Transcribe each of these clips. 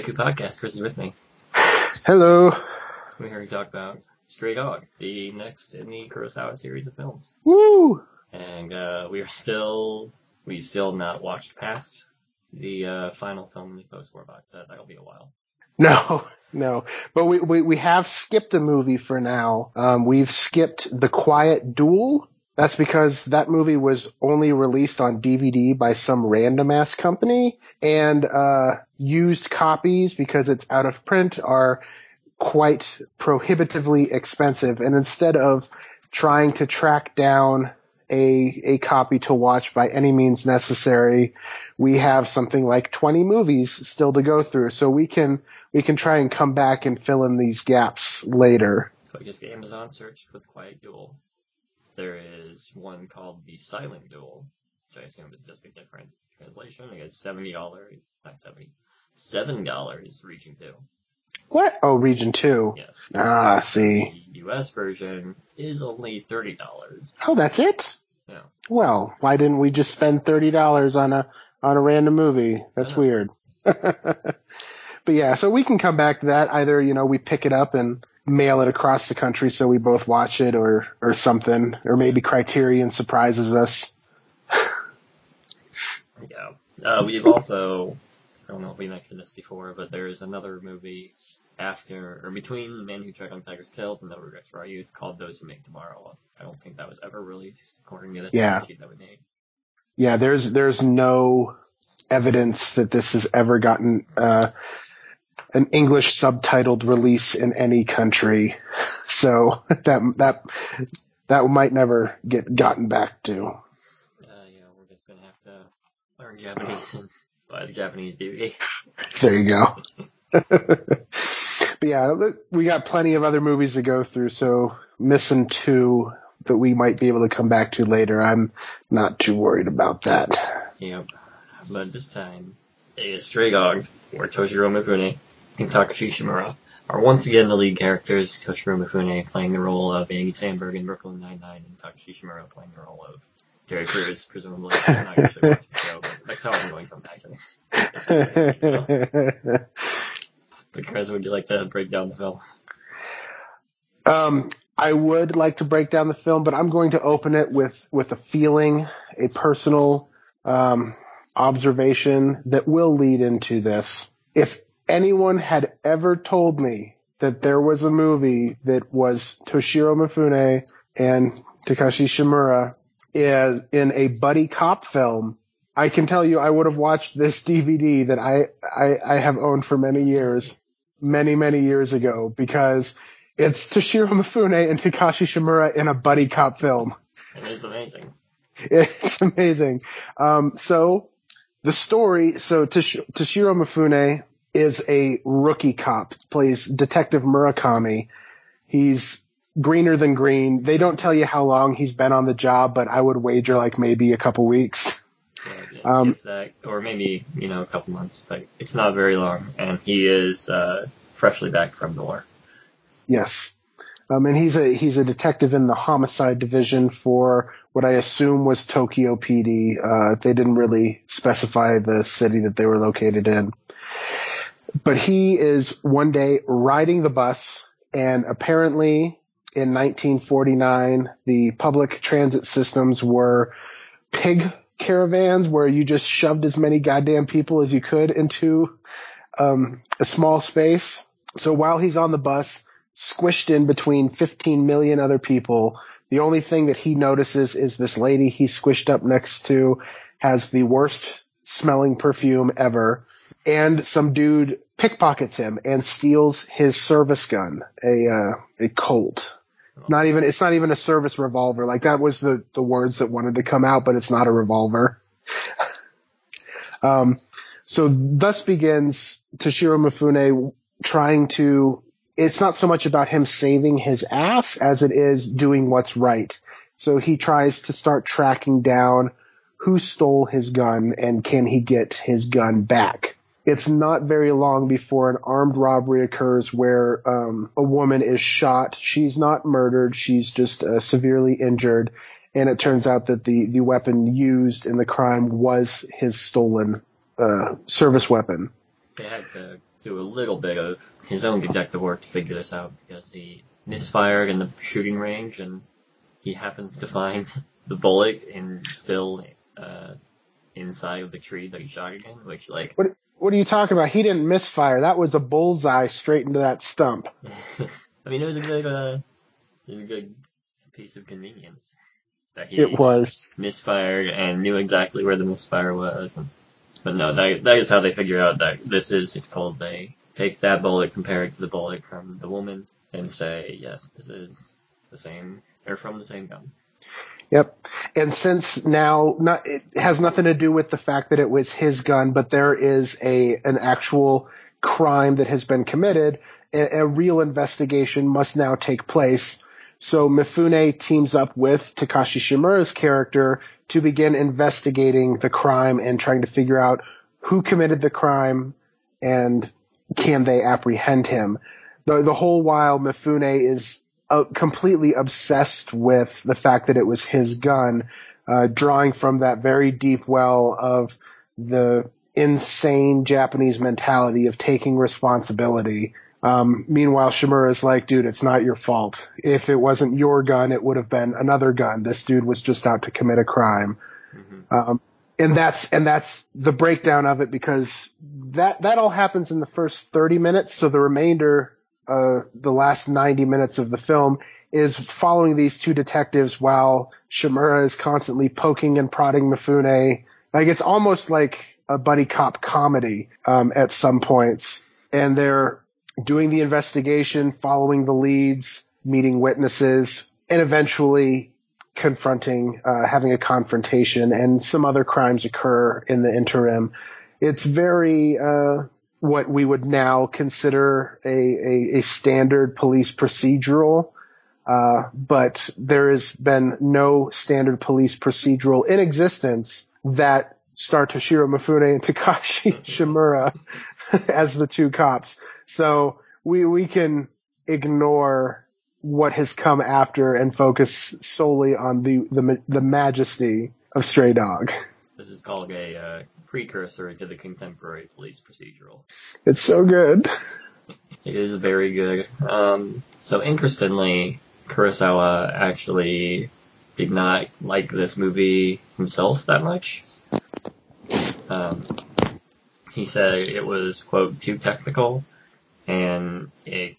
Welcome back to the Kaiku Podcast. Chris is with me. Hello. We're here to talk about Stray Dog, the next in the Kurosawa series of films. Woo! And uh, we are still, we've still not watched past the uh, final film in the post war box set. That'll be a while. No, no. But we, we, we have skipped a movie for now. Um, we've skipped The Quiet Duel. That's because that movie was only released on DVD by some random ass company and, uh, used copies because it's out of print are quite prohibitively expensive. And instead of trying to track down a, a copy to watch by any means necessary, we have something like 20 movies still to go through. So we can, we can try and come back and fill in these gaps later. So I just Amazon search the Quiet Duel. There is one called the Silent Duel, which I assume is just a different translation. I guess seventy dollars, not seventy, seven dollars region two. What? Oh, region two. Yes. Ah, see. The U.S. version is only thirty dollars. Oh, that's it? Yeah. Well, why didn't we just spend thirty dollars on a on a random movie? That's weird. but yeah, so we can come back to that. Either you know we pick it up and mail it across the country so we both watch it, or or something, or maybe Criterion surprises us. Yeah. Uh, we've also, I don't know if we mentioned this before, but there is another movie after, or between Men Who Tread on Tiger's Tails and No Regrets for Our Youth called Those Who Make Tomorrow. I don't think that was ever released according to this Yeah. that we made. Yeah, there's there's no evidence that this has ever gotten uh, an English subtitled release in any country, so that that that might never get gotten back to. Uh, yeah, we're just gonna have to learn Japanese and buy the Japanese DVD. There you go. but yeah, we got plenty of other movies to go through, so missing two that we might be able to come back to later. I'm not too worried about that. Yep. But this time, a Stray Dog, or Toshiro Mifune and Takashi Shimura are once again the lead characters. Toshiro Mifune playing the role of Andy Samberg in Brooklyn Nine-Nine, and Takashi Shimura playing the role of Terry Crews, presumably. I'm not actually watched the show, but that's how I'm going to this. It's gonna be, you know. But Chris, would you like to break down the film? Um, I would like to break down the film, but I'm going to open it with with a feeling, a personal um, observation that will lead into this. If anyone had ever told me that there was a movie that was Toshiro Mifune and Takashi Shimura is in a buddy cop film, I can tell you I would have watched this DVD that I, I, I have owned for many years, many, many years ago because it's Toshiro Mifune and Takashi Shimura in a buddy cop film. It is amazing. It's amazing. Um, so the story, so Tosh- Toshiro Mifune is a rookie cop, plays Detective Murakami. He's greener than green. They don't tell you how long he's been on the job, but I would wager like maybe a couple weeks. So, yeah, Um, that, or maybe, you know, a couple months, but it's not very long, and he is, uh, freshly back from the war. Yes. Um, and he's a he's a detective in the homicide division for what I assume was Tokyo PD. Uh, they didn't really specify the city that they were located in. But he is one day riding the bus, and apparently in 1949, the public transit systems were pig caravans where you just shoved as many goddamn people as you could into um, a small space. So while he's on the bus, squished in between 15 million other people, the only thing that he notices is this lady he's squished up next to has the worst smelling perfume ever. And some dude pickpockets him and steals his service gun, a, uh, a Colt. Not even, it's not even a service revolver. Like that was the, the words that wanted to come out, but it's not a revolver. um, so thus begins Toshiro Mifune trying to, it's not so much about him saving his ass as it is doing what's right. So he tries to start tracking down who stole his gun and can he get his gun back. It's not very long before an armed robbery occurs where um, a woman is shot. She's not murdered. She's just uh, severely injured. And it turns out that the, the weapon used in the crime was his stolen uh, service weapon. they had to do a little bit of his own detective work to figure this out because he misfired in the shooting range and he happens to find the bullet and still uh, inside of the tree that he shot it in, which like What What are you talking about? He didn't misfire. That was a bullseye straight into that stump. I mean it was a good uh it was a good piece of convenience that he It was. misfired and knew exactly where the misfire was. And, but no, that that is how they figure out that this is it's called they take that bullet, compare it to the bullet from the woman, and say yes, this is the same. They're from the same gun. Yep. And since now, not, it has nothing to do with the fact that it was his gun, but there is a an actual crime that has been committed. A, a real investigation must now take place. So Mifune teams up with Takashi Shimura's character to begin investigating the crime and trying to figure out who committed the crime and can they apprehend him. The, the whole while Mifune is uh, completely obsessed with the fact that it was his gun, uh, drawing from that very deep well of the insane Japanese mentality of taking responsibility. Um, meanwhile, Shimura is like, dude, it's not your fault. If it wasn't your gun, it would have been another gun. This dude was just out to commit a crime. Mm-hmm. Um, and that's, and that's the breakdown of it because that, that all happens in the first 30 minutes. So the remainder, uh, the last 90 minutes of the film is following these two detectives while Shimura is constantly poking and prodding Mifune. Like it's almost like a buddy cop comedy, um, at some points. And they're doing the investigation, following the leads, meeting witnesses, and eventually confronting, uh, having a confrontation and some other crimes occur in the interim. It's very, uh, what we would now consider a, a, a standard police procedural. Uh, but there has been no standard police procedural in existence that star Toshiro Mifune and Takashi Shimura as the two cops. So we, we can ignore what has come after and focus solely on the, the, the majesty of Stray Dog. This is called a uh, precursor to the contemporary police procedural. It's so good. It is very good. Um, so interestingly, Kurosawa actually did not like this movie himself that much. Um, he said it was quote too technical, and it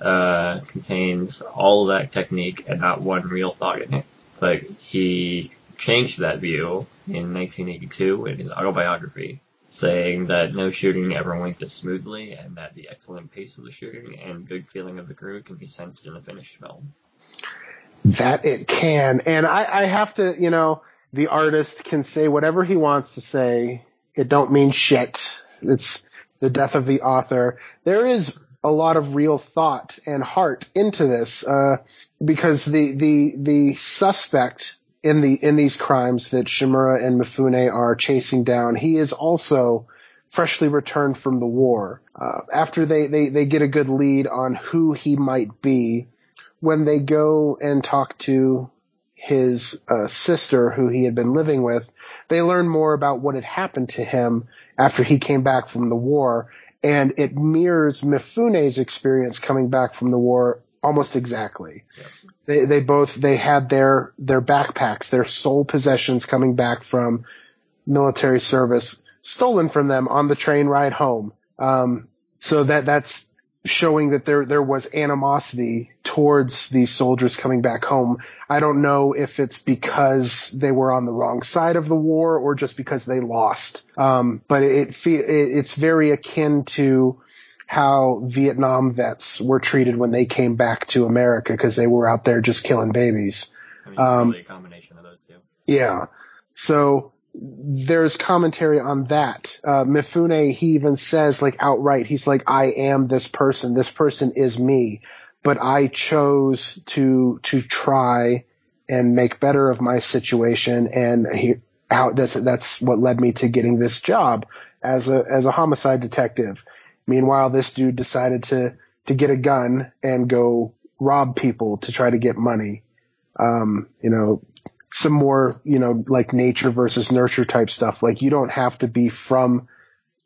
uh, contains all that technique and not one real thought in it. But he changed that view in 1982 in his autobiography, saying that no shooting ever went this smoothly and that the excellent pace of the shooting and good feeling of the crew can be sensed in the finished film. That it can. And I, I have to, you know, the artist can say whatever he wants to say. It don't mean shit. It's the death of the author. There is a lot of real thought and heart into this, uh, because the, the, the suspect in the, in these crimes that Shimura and Mifune are chasing down, he is also freshly returned from the war. Uh, after they, they, they get a good lead on who he might be, when they go and talk to his uh, sister who he had been living with, they learn more about what had happened to him after he came back from the war. And it mirrors Mifune's experience coming back from the war almost exactly. They, they both, they had their, their backpacks, their sole possessions coming back from military service stolen from them on the train ride home. Um, so that, that's showing that there, there was animosity towards these soldiers coming back home. I don't know if it's because they were on the wrong side of the war or just because they lost. Um, but it, it, it's very akin to how Vietnam vets were treated when they came back to America because they were out there just killing babies. I mean, Um, probably a combination of those two. Yeah. So there's commentary on that. Uh, Mifune, he even says like outright, he's like, I am this person. This person is me, but I chose to, to try and make better of my situation. And he, how that's, that's what led me to getting this job as a, as a homicide detective. Meanwhile, this dude decided to, to get a gun and go rob people to try to get money. Um, you know, some more, you know, like nature versus nurture type stuff. Like you don't have to be from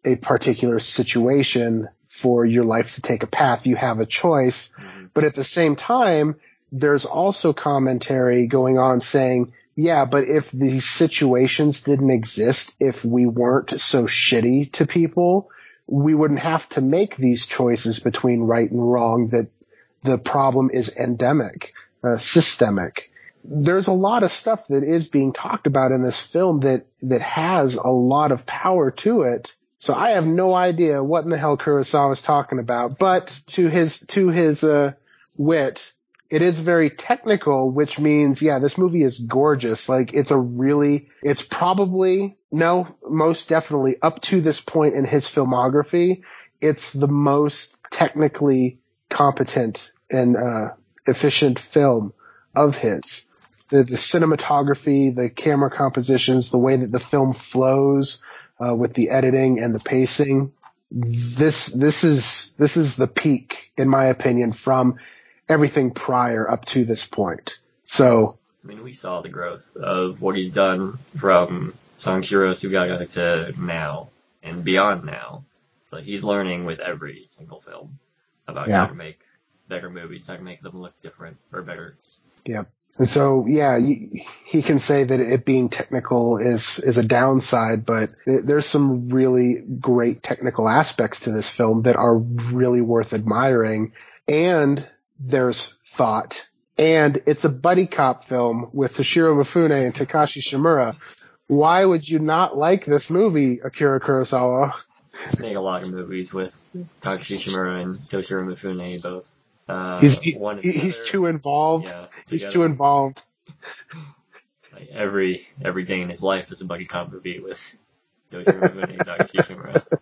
a particular situation for your life to take a path. You have a choice. Mhm. But at the same time, there's also commentary going on saying, yeah, but if these situations didn't exist, if we weren't so shitty to people, we wouldn't have to make these choices between right and wrong that the problem is endemic, uh, systemic. There's a lot of stuff that is being talked about in this film that, that has a lot of power to it. So I have no idea what in the hell Kurosawa is talking about, but to his, to his, uh, wit, it is very technical, which means, yeah, this movie is gorgeous. Like, it's a really, it's probably, no, most definitely up to this point in his filmography, it's the most technically competent and, uh, efficient film of his. The, the cinematography, the camera compositions, the way that the film flows, uh, with the editing and the pacing. This, this is, this is the peak, in my opinion, from everything prior up to this point. So, I mean, we saw the growth of what he's done from Sanshiro Sugata to now and beyond now. So he's learning with every single film about Yeah. how to make better movies, how to make them look different or better. Yep. And so, yeah, you, he can say that it being technical is, is a downside, but th- there's some really great technical aspects to this film that are really worth admiring. And there's thought. And it's a buddy cop film with Toshiro Mifune and Takashi Shimura. Why would you not like this movie, Akira Kurosawa? I Make a lot of movies with Takashi Shimura and Toshiro Mifune both. Uh, He's, he- he's too involved. Yeah, he's too involved. Like every every day in his life is a buddy cop movie with Toshiro Mifune and Takashi Shimura.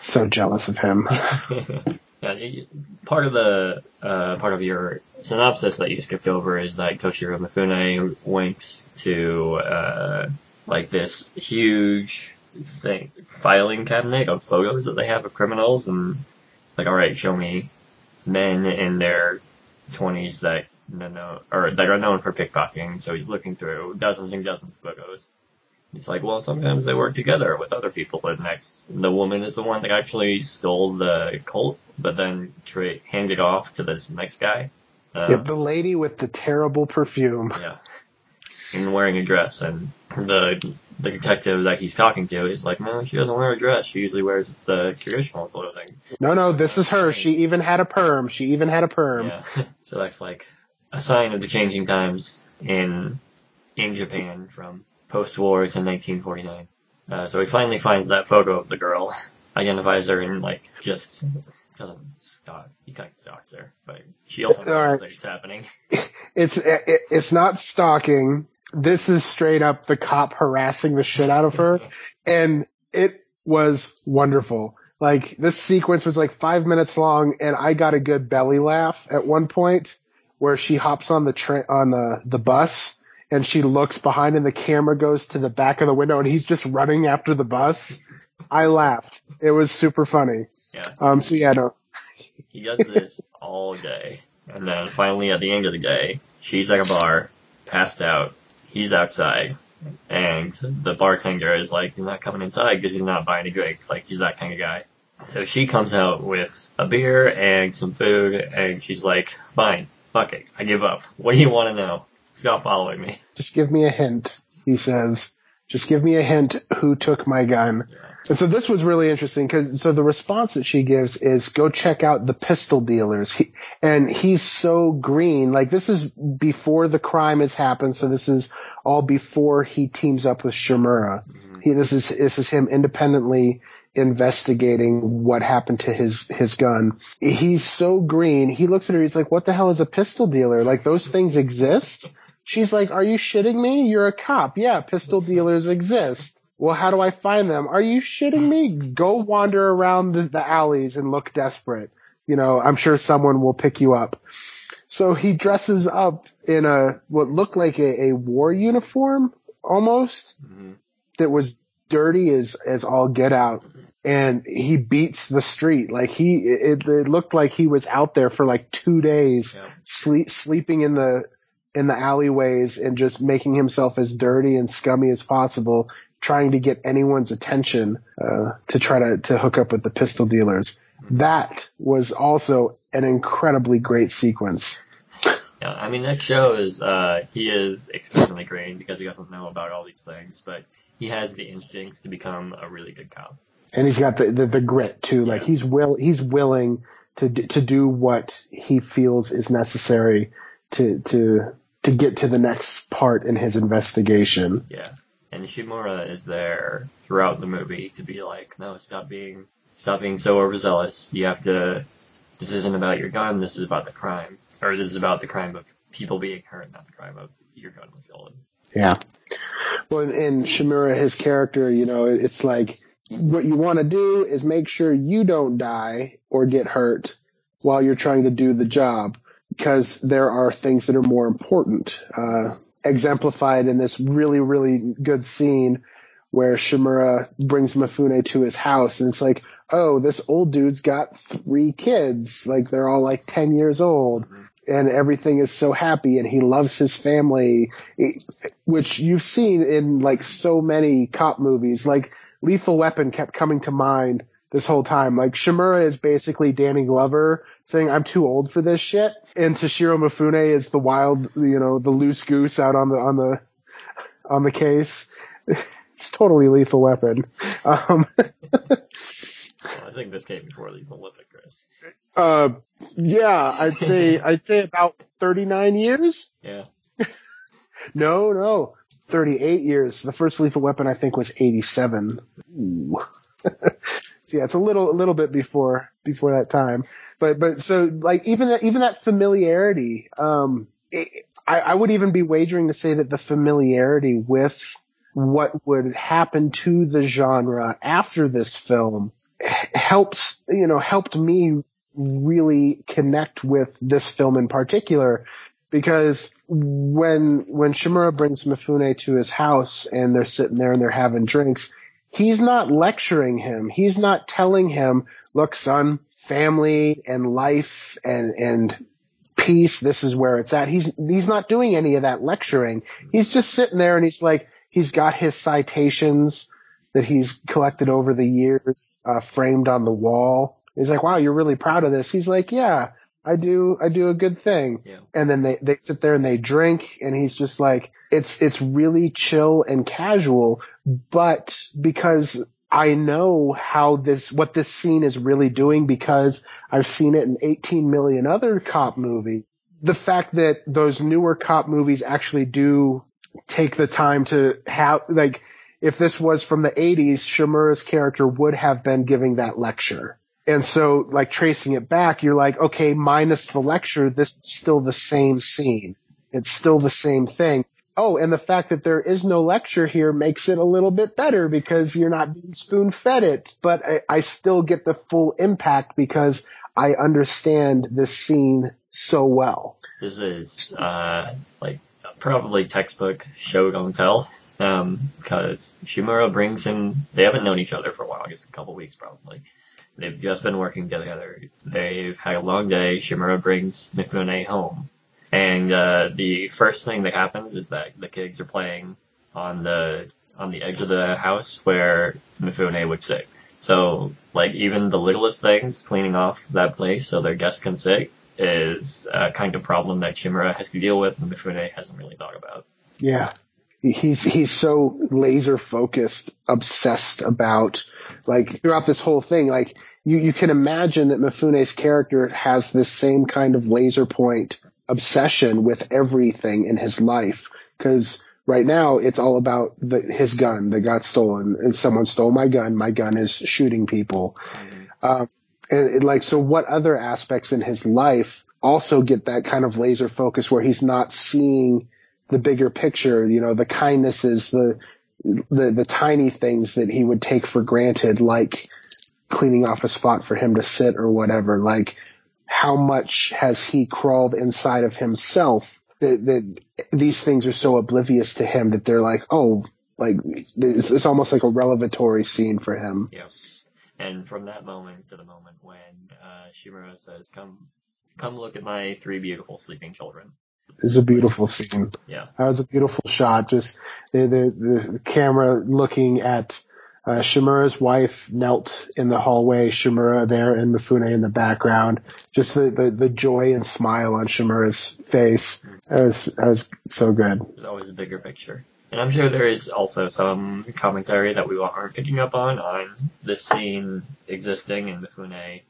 So jealous of him. yeah, part of the uh, part of your synopsis that you skipped over is that Toshiro Mifune winks to uh, like this huge thing filing cabinet of photos that they have of criminals, and it's like, all right, show me men in their twenties that no, no, or that are known for pickpocketing. So he's looking through dozens and dozens of photos. It's like, well, sometimes they work together with other people. And next, the woman is the one that actually stole the Colt, but then tra- handed off to this next guy. Uh, Yep, the lady with the terrible perfume. Yeah. And wearing a dress, and the the detective that he's talking to is like, no, she doesn't wear a dress. She usually wears the traditional clothing. No, no, this is her. She even had a perm. She even had a perm. Yeah. so that's like a sign of the changing times in in Japan from post-war to 1949. Uh, so he finally finds that photo of the girl, identifies her, and like just doesn't stalk. He kind of stalks her, but she also knows Alright. that it's happening. It's it, it's not stalking. This is straight up the cop harassing the shit out of her, and it was wonderful. Like this sequence was like five minutes long, and I got a good belly laugh at one point where she hops on the train on the the bus and she looks behind and the camera goes to the back of the window and he's just running after the bus. I laughed. It was super funny. Yeah. Um. So yeah, no. He does this all day. And then finally at the end of the day, she's at a bar, passed out, he's outside, and the bartender is like, he's not coming inside because he's not buying a drink. Like, he's that kind of guy. So she comes out with a beer and some food, and she's like, fine, fuck it, I give up. What do you want to know? Stop following me. Just give me a hint. He says. Just give me a hint. Who took my gun? Yeah. And so this was really interesting because so the response that she gives is go check out the pistol dealers. He, and he's so green. Like this is before the crime has happened. So this is all before he teams up with Shimura. Mm-hmm. He, this is, this is him independently investigating what happened to his, his gun. He's so green. He looks at her. He's like, what the hell is a pistol dealer? Like those things exist? She's like, are you shitting me? You're a cop. Yeah, pistol dealers exist. Well, how do I find them? Are you shitting me? Go wander around the, the alleys and look desperate. You know, I'm sure someone will pick you up. So he dresses up in a, what looked like a, a war uniform almost Mhm. that was dirty as, as all get out. And he beats the street. Like he, it, it looked like he was out there for like two days Yeah. sleep, sleeping in the, in the alleyways and just making himself as dirty and scummy as possible trying to get anyone's attention uh, to try to to hook up with the pistol dealers. That was also an incredibly great sequence. Yeah, I mean that shows uh, he is extremely green because he doesn't know about all these things, but he has the instincts to become a really good cop. And he's got the the, the grit too. Like he's will he's willing to to do what he feels is necessary to to to get to the next part in his investigation. Yeah, and Shimura is there throughout the movie to be like, no, stop being stop being so overzealous. You have to. This isn't about your gun. This is about the crime, or this is about the crime of people being hurt, not the crime of your gun was stolen. Yeah. Well, in, in Shimura, his character, you know, it's like what you want to do is make sure you don't die or get hurt while you're trying to do the job because there are things that are more important. Uh, exemplified in this really, really good scene where Shimura brings Mifune to his house and it's like, oh, this old dude's got three kids. Like they're all like 10 years old and everything is so happy and he loves his family, it- which you've seen in like so many cop movies. Like Lethal Weapon kept coming to mind this whole time. Like Shimura is basically Danny Glover saying, I'm too old for this shit. And Toshiro Mifune is the wild, you know, the loose goose out on the, on the, on the case. It's totally Lethal Weapon. Um, I think this came before Lethal Weapon, Chris. uh, yeah, I'd say, I'd say about 39 years. Yeah, No, no. 38 years. The first lethal weapon I think was 87. Ooh. So yeah, it's a little, a little bit before, before that time. But, but so like even that, even that familiarity, um, it, I, I would even be wagering to say that the familiarity with what would happen to the genre after this film helps, you know, helped me really connect with this film in particular because when when Shimura brings Mifune to his house and they're sitting there and they're having drinks, he's not lecturing him. He's not telling him, "Look, son, family and life and and peace, this is where it's at." He's he's not doing any of that lecturing. He's just sitting there and he's like he's got his citations that he's collected over the years uh, framed on the wall. He's like, "Wow, you're really proud of this." He's like, "Yeah, I do. I do a good thing." yeah, and then they, they sit there and they drink and he's just like it's it's really chill and casual but because I know how this what this scene is really doing because I've seen it in 18 million other cop movies the fact that those newer cop movies actually do take the time to have like if this was from the 80s Shimura's character would have been giving that lecture and so, like tracing it back, you're like, okay, minus the lecture, this is still the same scene. It's still the same thing. Oh, and the fact that there is no lecture here makes it a little bit better because you're not being spoon fed it, but I, I still get the full impact because I understand this scene so well. this is uh like probably textbook show don't tell. Um, because Shimura brings him. They haven't known each other for a while. I guess a couple weeks probably. They've just been working together. They've had a long day. Shimura brings Mifune home. And uh, the first thing that happens is that the kids are playing on the on the edge of the house where Mifune would sit. So like even the littlest things, cleaning off that place so their guests can sit, is a kind of problem that Shimura has to deal with and Mifune hasn't really thought about. Yeah. He's, he's so laser focused, obsessed about, like, throughout this whole thing, like, you, you can imagine that Mifune's character has this same kind of laser point obsession with everything in his life. Cause right now it's all about the, his gun that got stolen and someone stole my gun. My gun is shooting people. Um, and it, like, so what other aspects in his life also get that kind of laser focus where he's not seeing the bigger picture, you know, the kindnesses, the, the, the tiny things that he would take for granted, like cleaning off a spot for him to sit or whatever. Like, how much has he crawled inside of himself that, that these things are so oblivious to him that they're like, oh, like, it's, it's almost like a revelatory scene for him. Yeah. And from that moment to the moment when uh, Shimura says, "Come, come look at my three beautiful sleeping children," It's a beautiful scene. Yeah. That was a beautiful shot. Just the the, the camera looking at uh, Shimura's wife knelt in the hallway. Shimura there and Mifune in the background. Just the, the, the joy and smile on Shimura's face. That was that was so good. There's always a bigger picture. And I'm sure there is also some commentary that we aren't picking up on on this scene existing and Mifune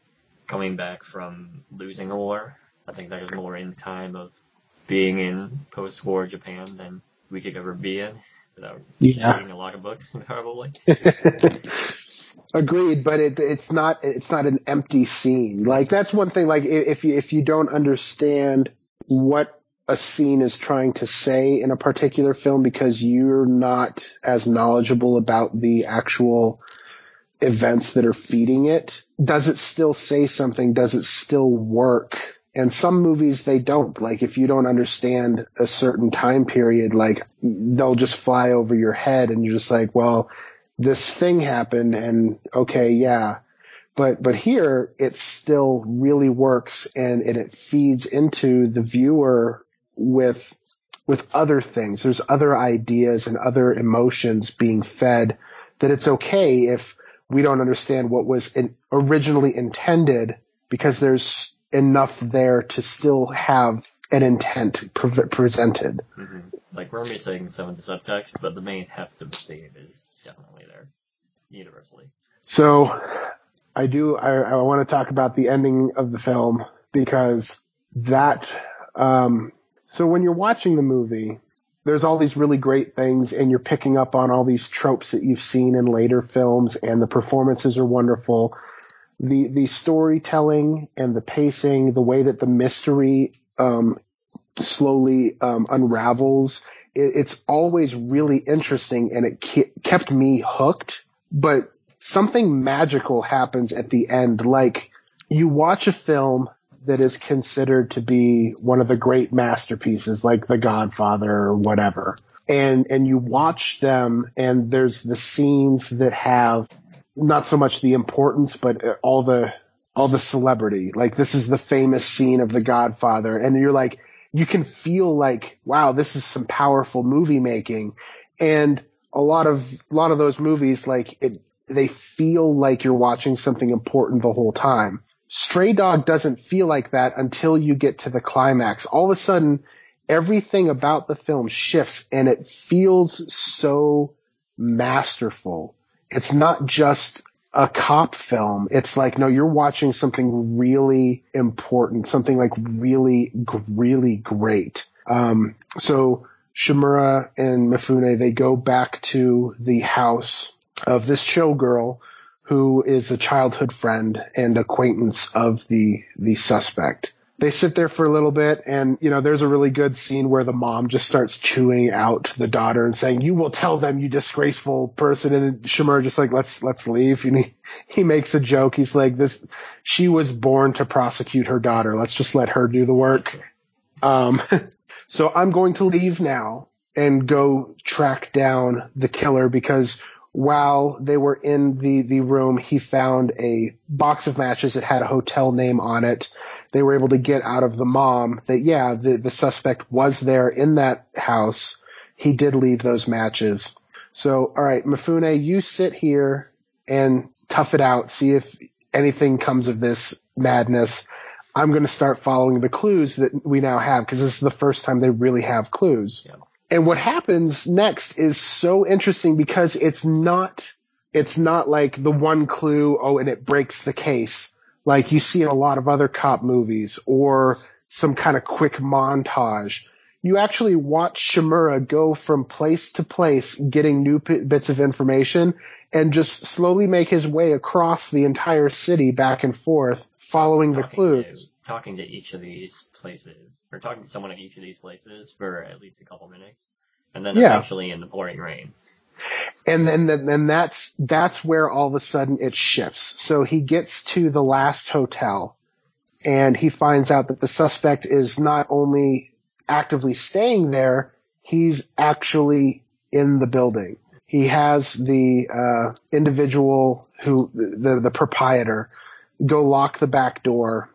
coming back from losing a war. I think that is more in time of being in post-war Japan than we could ever be in without Yeah. reading a lot of books, probably. Agreed, but it, it's not it's not an empty scene. Like that's one thing. Like if you if you don't understand what a scene is trying to say in a particular film because you're not as knowledgeable about the actual events that are feeding it, does it still say something? Does it still work? And some movies they don't. Like if you don't understand a certain time period, like they'll just fly over your head and you're just like, well, this thing happened and okay, yeah. But, but here it still really works and, and it feeds into the viewer with, with other things. There's other ideas and other emotions being fed that it's okay if we don't understand what was in, originally intended because there's enough there to still have an intent pre- presented. hmm Like we're missing some of the subtext, but the main heft of the scene is definitely there, universally. So I do, I, I want to talk about the ending of the film because that, um, so when you're watching the movie, there's all these really great things and you're picking up on all these tropes that you've seen in later films and the performances are wonderful. The, the storytelling and the pacing, the way that the mystery, um, slowly, um, unravels, it, it's always really interesting and it ke- kept me hooked, but something magical happens at the end. Like you watch a film that is considered to be one of the great masterpieces, like The Godfather or whatever. And, and you watch them and there's the scenes that have not so much the importance, but uh, all the, all the celebrity. Like this is the famous scene of The Godfather. And you're like, you can feel like, wow, this is some powerful movie making. And a lot of, a lot of those movies, like it, they feel like you're watching something important the whole time. Stray Dog doesn't feel like that until you get to the climax. All of a sudden, everything about the film shifts and it feels so masterful. It's not just a cop film. It's like, no, you're watching something really important, something like really, really great. Um, so Shimura and Mifune, they go back to the house of this showgirl who is a childhood friend and acquaintance of the the suspect. They sit there for a little bit and you know there's a really good scene where the mom just starts chewing out the daughter and saying you will tell them you disgraceful person. And Shimura just like let's let's leave. And he, he makes a joke. He's like this she was born to prosecute her daughter. Let's just let her do the work. Um so I'm going to leave now and go track down the killer because while they were in the, the room, he found a box of matches that had a hotel name on it. They were able to get out of the mom that, yeah, the, the suspect was there in that house. He did leave those matches. So, all right, Mifune, you sit here and tough it out. See if anything comes of this madness. I'm going to start following the clues that we now have because this is the first time they really have clues. Yeah. And what happens next is so interesting because it's not, it's not like the one clue, oh, and it breaks the case like you see in a lot of other cop movies or some kind of quick montage. You actually watch Shimura go from place to place getting new p- bits of information and just slowly make his way across the entire city back and forth following the clues. Talking to each of these places, or talking to someone at each of these places for at least a couple minutes, and then Yeah. eventually in the pouring rain. And then, then, then that's, that's where all of a sudden it shifts. So he gets to the last hotel and he finds out that the suspect is not only actively staying there, he's actually in the building. He has the, uh, individual who, the, the proprietor go lock the back door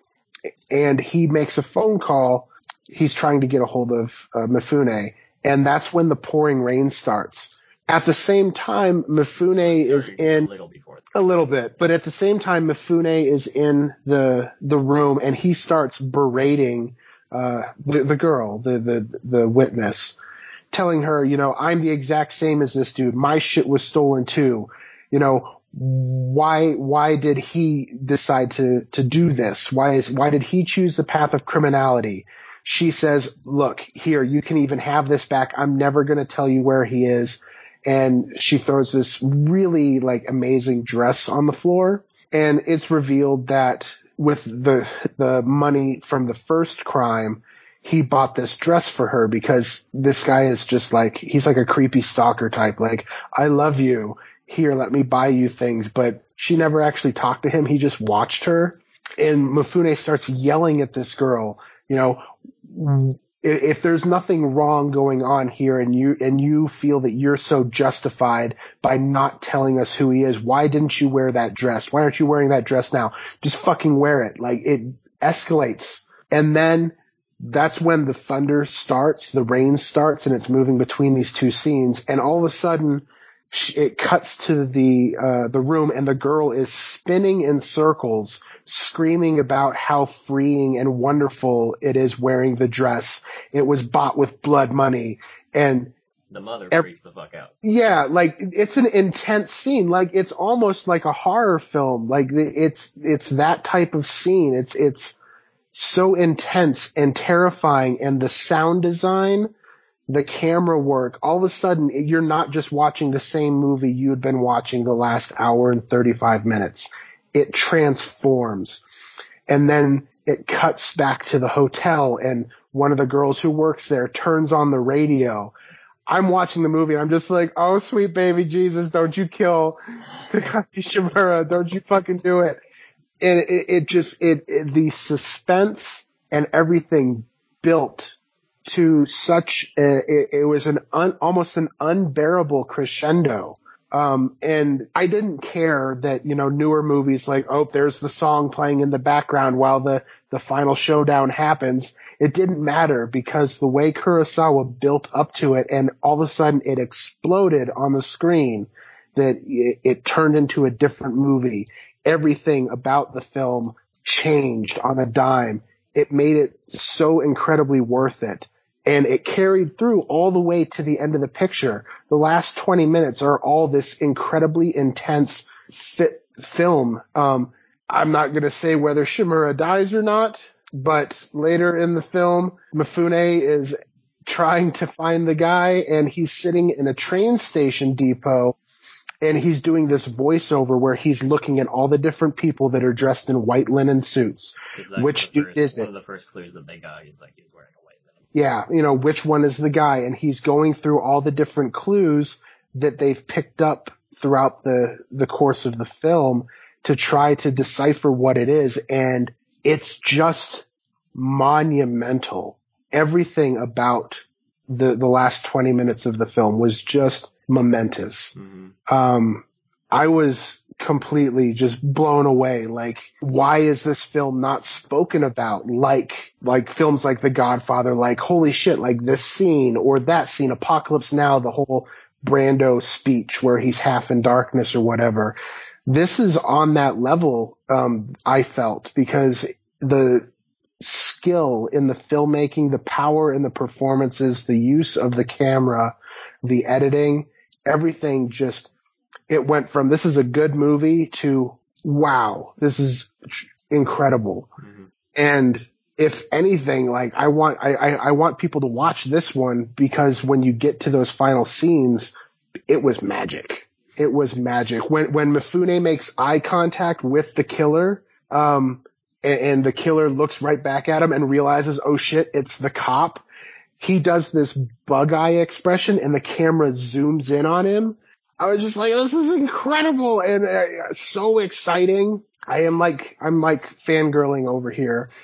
and he makes a phone call he's trying to get a hold of uh, Mifune, and that's when the pouring rain starts. At the same time, Mifune is in a little before. a little bit, but at the same time, Mifune is in the the room and he starts berating uh, the the girl, the the the witness, telling her, you know, I'm the exact same as this dude. My shit was stolen too. You know, why why did he decide to to do this? Why is why did he choose the path of criminality? She says, "Look, here, you can even have this back. I'm never going to tell you where he is." And she throws this really like amazing dress on the floor, and it's revealed that with the the money from the first crime, he bought this dress for her because this guy is just like he's like a creepy stalker type. Like, I love you. Here, let me buy you things. But she never actually talked to him. He just watched her. And Mifune starts yelling at this girl, you know, if, if there's nothing wrong going on here and you and you feel that you're so justified by not telling us who he is, why didn't you wear that dress? Why aren't you wearing that dress now? Just fucking wear it. Like it escalates. And then that's when the thunder starts, the rain starts, and it's moving between these two scenes. And all of a sudden, it cuts to the uh, the room, and the girl is spinning in circles, screaming about how freeing and wonderful it is wearing the dress. It was bought with blood money, and The mother Every- freaks the fuck out. yeah, like it's an intense scene. Like it's almost like a horror film. Like it's it's that type of scene. It's it's so intense and terrifying, and the sound design, the camera work. All of a sudden, you're not just watching the same movie you had been watching the last hour and thirty five minutes. It transforms, and then it cuts back to the hotel, and one of the girls who works there turns on the radio. I'm watching the movie and I'm just like, oh sweet baby Jesus, don't you kill Takashi Shimura, don't you fucking do it. And it, it just, it, it, the suspense and everything built to such, a, it, it was an un, almost an unbearable crescendo. Um, and I didn't care that, you know, newer movies like, oh, there's the song playing in the background while the, the final showdown happens. It didn't matter because the way Kurosawa built up to it and all of a sudden it exploded on the screen that it, it turned into a different movie. Everything about the film changed on a dime. It made it so incredibly worth it. And it carried through all the way to the end of the picture. The last 20 minutes are all this incredibly intense fit film. Um, I'm not going to say whether Shimura dies or not, but later in the film, Mifune is trying to find the guy and he's sitting in a train station depot and he's doing this voiceover where he's looking at all the different people that are dressed in white linen suits. Which dude first, is One of the first clues that they got, he's like, he's wearing a. Yeah, you know, which one is the guy? And he's going through all the different clues that they've picked up throughout the, the course of the film to try to decipher what it is. And it's just monumental. Everything about the, the last 20 minutes of the film was just momentous. hmm Um, I was completely just blown away. Like, why is this film not spoken about? Like, like films like The Godfather, like, holy shit, like this scene or that scene, Apocalypse Now, the whole Brando speech where he's half in darkness or whatever. This is on that level, um, I felt because the skill in the filmmaking, the power in the performances, the use of the camera, the editing, everything just it went from this is a good movie to wow, this is incredible. hmm And if anything, like I want, I, I, I want people to watch this one because when you get to those final scenes, it was magic. It was magic. When, when Mifune makes eye contact with the killer, um, and, and the killer looks right back at him and realizes, oh shit, it's the cop. He does this bug eye expression and the camera zooms in on him. I was just like, this is incredible and uh, so exciting. I am like, I'm like fangirling over here.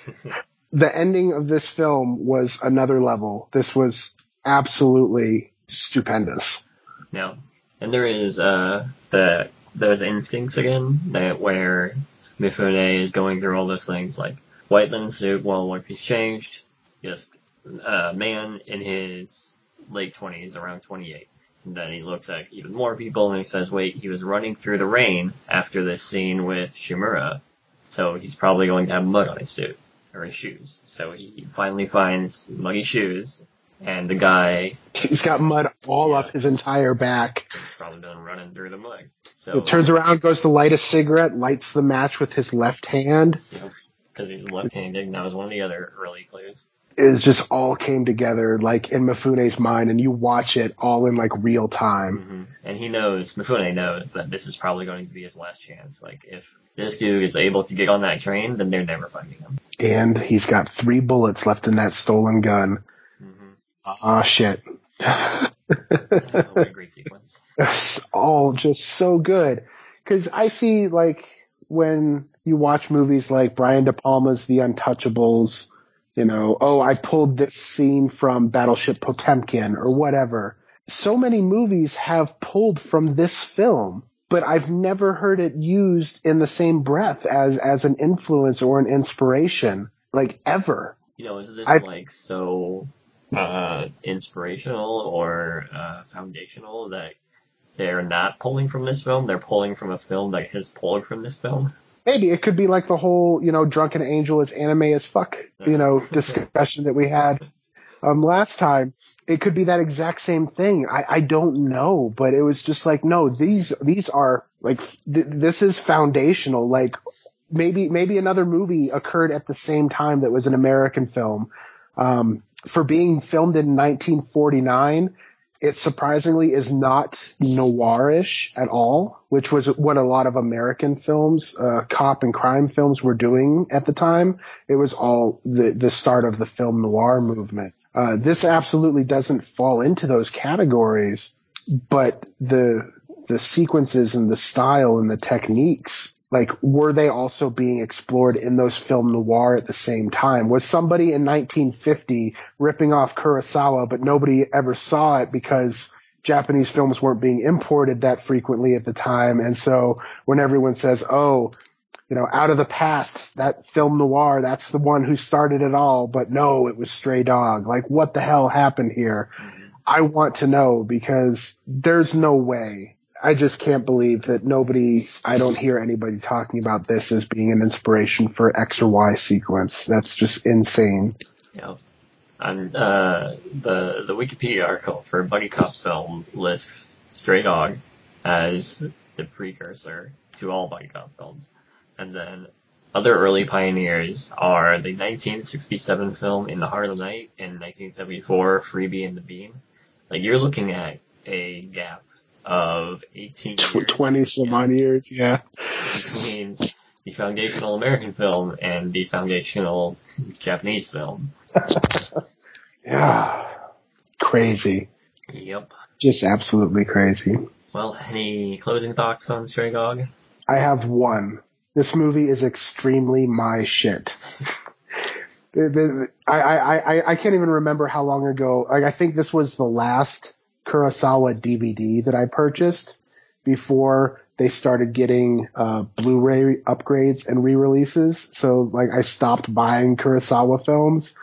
The ending of this film was another level. This was absolutely stupendous. No. And there is, uh, the, those instincts again, that where Mifune is going through all those things, like white linen suit, well, one piece changed, just a man in his late 20s, around 28. And then he looks at even more people and he says, wait, he was running through the rain after this scene with Shimura, so he's probably going to have mud on his suit, or his shoes. So he finally finds muddy shoes, and the guy... He's got mud all Yeah. up his entire back. He's probably been running through the mud. So, He turns around, goes to light a cigarette, lights the match with his left hand. because he's left-handed, and that was one of the other early clues. It was just all came together like in Mifune's mind and you watch it all in like real time. hmm And he knows, Mifune knows that this is probably going to be his last chance. Like, if this dude is able to get on that train, then they're never finding him. And he's got three bullets left in that stolen gun. hmm Ah, shit. great sequence. It's all just so good. Cause I see like when you watch movies like Brian De Palma's The Untouchables, you know, oh, I pulled this scene from Battleship Potemkin or whatever. So many movies have pulled from this film, but I've never heard it used in the same breath as, as an influence or an inspiration, like ever. You know, is this I've- like so uh, inspirational or uh, foundational that they're not pulling from this film? They're pulling from a film that has pulled from this film. Maybe it could be like the whole, you know, drunken angel is anime as fuck, you know, discussion that we had um last time. It could be that exact same thing. I, I don't know, but it was just like, no, these these are like th- this is foundational. Like maybe maybe another movie occurred at the same time that was an American film. Um, for being filmed in 1949, it surprisingly is not noirish at all, which was what a lot of American films, uh, cop and crime films were doing at the time. It was all the, the start of the film noir movement. Uh, this absolutely doesn't fall into those categories, but the, the sequences and the style and the techniques, like, were they also being explored in those film noir at the same time? Was somebody in 1950 ripping off Kurosawa, but nobody ever saw it because Japanese films weren't being imported that frequently at the time. And so when everyone says, oh, you know, out of the past, that film noir, that's the one who started it all. But no, it was Stray Dog. Like, what the hell happened here? Mm-hmm. I want to know because there's no way. I just can't believe that nobody, I don't hear anybody talking about this as being an inspiration for X or Y sequence. That's just insane. Know, and uh, the the Wikipedia article for Buddy Cop film lists Stray Dog as the precursor to all Buddy Cop films, and then other early pioneers are the 1967 film In the Heat of the Night and 1974 Freebie and the Bean. Like you're looking at a gap of 18 Tw- years 20 some Yeah. odd years. Yeah. between the foundational American film and the foundational Japanese film. Yeah. Crazy. Yep. Just absolutely crazy. Well, any closing thoughts on Stray Dog? I have one. This movie is extremely my shit. I, I, I, I can't even remember how long ago, like I think this was the last Kurosawa DVD that I purchased before they started getting, uh, Blu-ray upgrades and re-releases. So like I stopped buying Kurosawa films,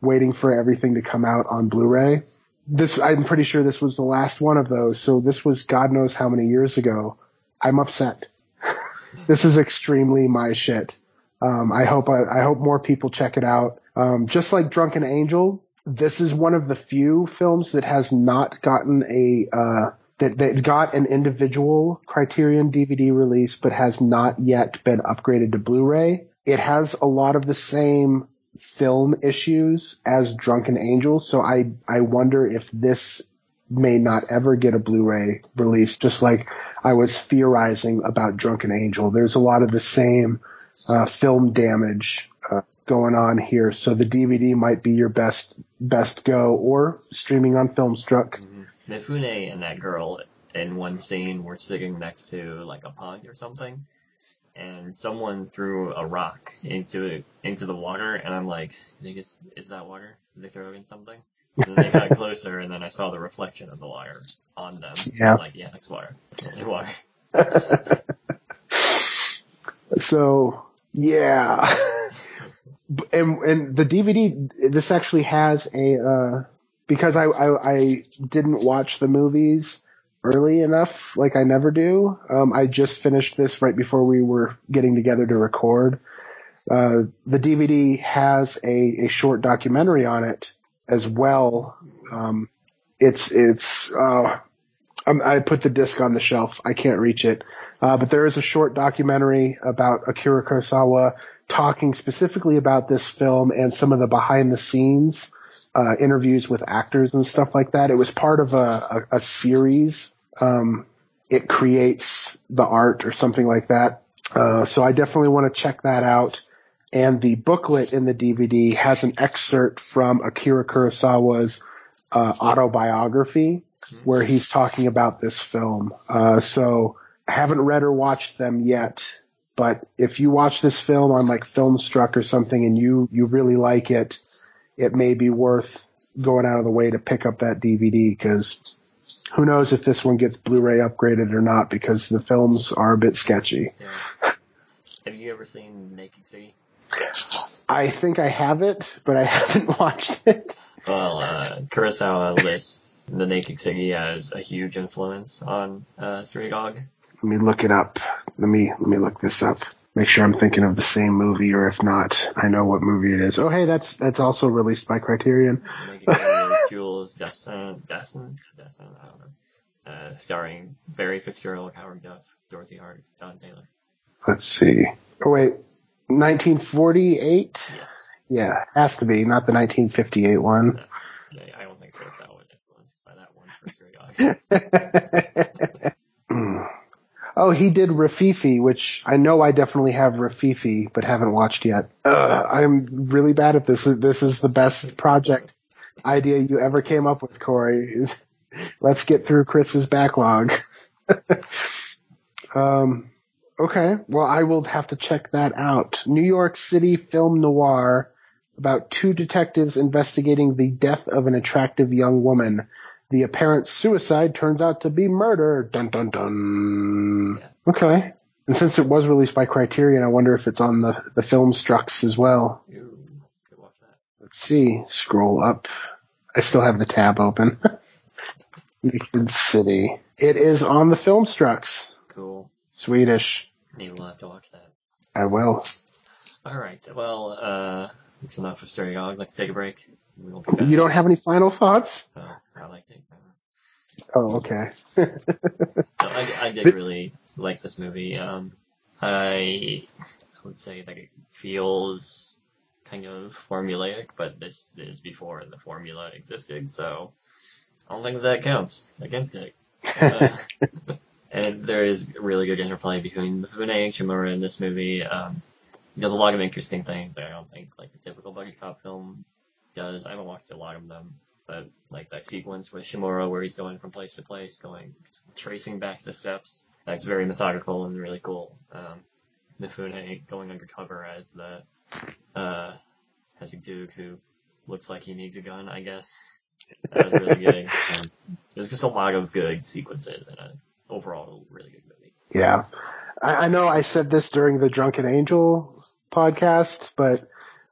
waiting for everything to come out on Blu-ray. This, I'm pretty sure this was the last one of those. So this was God knows how many years ago. I'm upset. this is extremely my shit. Um, I hope I, I hope more people check it out. Um, just like Drunken Angel, this is one of the few films that has not gotten a uh, that that got an individual Criterion DVD release, but has not yet been upgraded to Blu-ray. It has a lot of the same film issues as Drunken Angel, so I I wonder if this may not ever get a Blu-ray release, just like I was theorizing about Drunken Angel. There's a lot of the same uh, film damage uh, going on here, so the DVD might be your best best go, or streaming on Filmstruck. Mm-hmm. Mifune and that girl in one scene were sitting next to like a pond or something, and someone threw a rock into it, into the water, and I'm like, I think it's, is that water? Did they throw in something? And then they got closer, and then I saw the reflection of the water on them. So Yeah. I'm like, yeah, it's water. Totally water. So yeah, and and the DVD this actually has a uh because I, I I didn't watch the movies early enough like I never do. Um I just finished this right before we were getting together to record. Uh the DVD has a a short documentary on it as well. Um it's it's uh I put the disc on the shelf. I can't reach it. Uh, but there is a short documentary about Akira Kurosawa talking specifically about this film and some of the behind the scenes uh, interviews with actors and stuff like that. It was part of a, a, a series. Um, it creates the art or something like that. Uh, so I definitely want to check that out. And the booklet in the DVD has an excerpt from Akira Kurosawa's uh, autobiography where he's talking about this film. Uh, so I haven't read or watched them yet, but if you watch this film on like Filmstruck or something and you, you really like it, it may be worth going out of the way to pick up that DVD because who knows if this one gets Blu-ray upgraded or not because the films are a bit sketchy. Yeah. Have you ever seen Naked City? I think I have it, but I haven't watched it. Well, uh, Kurosawa lists the Naked City as a huge influence on uh, Stray Dog. Let me look it up. Let me let me look this up. Make sure I'm thinking of the same movie, or if not, I know what movie it is. Oh, hey, that's that's also released by Criterion. Jules Destin, Destin, Destin, I don't know. Uh, starring Barry Fitzgerald, Howard Duff, Dorothy Hart, Don Taylor. Let's see. Oh wait, 1948. Yes. Yeah, has to be not the 1958 one. Yeah, I don't think Kurosawa was influenced by that one for Dog. oh, he did Rififi, which I know I definitely have Rififi, but haven't watched yet. I'm really bad at this. This is the best project idea you ever came up with, Corey. Let's get through Chris's backlog. um, okay. Well, I will have to check that out. New York City film noir about two detectives investigating the death of an attractive young woman. The apparent suicide turns out to be murder. Dun dun dun. Yeah. Okay. And since it was released by Criterion, I wonder if it's on the, the Filmstrucks as well. Ooh, watch that. Let's see. Scroll up. I still have the tab open. Naked City. It is on the Filmstrucks. Cool. Swedish. Maybe we'll have to watch that. I will. Alright, well, uh, it's enough of Stray Dog. Let's take a break. We will be. You don't have any final thoughts? Oh, I like taking. Oh, okay. So I, I did really like this movie. Um, I, would say that it feels kind of formulaic, but this is before the formula existed, so I don't think that counts against it. Uh, and there is really good interplay between Mifune and Shimura in this movie. Um, does a lot of interesting things that I don't think like the typical buddy cop film does. I haven't watched a lot of them, but like that sequence with Shimura where he's going from place to place, going tracing back the steps. That's very methodical and really cool. Um, Mifune going undercover as the uh, Duke who looks like he needs a gun, I guess. That was really good. Um, there's just a lot of good sequences and overall really good movie. Yeah. I, I know I said this during the Drunken Angel podcast, but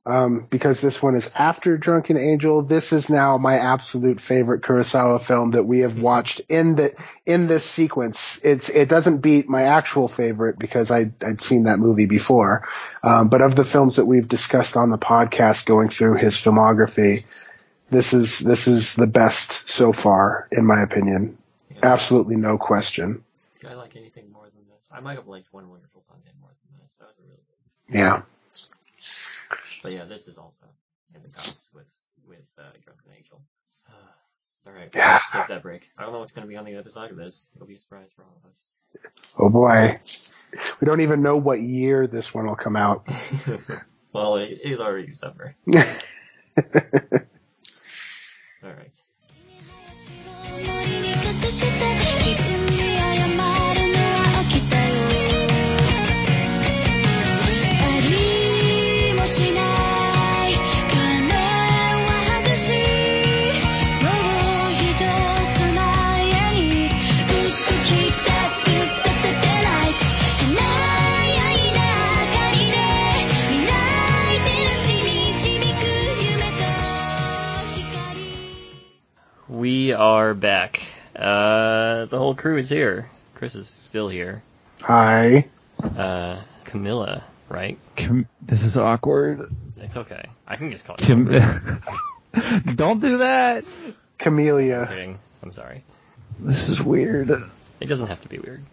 um, because this one is after Drunken Angel, this is now my absolute favorite Kurosawa film that we have watched in the in this sequence. It's it doesn't beat my actual favorite because I I'd seen that movie before, um, but of the films that we've discussed on the podcast, going through his filmography, this is this is the best so far in my opinion. Yeah. Absolutely no question. I like anything more than this? I might have liked One Wonderful Sunday more than this. That was a really good. Yeah. But yeah, this is also in the comics with with uh, Drunken Angel. all right, Yeah. let's take that break. I don't know what's going to be on the other side of this. It'll be a surprise for all of us. Oh boy. We don't even know what year this one will come out. well, it is already December. All right. Are back. Uh, the whole crew is here. Chris is still here. Hi. Uh, Camilla, right? Kim, this is awkward. It's okay. I can just call you. Kim, don't do that. I'm kidding. I'm sorry. This is weird. It doesn't have to be weird.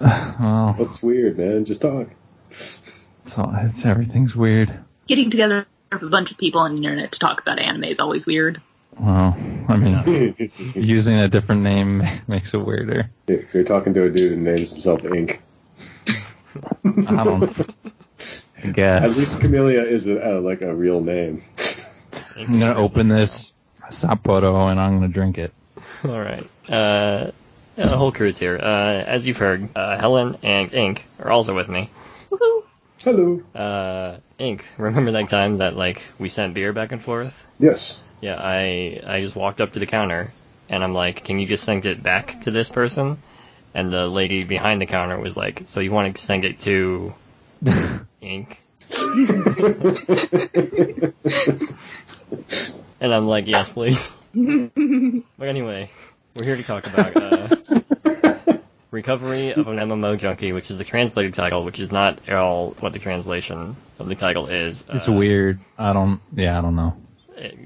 Well, What's weird, man? Just talk. it's, all, it's everything's weird. Getting together with a bunch of people on the internet to talk about anime is always weird. Well, I mean, using a different name makes it weirder. If You're talking to a dude who names himself Ink. I don't. I At least Camellia is a, uh, like a real name. I'm gonna open this Sapporo and I'm gonna drink it. All right. Uh, yeah, the whole crew's here. Uh, as you've heard, uh, Helen and Ink are also with me. Woohoo! Hello. Uh, Ink, remember that time that like we sent beer back and forth? Yes. Yeah, I I just walked up to the counter and I'm like, can you just send it back to this person? And the lady behind the counter was like, so you want to send it to Ink? And I'm like, yes, please. but anyway, we're here to talk about uh, Recovery of an MMO Junkie, which is the translated title, which is not at all what the translation of the title is. It's Uh, weird. I don't. Yeah, I don't know.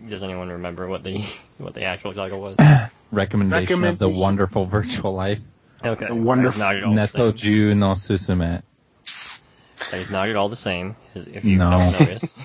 Does anyone remember what the what the actual title was? Recommendation, of the wonderful virtual life. Okay, The wonderful- Not at all the Neto. Ju no Susume. It's not at all the same, as- if you No. don't notice.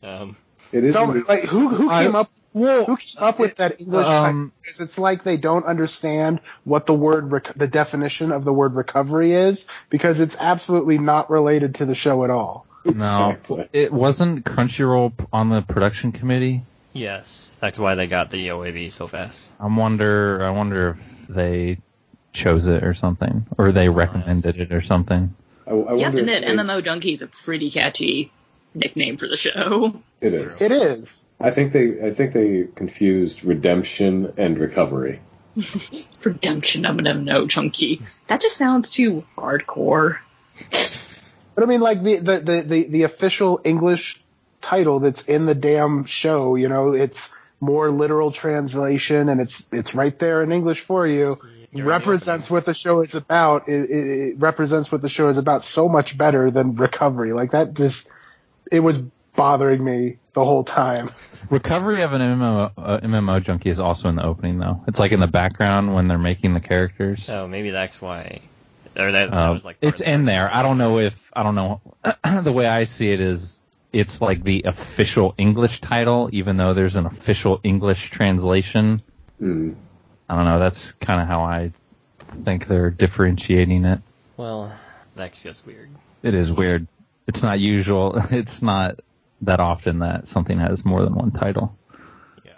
Um, It is. So, like, who who I- came up Well, who came up with that English? Um, Because it's like they don't understand what the word rec- the definition of the word recovery is because it's absolutely not related to the show at all. no, Exactly. it wasn't Crunchyroll on the production committee. yes, that's why they got the OAV so fast. I wonder. I wonder if they chose it or something, or they recommended it or something. I, I You have to admit, they- MMO Junkie is a pretty catchy nickname for the show. It is. It is. I think they. I think they confused redemption and recovery. Redemption of an MMO Junkie. That just sounds too hardcore. But I mean, like the the the the, the official English title that's in the damn show, you know, it's more literal translation, and it's it's right there in English for you. You're represents what the show is about. It, it, it represents what the show is about so much better than recovery. Like that just it was bothering me the whole time. Recovery of an MMO, uh, MMO junkie is also in the opening though. It's like in the background when they're making the characters. Oh, maybe that's why. Or that, that Uh, was like it's the- in there. I don't know if I don't know. the way I see it is, it's like the official English title, even though there's an official English translation. Mm. I don't know. That's kind of how I think they're differentiating it. Well, that's just weird. It is weird. It's not usual. It's not that often that something has more than one title. Yeah.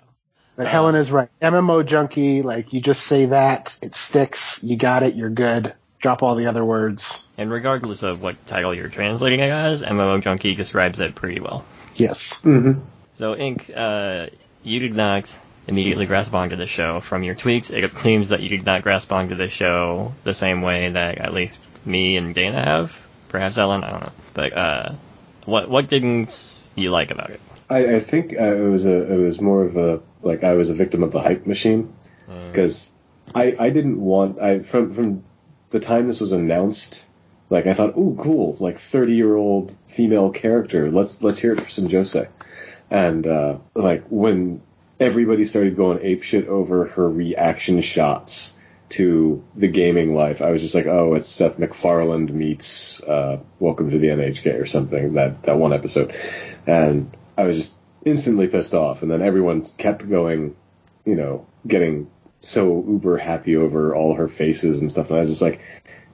But Um, Helen is right. MMO junkie, like you just say that, it sticks. You got it. You're good. Drop all the other words. And regardless of what title you're translating it as, MMO Junkie describes it pretty well. Yes. Mm-hmm. So, Ink, uh, you did not immediately grasp onto the show. From your tweets, it seems that you did not grasp onto the show the same way that at least me and Dana have. Perhaps Ellen, I don't know. But, uh, what, what didn't you like about it? I, I think uh, it was a. It was more of a like I was a victim of the hype machine because I I didn't want I from from the time this was announced. Like I thought, oh, cool! Like thirty year old female character. Let's let's hear it for some josei. And uh, like when everybody started going apeshit over her reaction shots to the gaming life, I was just like, oh, it's Seth MacFarlane meets uh, Welcome to the NHK or something. That that one episode, and I was just instantly pissed off. And then everyone kept going, you know, getting so uber happy over all her faces and stuff. And I was just like,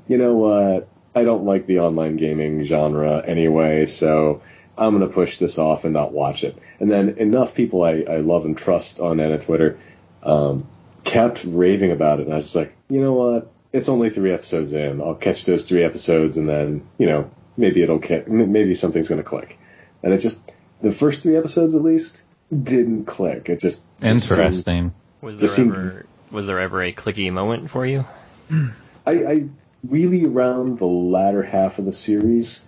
you know what? I don't like the online gaming genre anyway, so I'm gonna push this off and not watch it. And then enough people I, I love and trust on Anna Twitter um, kept raving about it, and I was just like, you know what? It's only three episodes in. I'll catch those three episodes, and then you know maybe it'll ki- maybe something's gonna click. And it just the first three episodes at least didn't click. It just, just seemed- Interesting. Was there Just seemed- ever, was there ever a clicky moment for you? I, I really around the latter half of the series,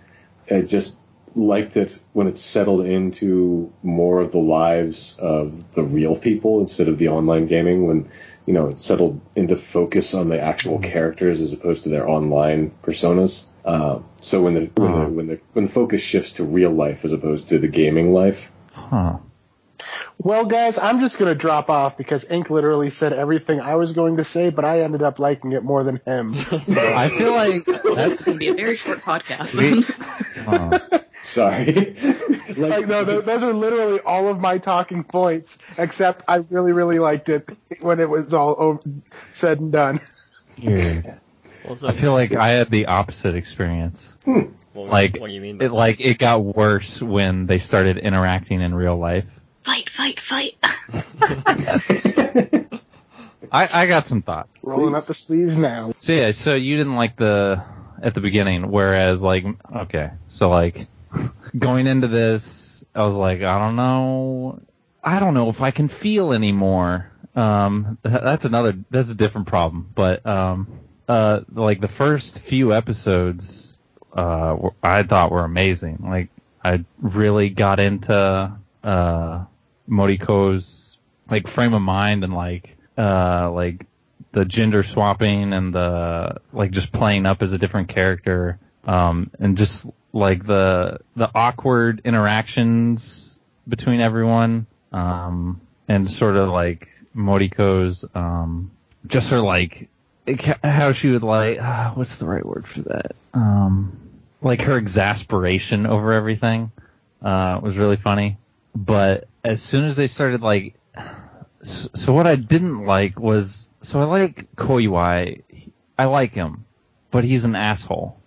I just liked it when it settled into more of the lives of the real people instead of the online gaming. When you know it settled into focus on the actual characters as opposed to their online personas. Uh, so when the when the when the when the focus shifts to real life as opposed to the gaming life, Huh. Well, guys, I'm just going to drop off because Ink literally said everything I was going to say, but I ended up liking it more than him. I feel like This is that's going to be a very short podcast We- then. huh. sorry. like, no, th- those are literally all of my talking points, except I really, really liked it when it was all over, said and done. Weird. Well, I feel like I had the opposite experience. Hmm. what, like, what do you mean? It like it got worse when they started interacting in real life. Fight, fight, fight. I, I got some thoughts. Rolling Please. up the sleeves now. So yeah, so you didn't like the at the beginning, whereas like okay, so like going into this, I was like, I don't know, I don't know if I can feel anymore. Um, that's another that's a different problem, but um, uh, like the first few episodes, uh, I thought were amazing. Like I really got into uh Moriko's like frame of mind and like uh like the gender swapping and the like just playing up as a different character um and just like the the awkward interactions between everyone um and sort of like Moriko's um just her like how she would like ah, what's the right word for that? Um like her exasperation over everything uh was really funny but as soon as they started like so, so what I didn't like was so I like Koiwai. I like him, but he's an asshole.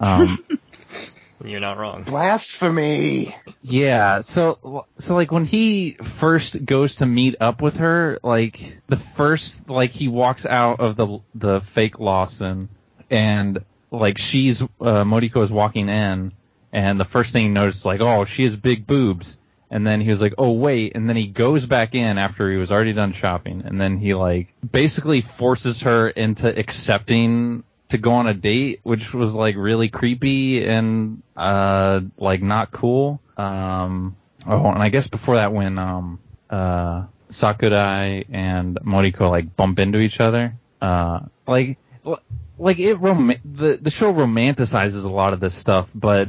Um, You're not wrong. Blasphemy. yeah. So so like when he first goes to meet up with her, like the first like he walks out of the the fake Lawson, and like she's uh, Moriko is walking in, and the first thing he noticed like oh she has big boobs. And then he was like, "Oh wait!" And then he goes back in after he was already done shopping, and then he like basically forces her into accepting to go on a date, which was like really creepy and uh like not cool. Um, oh, and I guess before that, when um uh Sakurai and Moriko like bump into each other, uh like like it rom- the the show romanticizes a lot of this stuff, but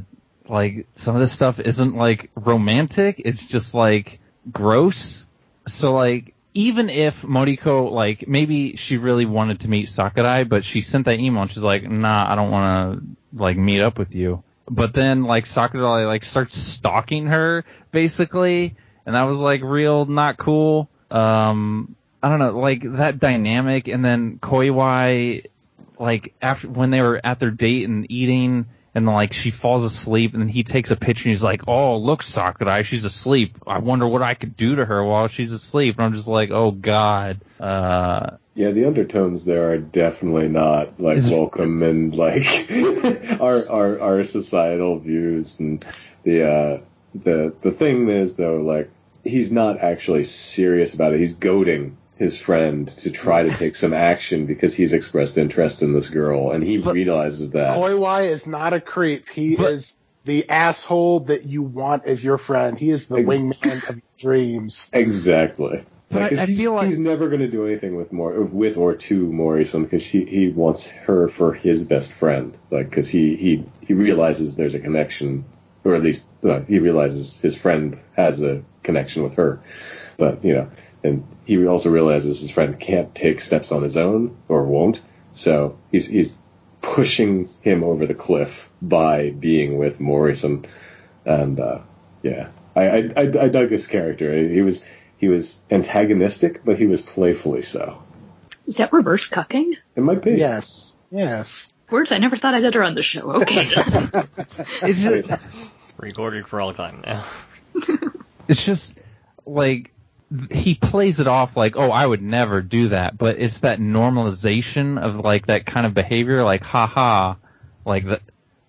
like some of this stuff isn't like romantic. It's just like gross. So like even if Moriko like maybe she really wanted to meet Sakurai, but she sent that email and she's like, nah, I don't want to like meet up with you. But then like Sakurai like starts stalking her basically, and that was like real not cool. Um, I don't know, like that dynamic, and then Koiwai like after when they were at their date and eating and like she falls asleep and then he takes a picture and he's like, "Oh, look, Sakurai, she's asleep. I wonder what I could do to her while she's asleep." And I'm just like, "Oh God." Uh, Yeah, the undertones there are definitely not like welcome and like our, our our societal views and the uh the the thing is though like he's not actually serious about it. He's goading his friend to try to take some action because he's expressed interest in this girl and he But- realizes that. Koiwai is not a creep. He But- is the asshole that you want as your friend. He is the Ex- wingman of your dreams. Exactly. But Like, 'cause I- I he's, feel like- he's never going to do anything with more with or to Mori-san because he, he wants her for his best friend. Like because he, he he realizes there's a connection, or at least uh, he realizes his friend has a connection with her. But you know, and he also realizes his friend can't take steps on his own or won't. So he's he's pushing him over the cliff by being with Mori-san, and uh, yeah, I, I I I dug this character. He was he was antagonistic, but he was playfully so. Is that reverse cucking? It might be. Yes. Yes. Words I never thought I'd utter on the show. Okay. it's just, Recorded for all time now. it's just like he plays it off like, oh, I would never do that, but it's that normalization of like that kind of behavior, like, haha, like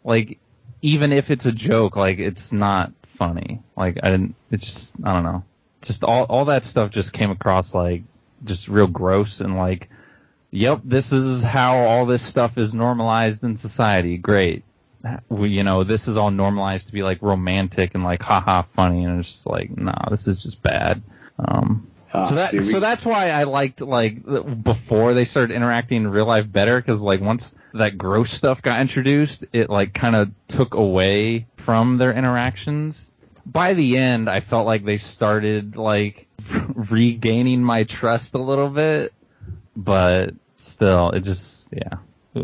like even if it's a joke, like it's not funny. Like I didn't, it's just I don't know, just all all that stuff just came across like just real gross and like, yep, this is how all this stuff is normalized in society. Great. we, you know, this is all normalized to be like romantic and like haha funny, and it's just like, nah, this is just bad. Um, Ah, so that see, we- so that's why I liked like before they started interacting in real life better because like once that gross stuff got introduced, it like kind of took away from their interactions. By the end, I felt like they started like regaining my trust a little bit, but still, it just yeah.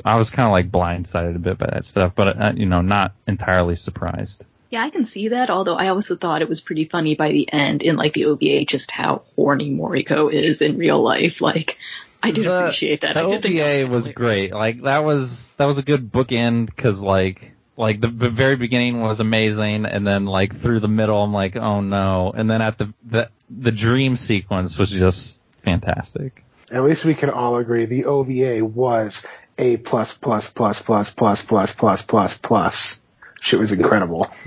I was kind of like blindsided a bit by that stuff, but uh, you know, not entirely surprised. Yeah, I can see that, although I also thought it was pretty funny by the end in like the OVA just how horny Moriko is in real life. Like, I did The- appreciate that. The I did think that OVA was great. Like that was that was a good bookend because like like the, the very beginning was amazing, and then like through the middle, I'm like, oh no, and then at the the the dream sequence was just fantastic. At least we can all agree the OVA was a plus plus plus plus plus plus plus plus plus. Shit was incredible.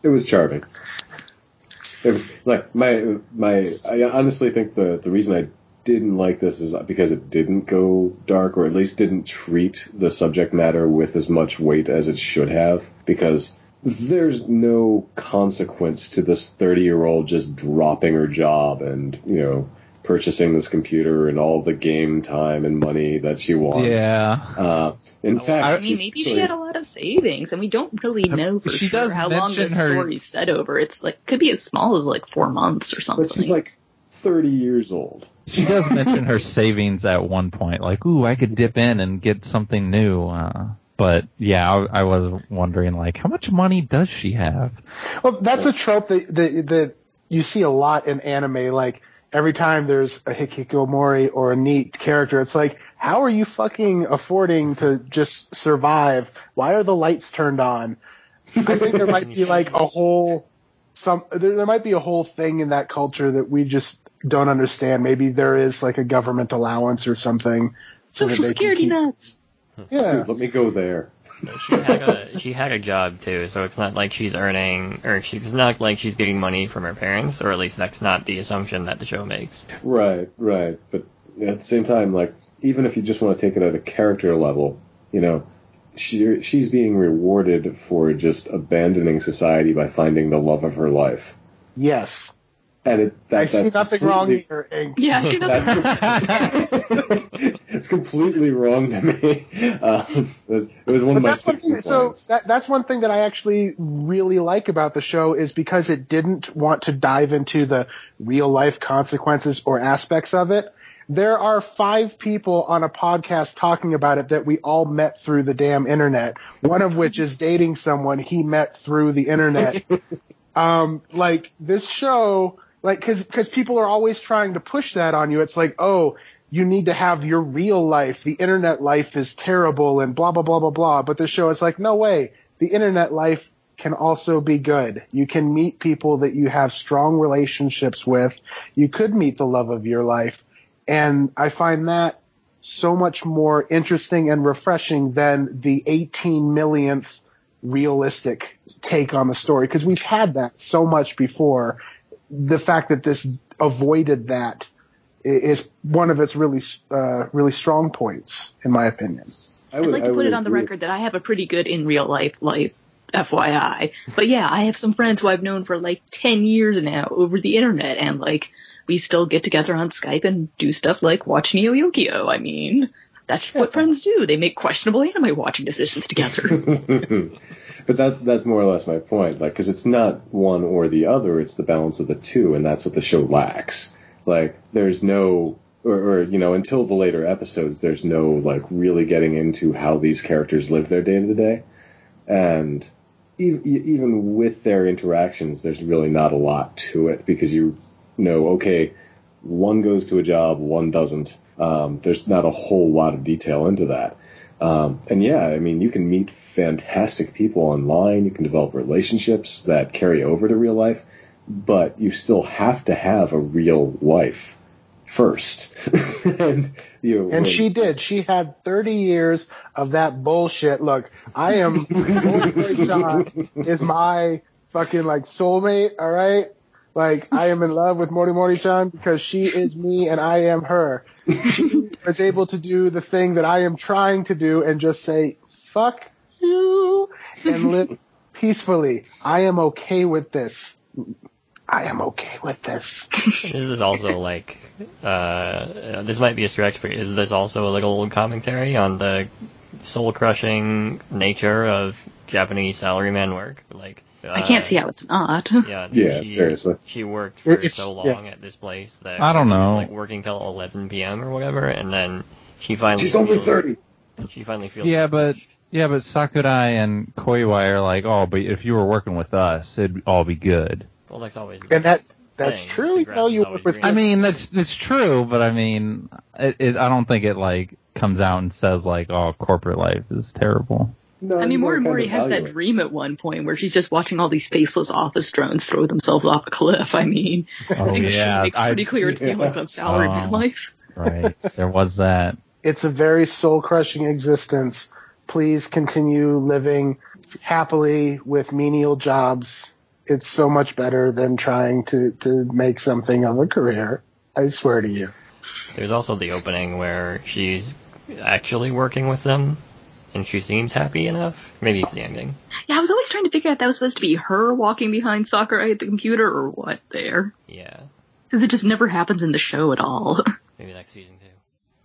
It was charming. It was like my my. I honestly think the the reason I didn't like this is because it didn't go dark, or at least didn't treat the subject matter with as much weight as it should have. Because there's no consequence to this 30 year old just dropping her job and you know purchasing this computer and all the game time and money that she wants. Yeah. Uh, in fact, I mean, she's maybe she had a lot of savings, and we don't really know for She sure does how long mention this her- story's set over. It's like could be as small as like four months or something. But she's like 30 years old. She does mention her savings at one point, like, ooh, I could dip in and get something new. Uh, but yeah, I, I was wondering, like, how much money does she have? Well, that's a trope that, that that you see a lot in anime. Like every time there's a hikikomori or a NEET character, it's like, how are you fucking affording to just survive? Why are the lights turned on? I think there might be like a whole some there, there might be a whole thing in that culture that we just don't understand. Maybe there is like a government allowance or something. social they can security keep- nuts. Yeah. Dude, let me go there. She had a she had a job too, so it's not like she's earning or she's it's not like she's getting money from her parents, or at least that's not the assumption that the show makes. Right, right. But at the same time, like, even if you just want to take it at a character level, you know, she, she's being rewarded for just abandoning society by finding the love of her life. Yes. And it, that, I see that's nothing wrong completely- here, Ink. Yeah, I see nothing. It's completely wrong to me. Um, it, was, it was one of But my that's one sticking thing. So that, that's one thing that I actually really like about the show is because it didn't want to dive into the real life consequences or aspects of it. There are five people on a podcast talking about it that we all met through the damn internet. One of which is dating someone he met through the internet. um, like this show, like, cause, cause people are always trying to push that on you. It's like, oh, you need to have your real life. The internet life is terrible and blah, blah, blah, blah, blah. But the show is like, no way. The internet life can also be good. You can meet people that you have strong relationships with. You could meet the love of your life. And I find that so much more interesting and refreshing than the 18 millionth realistic take on the story because we've had that so much before. The fact that this avoided that is one of its really, uh, really strong points, in my opinion. I I'd like to would put it on the record that I have a pretty good in real life life, FYI. But yeah, I have some friends who I've known for like 10 years now over the internet, and like, we still get together on Skype and do stuff like watch Neo Yokio. I mean, that's what friends do. They make questionable anime watching decisions together. but that that's more or less my point. Like, because it's not one or the other; it's the balance of the two, and that's what the show lacks. Like, there's no, or, or you know, until the later episodes, there's no like really getting into how these characters live their day to day, and even with their interactions, there's really not a lot to it because you know, okay, one goes to a job, one doesn't. Um, there's not a whole lot of detail into that. Um, and yeah, I mean, you can meet fantastic people online. You can develop relationships that carry over to real life, but you still have to have a real life first. and you know, And she did. She had 30 years of that bullshit. Look, I am, is my fucking like soulmate, alright? Like, I am in love with Mori Mori Chan because she is me and I am her. She was able to do the thing that I am trying to do and just say, fuck you. and live peacefully. I am okay with this. I am okay with this. This is also like, uh, this might be a stretch, but is this also a little commentary on the soul crushing nature of Japanese salaryman work? Like, uh, I can't see how it's not. Yeah, Yeah, she, seriously. She worked for It's- so yeah. long at this place that I don't know. like working till 11 p.m. or whatever, and then she finally She's only feels- 30. She finally feels Yeah, but yeah, but Sakurai and Koiwai are like, oh, but if you were working with us, it'd all be good. Well, that's always And that that's Thing. true. The You know, you work with. I mean, that's that's true, but I mean, it, it, I don't think it like comes out and says like, oh, corporate life is terrible. No, I mean, gotta Mori kind Mori has that dream at one point where she's just watching all these faceless office drones throw themselves off a cliff. I mean, Oh I think yeah, she makes I- pretty clear it's yeah. feelings on salaryman Oh. life. right. There was that. It's a very soul crushing existence. Please continue living happily with menial jobs. It's so much better than trying to, to make something of a career. I swear to you. There's also the opening where she's actually working with them, and she seems happy enough. Maybe it's the ending. Yeah, I was always trying to figure out if that was supposed to be her walking behind Sakurai at the computer or what there. Yeah, Because it just never happens in the show at all. maybe next season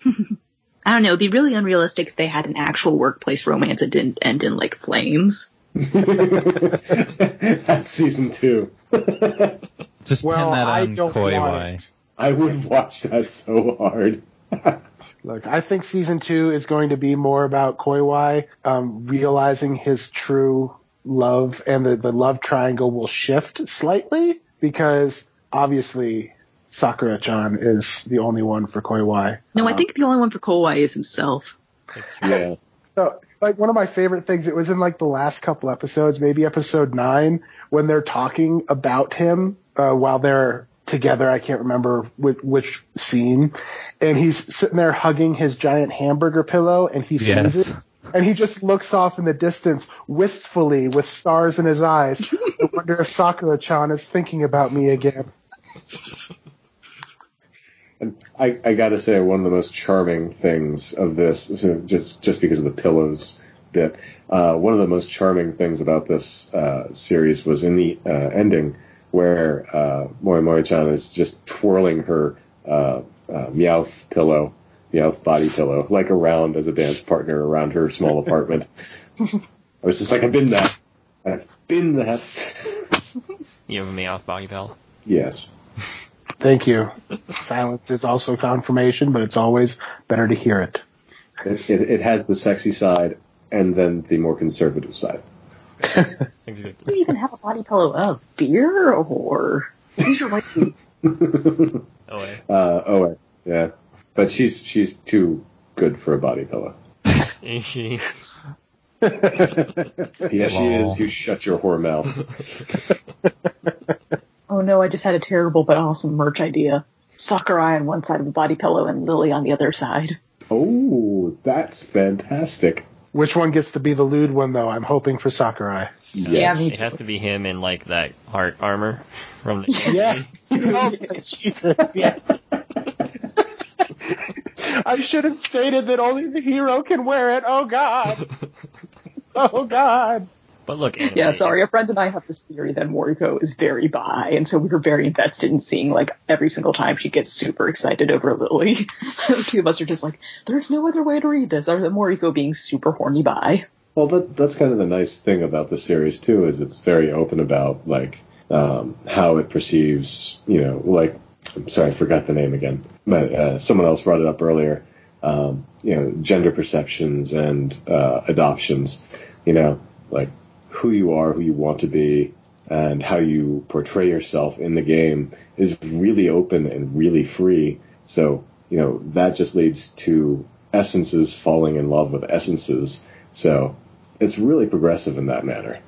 too. I don't know, it'd be really unrealistic if they had an actual workplace romance that didn't end in like flames. That's season two. Just Well, pin that I on don't want Koiwai. I would watch that so hard. Look, I think season two is going to be more about Koiwai um, realizing his true love, and the, the love triangle will shift slightly because obviously Sakura-chan is the only one for Koiwai. No, I Um, think the only one for Koiwai is himself. Yeah. So, like one of my favorite things, it was in like the last couple episodes, maybe episode nine, when they're talking about him uh, while they're together. I can't remember which, which scene, and he's sitting there hugging his giant hamburger pillow, and he sees Yes. it, and he just looks off in the distance wistfully with stars in his eyes. I wonder if Sakura-chan is thinking about me again. I, I gotta say, one of the most charming things of this, just just because of the pillows bit, uh, one of the most charming things about this uh, series was in the uh, ending where uh, Mori Mori-chan is just twirling her uh, uh, Meowth pillow, Meowth body pillow, like around as a dance partner around her small apartment. I was just like, I've been that. I've been that. You have me off body pillow? yes. Thank you. Silence is also confirmation, but it's always better to hear it. It, it, it has the sexy side and then the more conservative side. Things. Do you even have a body pillow of beer or these are like Oh wait. Uh, oh, wait, yeah. But she's she's too good for a body pillow. Is she? Yes, she is. You shut your whore mouth. Oh no, I just had a terrible but awesome merch idea. Sakurai on one side of the body pillow and Lily on the other side. Oh, that's fantastic. Which one gets to be the lewd one, though? I'm hoping for Sakurai. Yes. me It has to be him in like that heart armor from the. Yes. oh, Jesus, yes. I should have stated that only the hero can wear it. Oh, God. Oh, God. But look, anime, Yeah, sorry, a friend and I have this theory that Moriko is very bi, and so we were very invested in seeing like every single time she gets super excited over Lily. the two of us are just like, there's no other way to read this other than Moriko being super horny bi. Well, that that's kind of the nice thing about the series too, is it's very open about like um, how it perceives, you know, like I'm sorry, I forgot the name again, but uh, someone else brought it up earlier. Um, you know, gender perceptions and uh, adoptions. You know, like who you are, who you want to be, and how you portray yourself in the game is really open and really free. So, you know, that just leads to essences falling in love with essences. So, it's really progressive in that manner.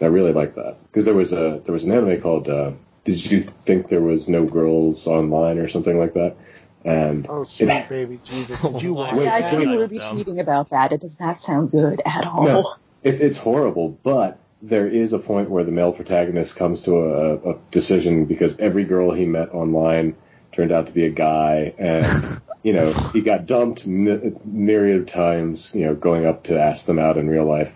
I really like that because there was a there was an anime called uh, Did you think there was no girls online or something like that? And Oh, sweet it, baby Jesus. Did you watch Wait, yeah, I've wait. seen Ruby tweeting about that. It does not sound good at all. No. It's it's horrible, but there is a point where the male protagonist comes to a, a decision because every girl he met online turned out to be a guy, and you know he got dumped my, myriad of times. You know, going up to ask them out in real life,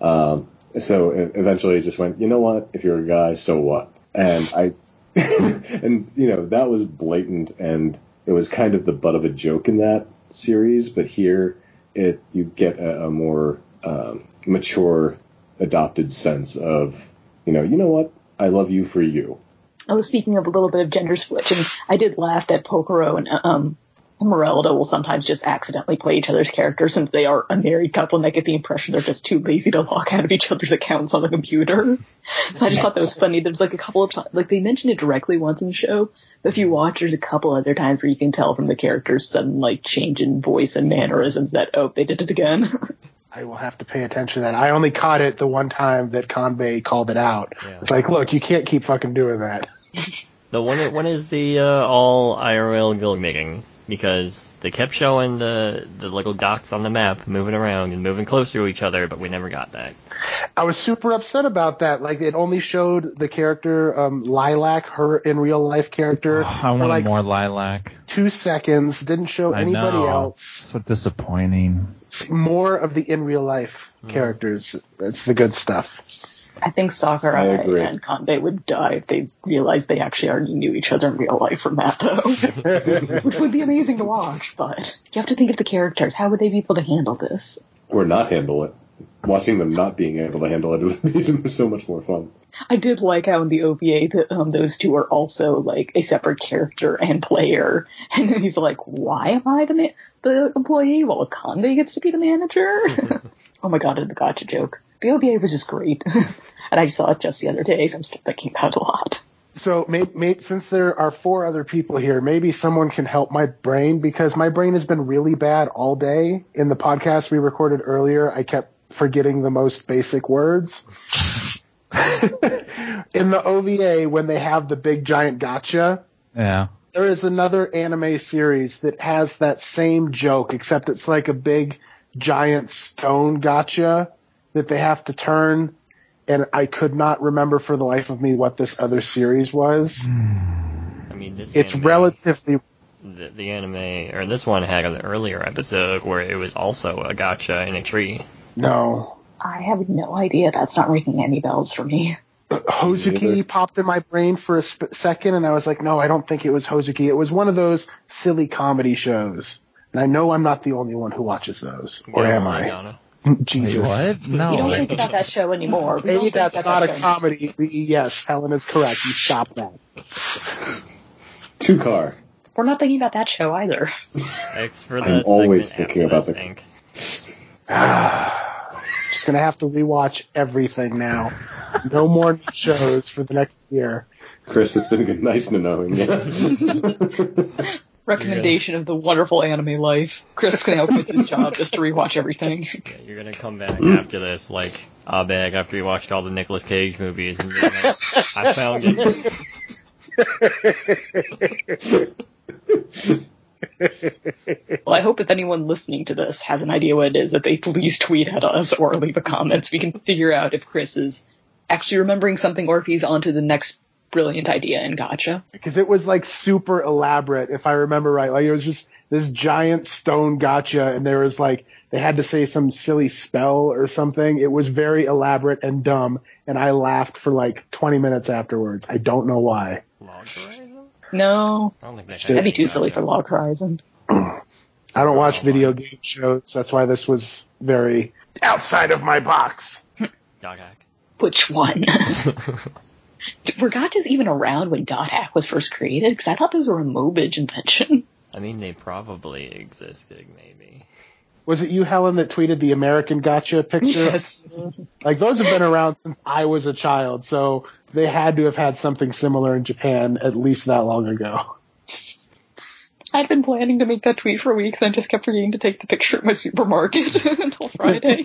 um, so eventually he just went, you know what? If you're a guy, so what? And I, and you know that was blatant, and it was kind of the butt of a joke in that series. But here, it you get a, a more um, mature, adopted sense of, you know, you know what? I love you for you. I was speaking of a little bit of gender switching. I did laugh that Pokero and um, Merelda will sometimes just accidentally play each other's characters since they are a married couple and I get the impression they're just too lazy to log out of each other's accounts on the computer. So I just thought that was funny. There's like a couple of times, like they mentioned it directly once in the show, but if you watch, there's a couple other times where you can tell from the characters' sudden like change in voice and mannerisms that, oh, they did it again. I will have to pay attention to that. I only caught it the one time that Convey called it out. Yeah. It's like, look, you can't keep fucking doing that. The when when is the uh, all IRL guild meeting? Because they kept showing the the little dots on the map moving around and moving closer to each other, but we never got that. I was super upset about that. Like it only showed the character um, Lilac, her in real life character, I for want like more lilac. two seconds. Didn't show I anybody know. else. So disappointing. More of the in real life characters. That's the good stuff. I think I Sakurai agree. and Conde would die if they realized they actually already knew each other in real life from that though. Which would be amazing to watch, but you have to think of the characters. How would they be able to handle this? Or not handle it. Watching them not being able to handle it would be so much more fun. I did like how in the OVA that um, those two are also like a separate character and player, and then he's like, "Why am I the ma- the employee while Conde gets to be the manager?" oh my god, the gacha joke. The OVA was just great, and I saw it just the other day, so I'm still thinking about it a lot. So, may, may, since there are four other people here, maybe someone can help my brain because my brain has been really bad all day. In the podcast we recorded earlier, I kept forgetting the most basic words. In the OVA, when they have the big giant gacha, Yeah. there is another anime series that has that same joke, except it's like a big giant stone gacha that they have to turn. And I could not remember for the life of me what this other series was. I mean, this It's anime, relatively the, the anime or this one had an earlier episode where it was also a gacha in a tree. no. I have no idea. That's not ringing any bells for me. Uh, Hozuki popped in my brain for a sp- second, and I was like, no, I don't think it was Hozuki. It was one of those silly comedy shows. And I know I'm not the only one who watches those. Or Yeah, am like, I? Donna. Jesus. Wait, what? No. We don't think about that show anymore. We Maybe that's about not that a show comedy. Yes, Helen is correct. You stop that. Two car. We're not thinking about that show either. Thanks for I'm always thinking after about this, the- Hank. Just gonna have to rewatch everything now. No more shows for the next year. Chris, it's been good, nice to knowing you. Recommendation of the wonderful anime life. Chris now quits his job just to rewatch everything. Yeah, you're gonna come back after this, like uh, Abeg, after you watched all the Nicolas Cage movies, and be like, I found it. Well, I hope if anyone listening to this has an idea what it is, that they please tweet at us or leave a comment so we can figure out if Chris is actually remembering something or if he's on to the next brilliant idea in Gacha. because it was like super elaborate if I remember right. Like it was just this giant stone gacha and there was like they had to say some silly spell or something. It was very elaborate and dumb and I laughed for like 20 minutes afterwards. I don't know why. Log Horizon? No, I don't think they That'd that'd be too silly for gacha. Log Horizon. I don't watch video game shows. That's why this was very outside of my box. Dot hack. Which one? were Gachas even around when Dot Hack was first created? Because I thought those were a Mobage invention. I mean, they probably existed, maybe. Was it you, Helen, that tweeted the American Gacha picture? Yes. Like those have been around since I was a child, so they had to have had something similar in Japan at least that long ago. I'd been planning to make that tweet for weeks and I just kept forgetting to take the picture at my supermarket until Friday.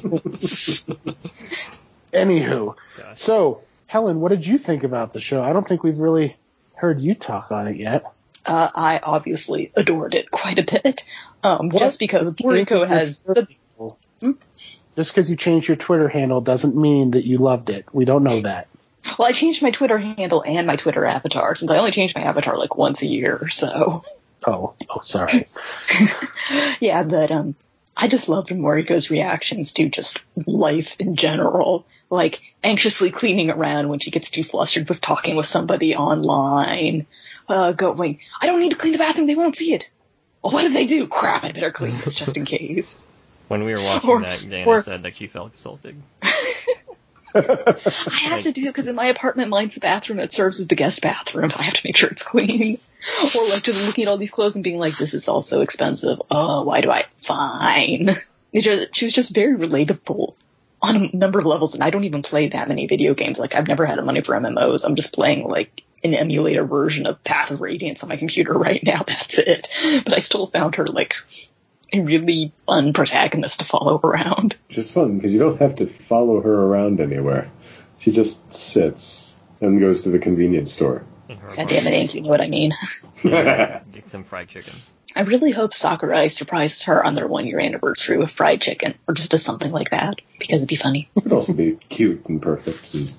Anywho, Gosh. so Helen, what did you think about the show? I don't think we've really heard you talk on it yet. Uh, I obviously adored it quite a bit. Um, just because Rico has the, Just because you changed your Twitter handle doesn't mean that you loved it. We don't know that. well, I changed my Twitter handle and my Twitter avatar since I only change my avatar like once a year or so. Oh, oh, sorry. yeah, but um, I just loved Moriko's reactions to just life in general. Like anxiously cleaning around when she gets too flustered with talking with somebody online. Uh, going, I don't need to clean the bathroom, they won't see it. Well, what if they do? Crap, I better clean this just in case. When we were watching Or- that, Dana or- said that she felt assaulted. I have to do it because in my apartment, mine's the bathroom that serves as the guest bathroom, so I have to make sure it's clean. Or like just looking at all these clothes and being like, this is all so expensive. Oh, why do I? Fine. Just, she was just very relatable on a number of levels, and I don't even play that many video games. Like I've never had the money for MMOs. I'm just playing like an emulator version of Path of Radiance on my computer right now. That's it. But I still found her like a really fun protagonist to follow around. Just fun because you don't have to follow her around anywhere. She just sits and goes to the convenience store. In her God damn it, apartment. You know what I mean. Get some fried chicken. I really hope Sakurai surprises her on their one year anniversary with fried chicken, or just does something like that, because it'd be funny. It could also be cute and perfect. And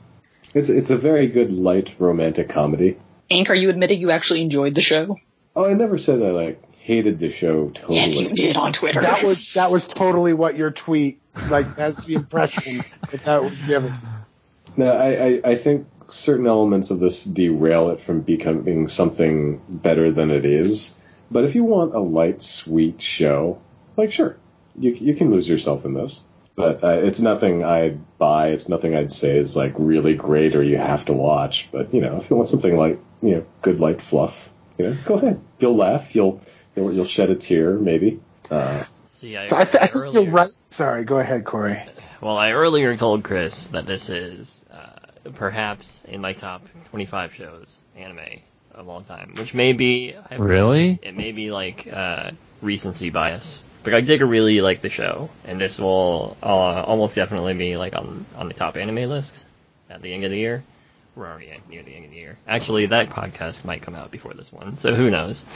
it's it's a very good light romantic comedy. Hank, are you admitting you actually enjoyed the show? Oh, I never said I like hated the show totally. Yes, you did on Twitter. That was that was totally what your tweet like. That's the impression that that was given. No, I, I, I think certain elements of this derail it from becoming something better than it is. But if you want a light, sweet show, like sure, you you can lose yourself in this. But uh, it's nothing I'd buy. It's nothing I'd say is like really great or you have to watch. But you know, if you want something like you know good light fluff, you know, go ahead. You'll laugh. You'll you'll, you'll shed a tear maybe. Uh, See, I, So I, th- I think you're right. Sorry, go ahead, Corey. Well, I earlier told Chris that this is uh, perhaps in my top 25 shows anime of all time, which may be I- Really? It may be like uh, recency bias, but I did really like the show, and this will uh, almost definitely be like on on the top anime list at the end of the year. We're already near the end of the year. Actually, that podcast might come out before this one, so who knows?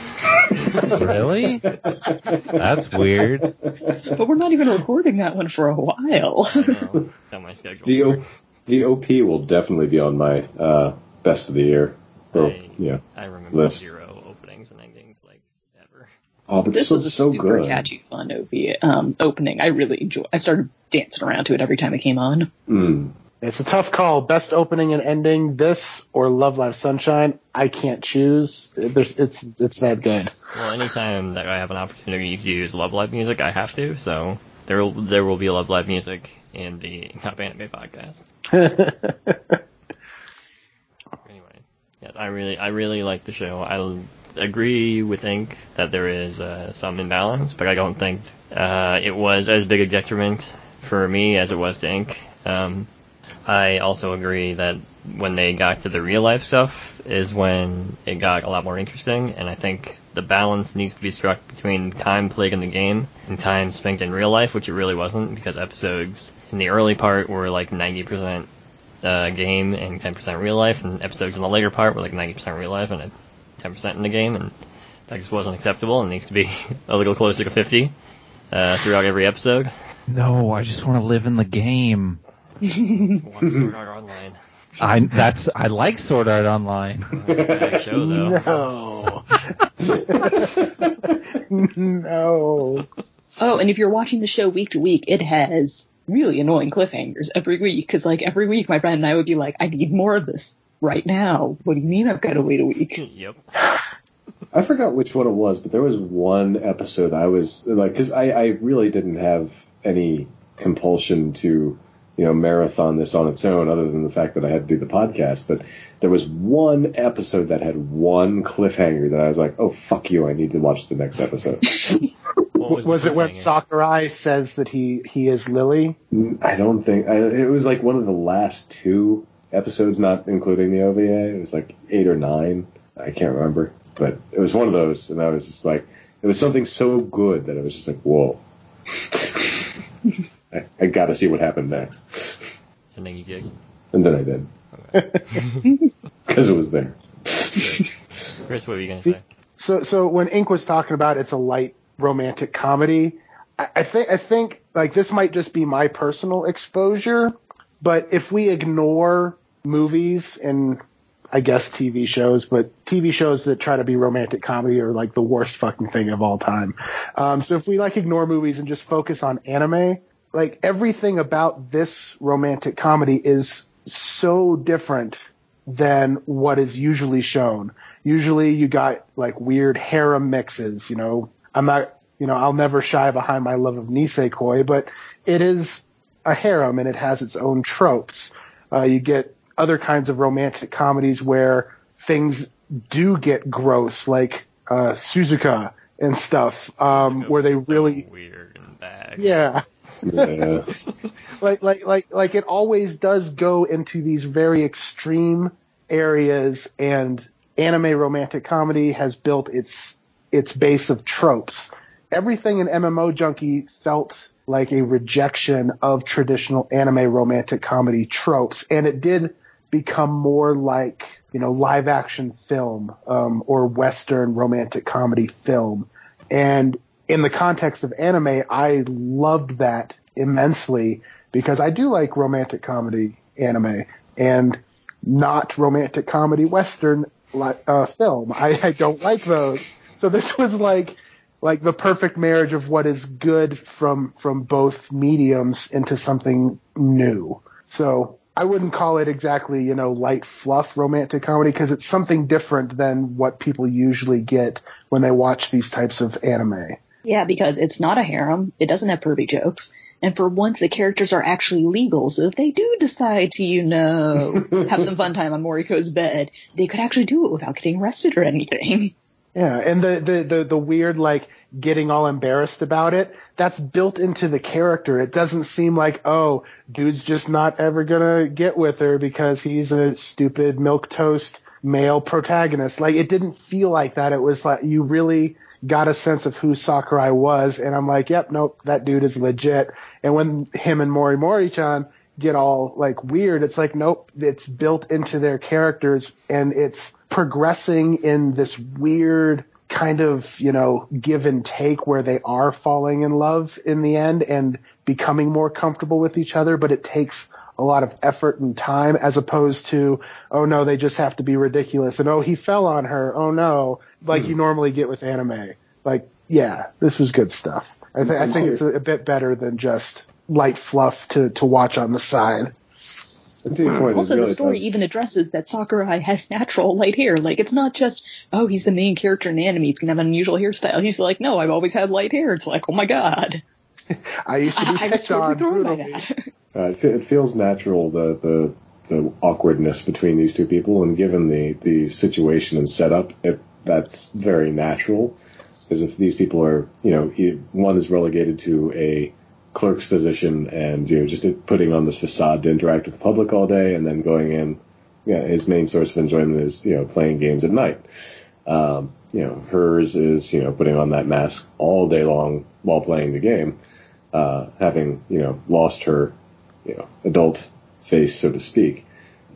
Really? That's weird. but we're not even recording that one for a while. I know my schedule the O- the OP will definitely be on my uh, best of the year. Or, I- yeah. I remember List. zero openings and endings like ever. Oh, but this so, was a so super good. catchy, fun OP um, opening. I really enjoyed. I started dancing around to it every time it came on. Mm. It's a tough call. Best opening and ending. This or Love Live Sunshine. I can't choose. There's, it's it's that good. Well, anytime that I have an opportunity to use Love Live music, I have to. So there will there will be Love Live music in the Top Anime podcast. I really I really like the show. I agree with Ink that there is uh, some imbalance, but I don't think uh, it was as big a detriment for me as it was to Ink. Um, I also agree that when they got to the real life stuff is when it got a lot more interesting, and I think the balance needs to be struck between time played in the game and time spent in real life, which it really wasn't because episodes in the early part were like 90% uh, game and 10% real life, and episodes in the later part were like 90% real life and 10% in the game, and that just wasn't acceptable and needs to be a little closer to 50 uh, throughout every episode. No, I just want to live in the game. Watch Sword Art Online. I that's I like Sword Art Online. Bad show though. No. no. Oh, and if you're watching the show week to week, it has really annoying cliffhangers every week. Because like every week, my friend and I would be like, "I need more of this right now." What do you mean I've got to wait a week? Yep. I forgot which one it was, but there was one episode I was like, because I, I really didn't have any compulsion to, you know, marathon this on its own, other than the fact that I had to do the podcast. But there was one episode that had one cliffhanger that I was like, oh fuck you, I need to watch the next episode. What Was, it when cliffhanger? Sakurai says that he he is Lily? I don't think I, it was like one of the last two episodes, not including the OVA. It was like eight or nine. I can't remember, but it was one of those, and I was just like, it was something so good that I was just like, whoa. I, I got to see what happened next, And then you did. and then I did because it was there. Chris, what were you gonna say? So so when Ink was talking about it's a light romantic comedy, I, I think I think like this might just be my personal exposure, but if we ignore movies and I guess TV shows, but TV shows that try to be romantic comedy are like the worst fucking thing of all time. Um, so if we like ignore movies and just focus on anime, like everything about this romantic comedy is so different than what is usually shown. Usually you got like weird harem mixes, you know, I'm not, you know, I'll never shy behind my love of Nisekoi, but it is a harem and it has its own tropes. Uh, you get other kinds of romantic comedies where things do get gross, like uh, Suzuka and stuff, um, where they really, weird and bad. yeah, Yeah. like like like like it always does go into these very extreme areas and anime romantic comedy has built its its base of tropes. Everything in MMO Junkie felt like a rejection of traditional anime romantic comedy tropes and it did become more like, you know, live action film um, or western romantic comedy film. And in the context of anime, I loved that immensely because I do like romantic comedy anime and not romantic comedy western uh, film. I, I don't like those. So this was like like the perfect marriage of what is good from from both mediums into something new. So I wouldn't call it exactly, you know, light fluff romantic comedy because it's something different than what people usually get when they watch these types of anime. Yeah, because it's not a harem. It doesn't have pervy jokes. And for once, the characters are actually legal. So if they do decide to, you know, have some fun time on Moriko's bed, they could actually do it without getting arrested or anything. Yeah, and the, the, the, the weird like getting all embarrassed about it, that's built into the character. It doesn't seem like, oh, dude's just not ever gonna get with her because he's a stupid milk toast male protagonist. Like it didn't feel like that. It was like you really got a sense of who Sakurai was and I'm like, yep, nope, that dude is legit. And when him and Mori Mori-chan get all like weird, it's like, nope, it's built into their characters and it's progressing in this weird kind of, you know, give and take where they are falling in love in the end and becoming more comfortable with each other, but it takes a lot of effort and time as opposed to, oh no, they just have to be ridiculous and oh, he fell on her. Oh no, like you hmm. normally get with anime. Like, yeah, this was good stuff. I, th- I think it's a, a bit better than just light fluff to, to watch on the side. And to your point, Also, really the story does- even addresses that Sakurai has natural light hair. Like, it's not just, oh, he's the main character in anime. He's gonna have an unusual hairstyle. He's like, no, I've always had light hair. It's like, oh my god. I used to be I, picked totally on thrown by brutally. that. Uh, it, it feels natural the, the the awkwardness between these two people, and given the the situation and setup, it that's very natural. As if these people are, you know, he, one is relegated to a clerk's position and you know just putting on this facade to interact with the public all day, and then going in. Yeah, his main source of enjoyment is you know playing games at night. Um, you know, hers is you know putting on that mask all day long while playing the game, uh, having you know lost her you know, adult face, so to speak.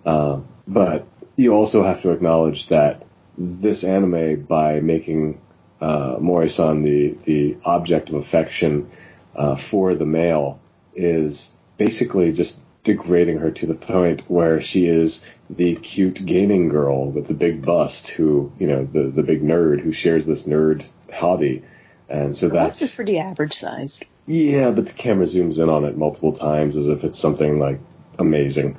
Um, but you also have to acknowledge that this anime, by making uh, Mori-san the the object of affection uh, for the male, is basically just degrading her to the point where she is the cute gaming girl with the big bust, who you know, the the big nerd who shares this nerd hobby. And so That's that's just pretty average sized. yeah, but the camera zooms in on it multiple times as if it's something like amazing.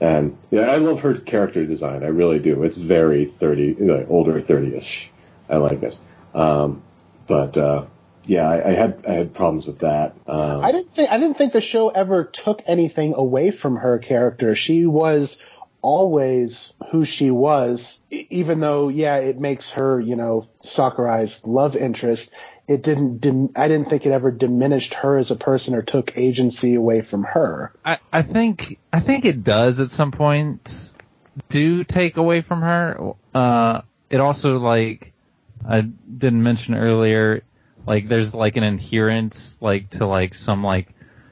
And yeah, I love her character design. I really do. It's very 30, like older 30ish. I like it. Um, but, uh, yeah, I, I had, I had problems with that. Um, I didn't think I didn't think the show ever took anything away from her character. She was always who she was, even though yeah, it makes her you know Sakurai's love interest. It didn't. Dim- I didn't think it ever diminished her as a person or took agency away from her. I, I think I think it does at some point do take away from her. Uh, it also like I didn't mention earlier, like there's like an adherence like to like some like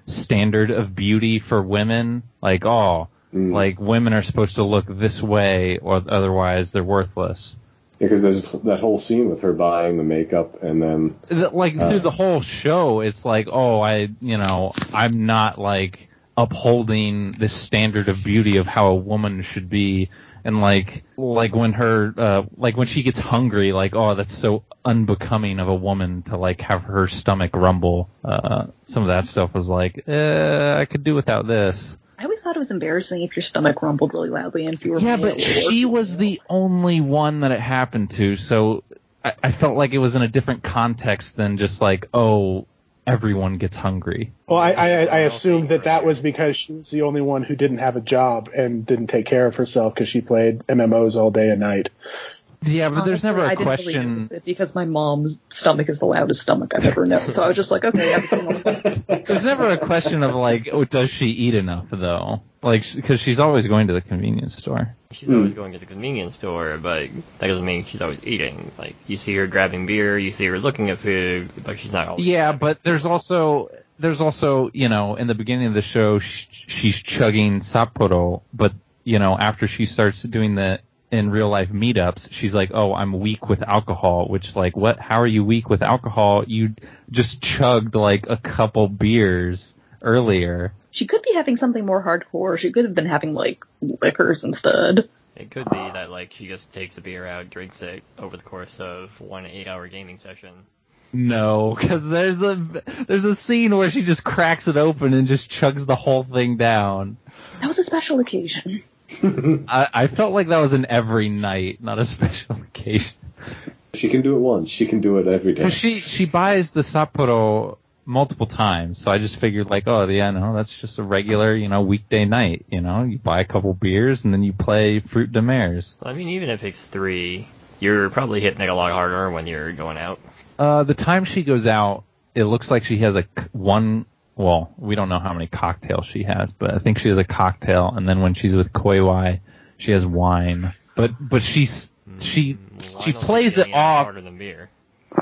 standard of beauty for women. Like oh, Mm. like women are supposed to look this way or otherwise they're worthless. because there's that whole scene with her buying the makeup and then, like Uh. through the whole show, it's like, oh, I, you know, I'm not like upholding this standard of beauty of how a woman should be, and like like when her uh like when she gets hungry like oh that's so unbecoming of a woman to like have her stomach rumble. Uh some of that stuff was like uh i could do without this. I always thought it was embarrassing if your stomach rumbled really loudly and if you were yeah but she was the only one that it happened to so I, I felt like it was in a different context than just like oh everyone gets hungry Well, I, I, I assumed that that was because she was the only one who didn't have a job and didn't take care of herself because she played MMOs all day and night. Yeah but there's um, never I a didn't really question it because my mom's stomach is the loudest stomach I've ever known. So I was just like, okay, yeah, this is normal. There's never a question of like, oh, does she eat enough though? Like, because she's always going to the convenience store. She's always hmm. going to the convenience store, but that doesn't mean she's always eating. Like, you see her grabbing beer, you see her looking at food, but she's not always. Yeah, but there's also there's also you know in the beginning of the show sh- she's chugging Sapporo, but you know after she starts doing the in real life meetups, she's like, oh, I'm weak with alcohol, which like what? How are you weak with alcohol? You just chugged like a couple beers earlier. She could be having something more hardcore. She could have been having like liquors instead. It could be that, like, she just takes a beer out, drinks it over the course of one eight hour gaming session. No, because there's a there's a scene where she just cracks it open and just chugs the whole thing down. That was a special occasion. I, I felt like that was an every night, not a special occasion. She can do it once. She can do it every day. Because she she buys the Sapporo multiple times, so I just figured like, oh yeah, no, that's just a regular, you know, weekday night. You know, you buy a couple beers and then you play Fruit de Mers. I mean, even if it's three, you're probably hitting it a lot harder when you're going out. Uh, the time she goes out, it looks like she has a c- one. Well, we don't know how many cocktails she has, but I think she has a cocktail, and then when she's with Koiwai, she has wine. But but she's she Mm, she plays it off. harder than beer.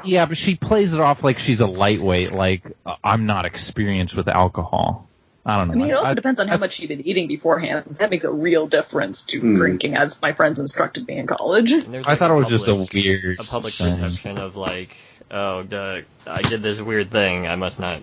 Yeah, but she plays it off like she's a lightweight, like uh, I'm not experienced with alcohol. I don't know. I mean, it also I- depends on how much she'd been eating beforehand. That makes a real difference to Hmm. drinking, as my friends instructed me in college. And I like, thought it was just a weird a public thing. perception of like, oh, duh, I did this weird thing. I must not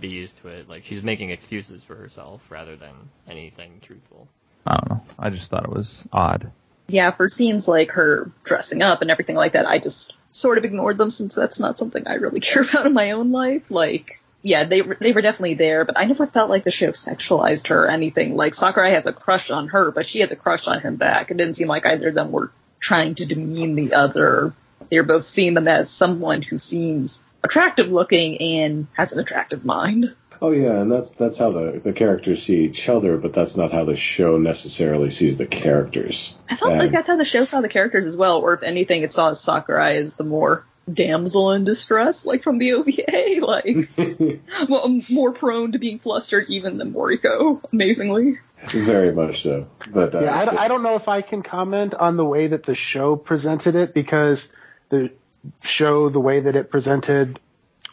be used to it. Like she's making excuses for herself rather than anything truthful. I don't know. I just thought it was odd. Yeah, for scenes like her dressing up and everything like that, I just sort of ignored them since that's not something I really care about in my own life. Like, yeah, they were, they were definitely there, but I never felt like the show sexualized her or anything. Like, Sakurai has a crush on her, but she has a crush on him back. It didn't seem like either of them were trying to demean the other. They're both seeing them as someone who seems attractive looking and has an attractive mind. Oh yeah, and that's that's how the the characters see each other, but that's not how the show necessarily sees the characters. I felt like that's how the show saw the characters as well, or if anything, it saw Sakurai as the more damsel in distress, like from the OVA, like well, more prone to being flustered even than Moriko, amazingly. Very much so. But uh, Yeah, I, don't- I don't know if I can comment on the way that the show presented it because the show, the way that it presented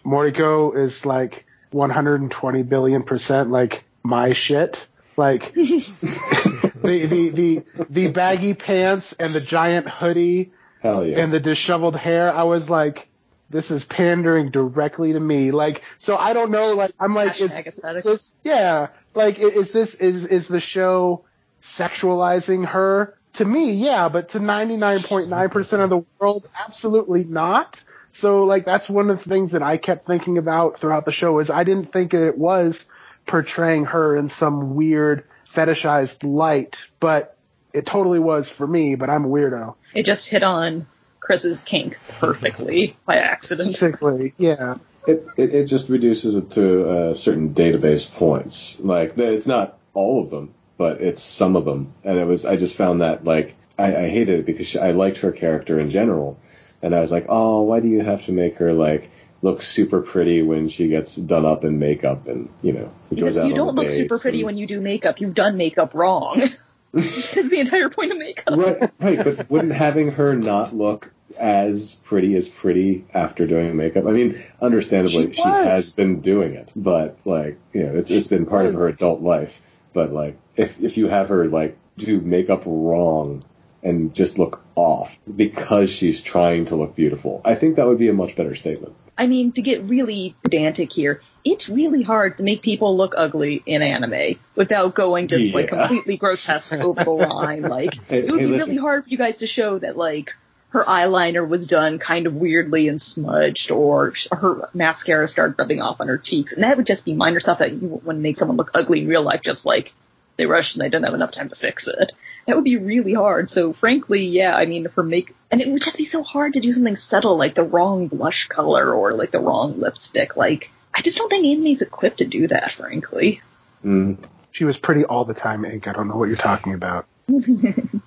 Moriko is like 120 billion percent like my shit. Like the, the, the, the baggy pants and the giant hoodie hell yeah. and the disheveled hair, I was like, this is pandering directly to me. Like, so I don't know, like, I'm like, is, is this, yeah, like, is this, is, is the show sexualizing her? To me, yeah, but to 99.9% of the world, absolutely not. So, like, that's one of the things that I kept thinking about throughout the show is I didn't think that it was portraying her in some weird fetishized light, but it totally was for me, but I'm a weirdo. It just hit on Chris's kink perfectly by accident. Basically, yeah. it, it it just reduces it to uh, certain database points. Like it's not all of them, but it's some of them. And it was I just found that like I, I hated it because she, I liked her character in general, and I was like, oh, why do you have to make her like look super pretty when she gets done up in makeup and you know Because you don't look super pretty and- when you do makeup. You've done makeup wrong. Is the entire point of makeup. right, right, but wouldn't having her not look as pretty as pretty after doing makeup? I mean, understandably, She she, has been doing it, but like, you know, it's it's been part of her adult life. But like, if if you have her like do makeup wrong and just look off because she's trying to look beautiful, I think that would be a much better statement. I mean, to get really pedantic here, it's really hard to make people look ugly in anime without going just like completely grotesque over the line. Like Hey- it would hey, be listen. really hard for you guys to show that like her eyeliner was done kind of weirdly and smudged, or her mascara started rubbing off on her cheeks, and that would just be minor stuff that you wouldn't make someone look ugly in real life, just like they rushed and they didn't have enough time to fix it. That would be really hard. So frankly, yeah, I mean, for make, and it would just be so hard to do something subtle like the wrong blush color or like the wrong lipstick. Like, I just don't think anime's equipped to do that, frankly. Mm. She was pretty all the time, Ink. I don't know what you're talking about.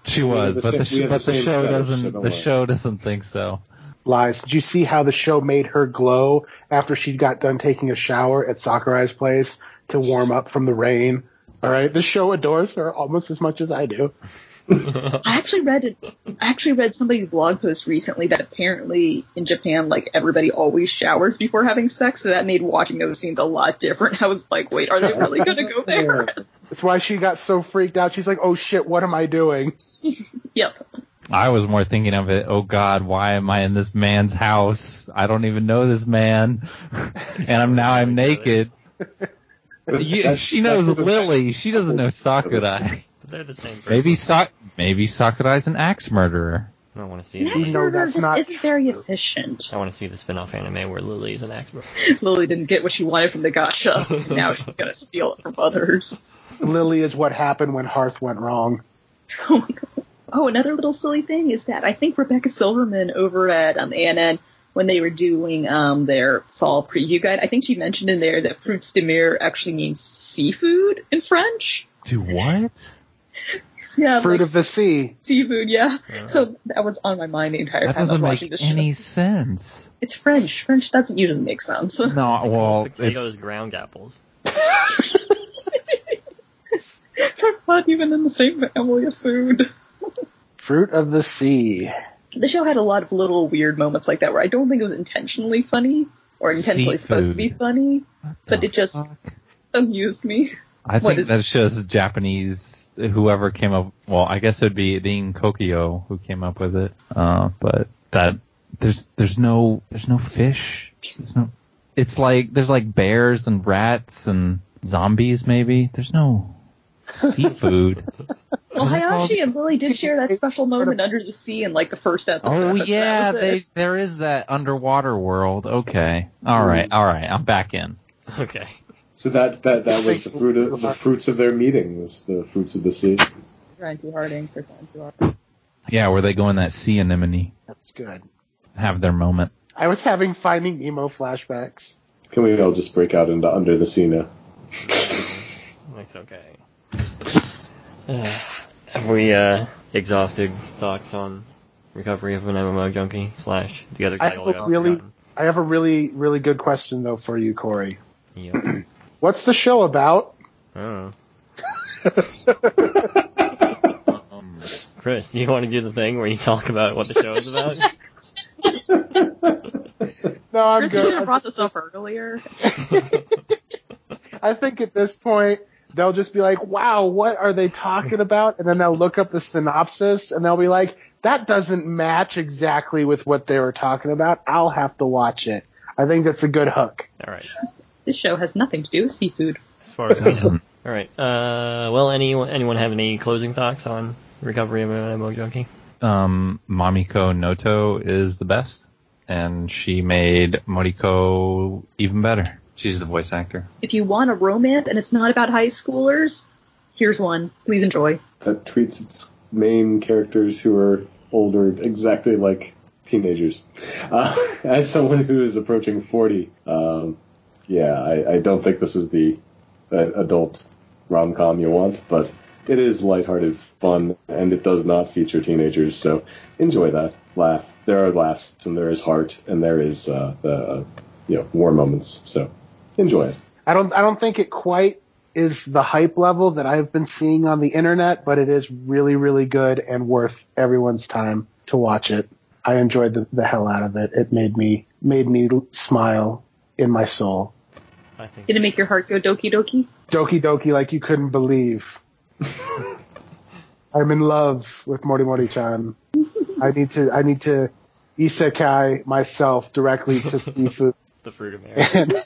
She was, the but the, same- we sh- but the the show doesn't. don't The show doesn't think so. Lies. Did you see how the show made her glow after she got done taking a shower at Sakurai's place to warm up from the rain? All right, the show adores her almost as much as I do. I actually read it. I actually read somebody's blog post recently that apparently in Japan, like everybody always showers before having sex, so that made watching those scenes a lot different. I was like, wait, are they really gonna go there? That's why she got so freaked out. She's like, "Oh shit, what am I doing?" yep. I was more thinking of it. Oh God, why am I in this man's house? I don't even know this man, and I'm now I'm naked. You, she knows Lily. She doesn't know Sakurai. But they're the same person. Maybe Sa- maybe Sakurai's an axe murderer. I don't want to see An it. Axe know murder just not isn't very efficient. I want to see the spin-off anime where Lily is an axe murderer. Lily didn't get what she wanted from the gacha. and now she's gonna steal it from others. Lily is what happened when Hearth went wrong. Oh, no. oh, another little silly thing is that I think Rebecca Silverman over at um, ANN, when they were doing um, their fall preview guide, I think she mentioned in there that fruits de mer actually means seafood in French. Do what? Yeah, Fruit like of the sea. seafood. Yeah. Yeah. So that was on my mind the entire That time I was doesn't watching make the show. any sense. It's French. French doesn't usually make sense. No, well, it's, Potatoes, ground apples. They're not even in the same family of food. Fruit of the sea. The show had a lot of little weird moments like that where I don't think it was intentionally funny or intentionally supposed to be funny, what but it just fuck? amused me. I what think that shows Japanese. Whoever came up, well, I guess it would be Rin Kokuyo who came up with it. Uh, but that there's there's no there's no fish. There's no. It's like there's like bears and rats and zombies maybe. There's no seafood. Well, Is Hayashi and Lily did share that special moment under the sea in like the first episode. Oh yeah, they there is that underwater world. Okay, all right, all right. I'm back in. Okay. So that, that, that was the fruit of, the fruits of their meeting was the fruits of the sea. trying too hard, Ink. They're trying too hard. Yeah, where they go in that sea anemone, That's good. have their moment. I was having Finding Nemo flashbacks. Can we all just break out into under the sea now? It's okay. Uh, have we uh, exhausted thoughts on recovery of an MMO junkie slash the other I have a really, forgotten? I have a really, really good question though for you, Corey. Yep. What's the show about? I don't Oh. Chris, do you want to do the thing where you talk about what the show is about? No, I'm Chris, you good. should have brought this up earlier. I think at this point they'll just be like, "Wow, what are they talking about?" And then they'll look up the synopsis and they'll be like, "That doesn't match exactly with what they were talking about. I'll have to watch it." I think that's a good hook. All right. This show has nothing to do with seafood. As far as I know. Doesn't- All right. Uh, well, anyone anyone have any closing thoughts on recovery of an MMO junkie? um, Mamiko Noto is the best, and she made Moriko even better. She's the voice actor. If you want a romance and it's not about high schoolers, here's one. Please enjoy. That treats its main characters who are older exactly like teenagers. Uh, as someone who is approaching 40, um, yeah, I, I don't think this is the uh, adult rom-com you want, but it is lighthearted fun, and it does not feature teenagers, so enjoy that. Laugh. There are laughs, and there is heart, and there is uh, the you know war moments. So enjoy it. I don't I don't think it quite is the hype level that I've been seeing on the internet, but it is really really good and worth everyone's time to watch it. I enjoyed the, the hell out of it. It made me made me smile in my soul. I think. Did it make your heart go doki doki? Doki Doki like you couldn't believe. I'm in love with Mori Mori chan. I need to I need to isekai myself directly to seafood the fruit of marriage.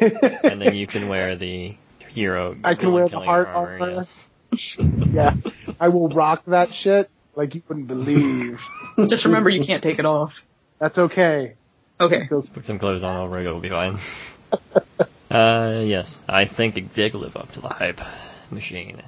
And and then you can wear the hero. I can wear the heart killing armor. yes. yeah, I will rock that shit like you wouldn't believe. Just remember you can't take it off. That's okay. Okay. Those- Put some clothes on over, it'll be fine. uh, yes, I think it did live up to the hype machine.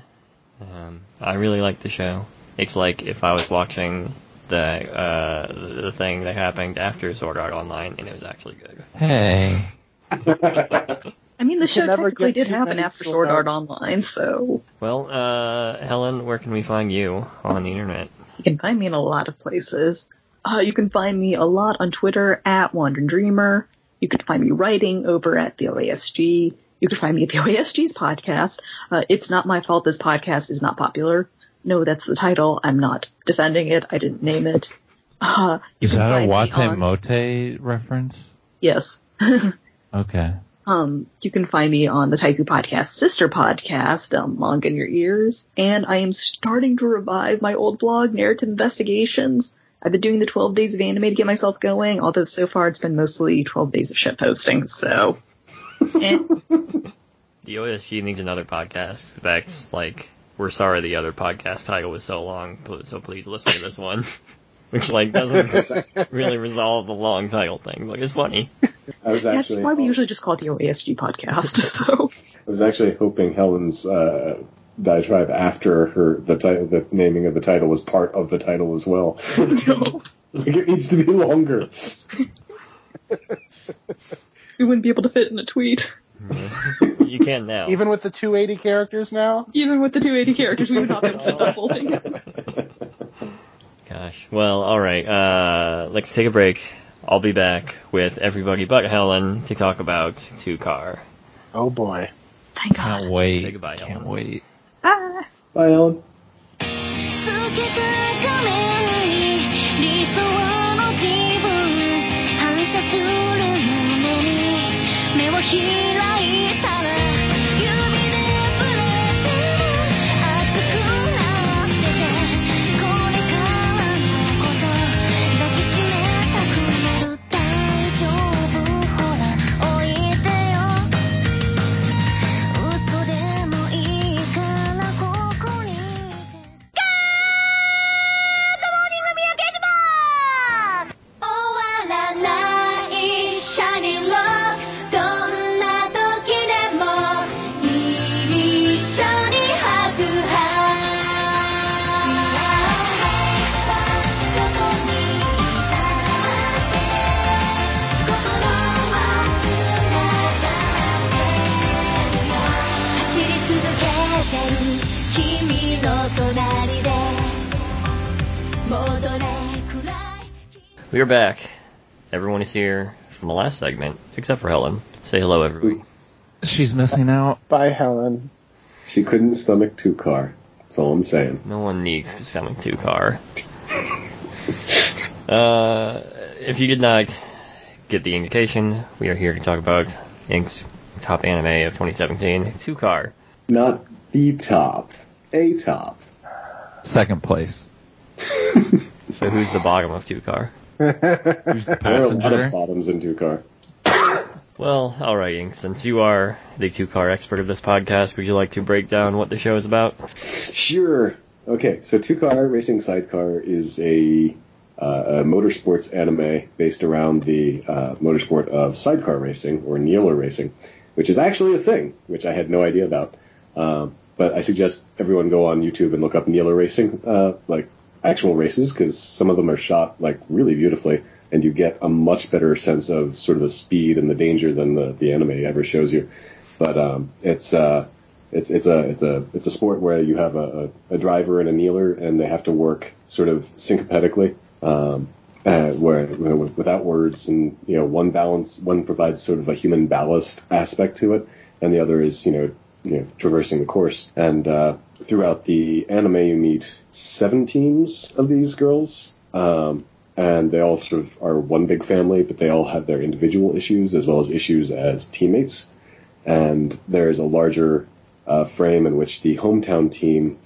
Um, I really like the show. It's like if I was watching the uh, the thing that happened after Sword Art Online, and it was actually good. Hey. I mean, the show technically did too happen many after Sword Sword Art Art. Online, so Well, uh, Helen, where can we find you on the internet? you can find me in a lot of places. Uh, you can find me a lot on Twitter at Wandering Dreamer. You can find me writing over at the OASG. You can find me at the OASG's podcast. Uh, it's not my fault this podcast is not popular. No, that's the title. I'm not defending it. I didn't name it. Uh, Is that a find me Wate on- Mote reference? Yes. Okay. Um, you can find me on the Taiku Podcast sister podcast, um, Manga in Your Ears, and I am starting to revive my old blog, Narrative Investigations. I've been doing the 12 days of anime to get myself going, although so far it's been mostly 12 days of shit posting, so. eh. The OSG needs another podcast. That's like, we're sorry the other podcast title was so long, so please listen to this one. Which like doesn't really resolve the long title thing, but it's funny. I was That's why we usually just call it the OASG podcast, so. I was actually hoping Helen's uh, diatribe after her the ti- the naming of the title was part of the title as well. No. It's like it needs to be longer. We wouldn't be able to fit in a tweet. You can now. Even with the 280 characters now? Even with the 280 characters, we would not be able to fit the whole thing. Gosh. Well, alright, uh, let's take a break. I'll be back with everybody but Helen to talk about Two Car. Oh boy. Thank God. Can't wait. Say goodbye, Can't Ellen. wait. Ah. Bye, Ellen. We are back. Everyone is here from the last segment, except for Helen. Say hello, everybody. She's missing out. Bye, Helen. She couldn't stomach two car. That's all I'm saying. No one needs to stomach two car. uh, if you did not get the indication, we are here to talk about Ink's top anime of 2017, Two Car. Not the top. A top. Second place. So who's the bottom of Two Car? Who's the There are a lot of bottoms in two car. Well, alright, Ink. Since you are the Two Car expert of this podcast, would you like to break down what the show is about? Sure. Okay, so Two Car Racing Sidecar is a, uh, a motorsports anime based around the uh, motorsport of sidecar racing or kneeler racing, which is actually a thing, which I had no idea about. Um, but I suggest everyone go on YouTube and look up kneeler racing, uh, like actual races, because some of them are shot like really beautifully, and you get a much better sense of sort of the speed and the danger than the, the anime ever shows you. But um, it's uh, it's it's a it's a it's a sport where you have a, a, driver and a kneeler, and they have to work sort of syncopatically, um, uh, where you know, without words, and you know one balance one provides sort of a human ballast aspect to it, and the other is you know you know traversing the course. And uh, throughout the anime, you meet seven teams of these girls. Um, and they all sort of are one big family, but they all have their individual issues as well as issues as teammates and there's a larger uh, frame in which the hometown team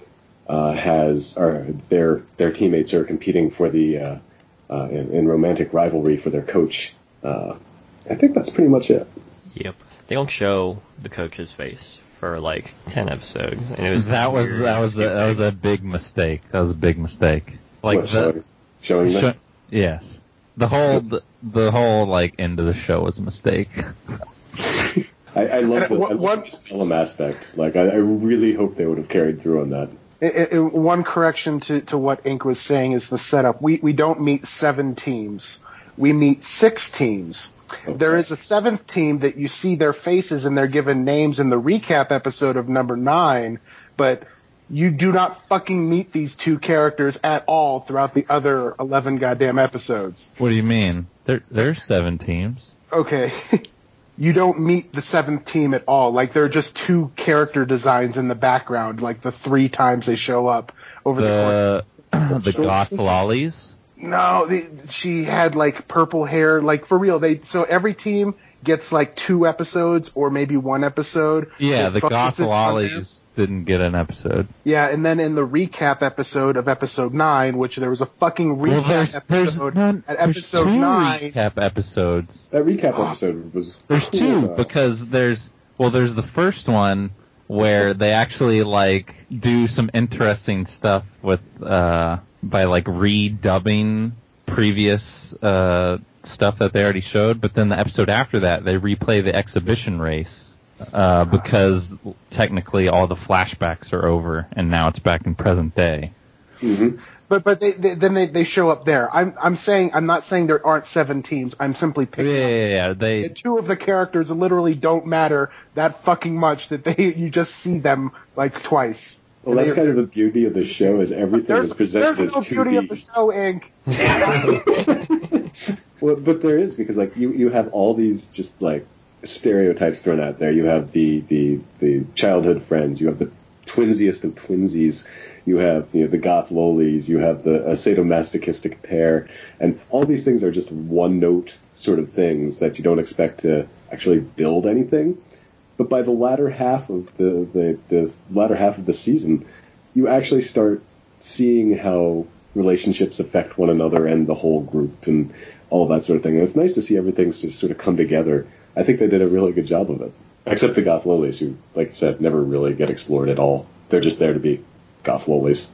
uh, has, or their their teammates are competing for the uh, uh, in, in romantic rivalry for their coach. Uh, I think that's pretty much it. Yep. they don't show the coach's face for like ten episodes, and it was That was that was a, that was a big mistake. That was a big mistake. Like What, the, showing, showing that? Sho- yes. The whole the, the whole like end of the show was a mistake. I, I love the, I love this Pelham aspect. Like, I, I really hope they would have carried through on that. I- I- one correction to, to what Ink was saying is the setup. We we don't meet seven teams. We meet six teams. There is a seventh team that you see their faces and they're given names in the recap episode of number nine, but you do not fucking meet these two characters at all throughout the other eleven goddamn episodes. what do you mean? There there's seven teams. Okay. You don't meet the seventh team at all. Like there are just two character designs in the background, like the three times they show up over the course. Of the the goth lollies. No, the, she had like purple hair. Like for real, they so every team gets like two episodes or maybe one episode. Yeah, the goth focuses on them. lollies didn't get an episode. Yeah, and then in the recap episode of episode nine, which there was a fucking recap Well, there's there's episode none, at there's two nine. recap episodes. That recap episode was. There's cool, two though. because there's well there's the first one where they actually like do some interesting stuff with uh by like redubbing previous uh stuff that they already showed, but then the episode after that they replay the exhibition race uh because technically all the flashbacks are over and now it's back in present day. Mhm. But but they, they, then they, they show up there. I'm I'm saying I'm not saying there aren't seven teams. I'm simply Yeah, picking yeah, yeah, yeah. They And two of the characters literally don't matter that fucking much that they you just see them like twice. Well, that's kind of the beauty of the show is everything is presented there's as no beauty of the 2D. show, Ink. well, but there is because like you you have all these just like stereotypes thrown out there. You have the the the childhood friends. You have the twinsiest of twinsies. You have you know the goth lolies. You have the uh, sadomasochistic pair, and all these things are just one note sort of things that you don't expect to actually build anything. But by the latter half of the, the, the latter half of the season, you actually start seeing how relationships affect one another and the whole group and all that sort of thing. And it's nice to see everything sort of come together. I think they did a really good job of it. Except the goth lolies, who, like I said, never really get explored at all. They're just there to be goth lolies.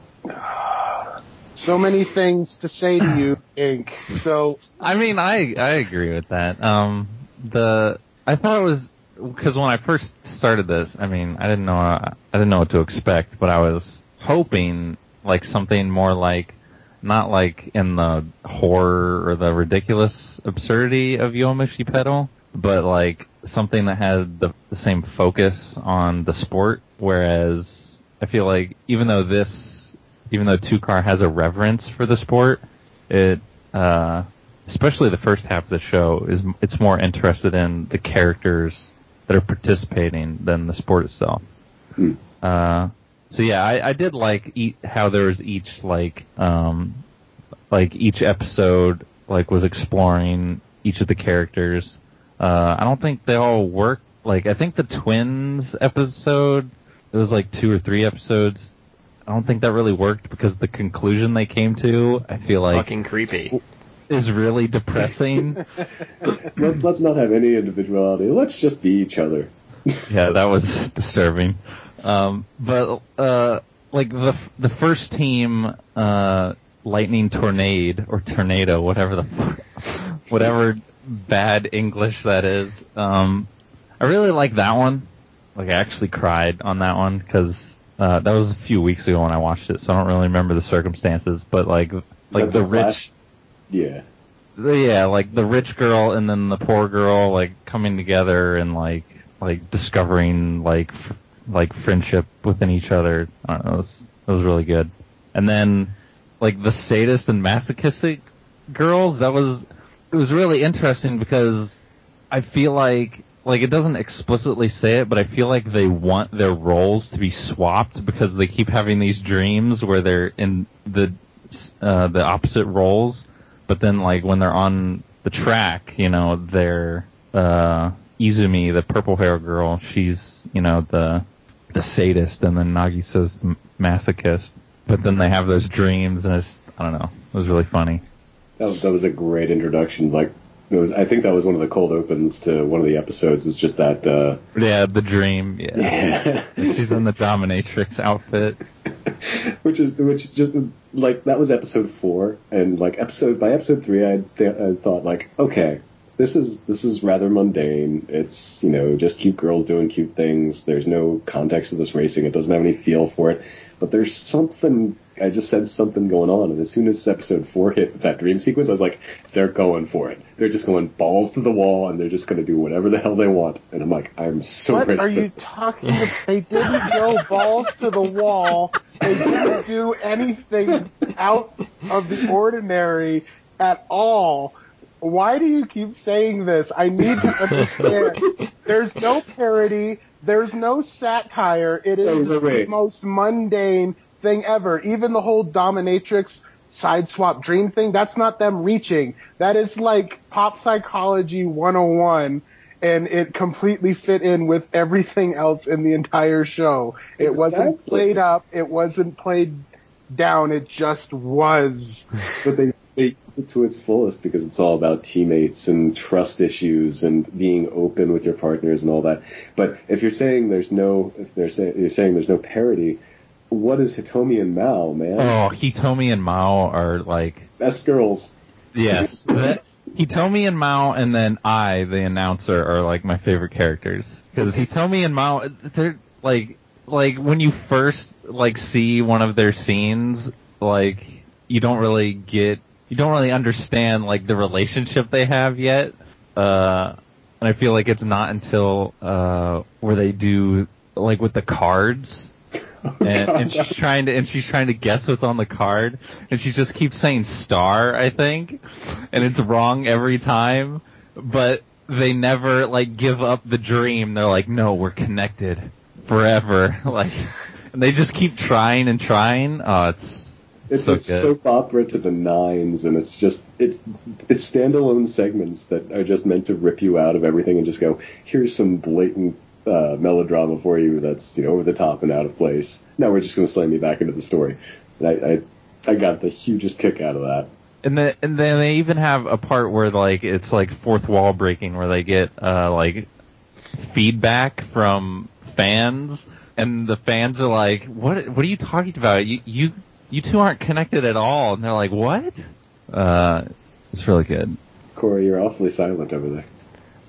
So many things to say to you, Ink. So I mean, I I agree with that. Um, the I thought it was because when I first started this, I mean, I didn't know I didn't know what to expect, but I was hoping like something more like not like in the horror or the ridiculous absurdity of Yowamushi Pedal, but like something that had the, the same focus on the sport. Whereas I feel like even though this, even though Two Car has a reverence for the sport, it uh, especially the first half of the show is it's more interested in the characters that are participating than the sport itself. Hmm. Uh, so yeah, I, I did like eat how there was each like um like each episode like was exploring each of the characters. Uh, I don't think they all work. Like I think the twins episode, it was like two or three episodes. I don't think that really worked because the conclusion they came to, I feel like fucking creepy. is really depressing. Let, let's not have any individuality. Let's just be each other. yeah, that was disturbing. Um, but uh, like the the first team, uh, lightning tornado or tornado, whatever the whatever bad English that is. Um, I really like that one. Like I actually cried on that one because uh, that was a few weeks ago when I watched it, so I don't really remember the circumstances. But like like the the rich. Yeah. yeah, like the rich girl and then the poor girl like coming together and like like discovering like f- like friendship within each other. I don't know, it was, it was really good. And then like the sadist and masochistic girls, that was it was really interesting because I feel like like it doesn't explicitly say it, but I feel like they want their roles to be swapped because they keep having these dreams where they're in the uh, the opposite roles but then like when they're on the track, you know, they're uh Izumi, the purple hair girl, she's, you know, the the sadist and then Nagisa's the masochist. But then they have those dreams and it's I don't know. It was really funny. That was, that was a great introduction. Like was. I think that was one of the cold opens to one of the episodes. Was just that. Uh, Yeah, the dream. Yeah. yeah. She's in the dominatrix outfit. which is which just like that was episode four, and like episode by episode three, I, th- I thought like, okay, this is this is rather mundane. It's you know just cute girls doing cute things. There's no context to this racing. It doesn't have any feel for it. But there's something. I just said something going on, and as soon as episode four hit with that dream sequence, I was like, they're going for it. They're just going balls to the wall, and they're just going to do whatever the hell they want. And I'm like, I'm so what ready are for you this. talking about? They didn't go balls to the wall. They didn't do anything out of the ordinary at all. Why do you keep saying this? I need to understand. There's no parody. There's no satire. It is Wait, wait, the most mundane thing ever. Even the whole dominatrix side swap dream thing, that's not them reaching. That is like pop psychology 101 and it completely fit in with everything else in the entire show. It wasn't played up, it wasn't played down, it just was. but they they it to its fullest because it's all about teammates and trust issues and being open with your partners and all that. But if you're saying there's no, if they're saying you're saying there's no parody, what is Hitomi and Mao, man? Oh, Hitomi and Mao are like Best girls. yes. That, Hitomi and Mao, and then I, the announcer, are like my favorite characters because Hitomi and Mao, they're like like when you first like see one of their scenes, like you don't really get you don't really understand like the relationship they have yet. Uh, and I feel like it's not until uh where they do like with the cards Oh and, and she's trying to and she's trying to guess what's on the card and she just keeps saying star i think and it's wrong every time but they never like give up the dream. They're like no we're connected forever. Like and they just keep trying and trying. Oh it's, It's, so it's good. soap opera to the nines, and it's just it's it's standalone segments that are just meant to rip you out of everything and just go, here's some blatant uh, melodrama for you that's you know over the top and out of place. Now we're just going to slam you back into the story, and I, I I got the hugest kick out of that. And then and then they even have a part where like it's like fourth wall breaking where they get uh like feedback from fans and the fans are like, "What what are you talking about? You you you two aren't connected at all." And they're like, "What?" Uh it's really good. Corey, you're awfully silent over there.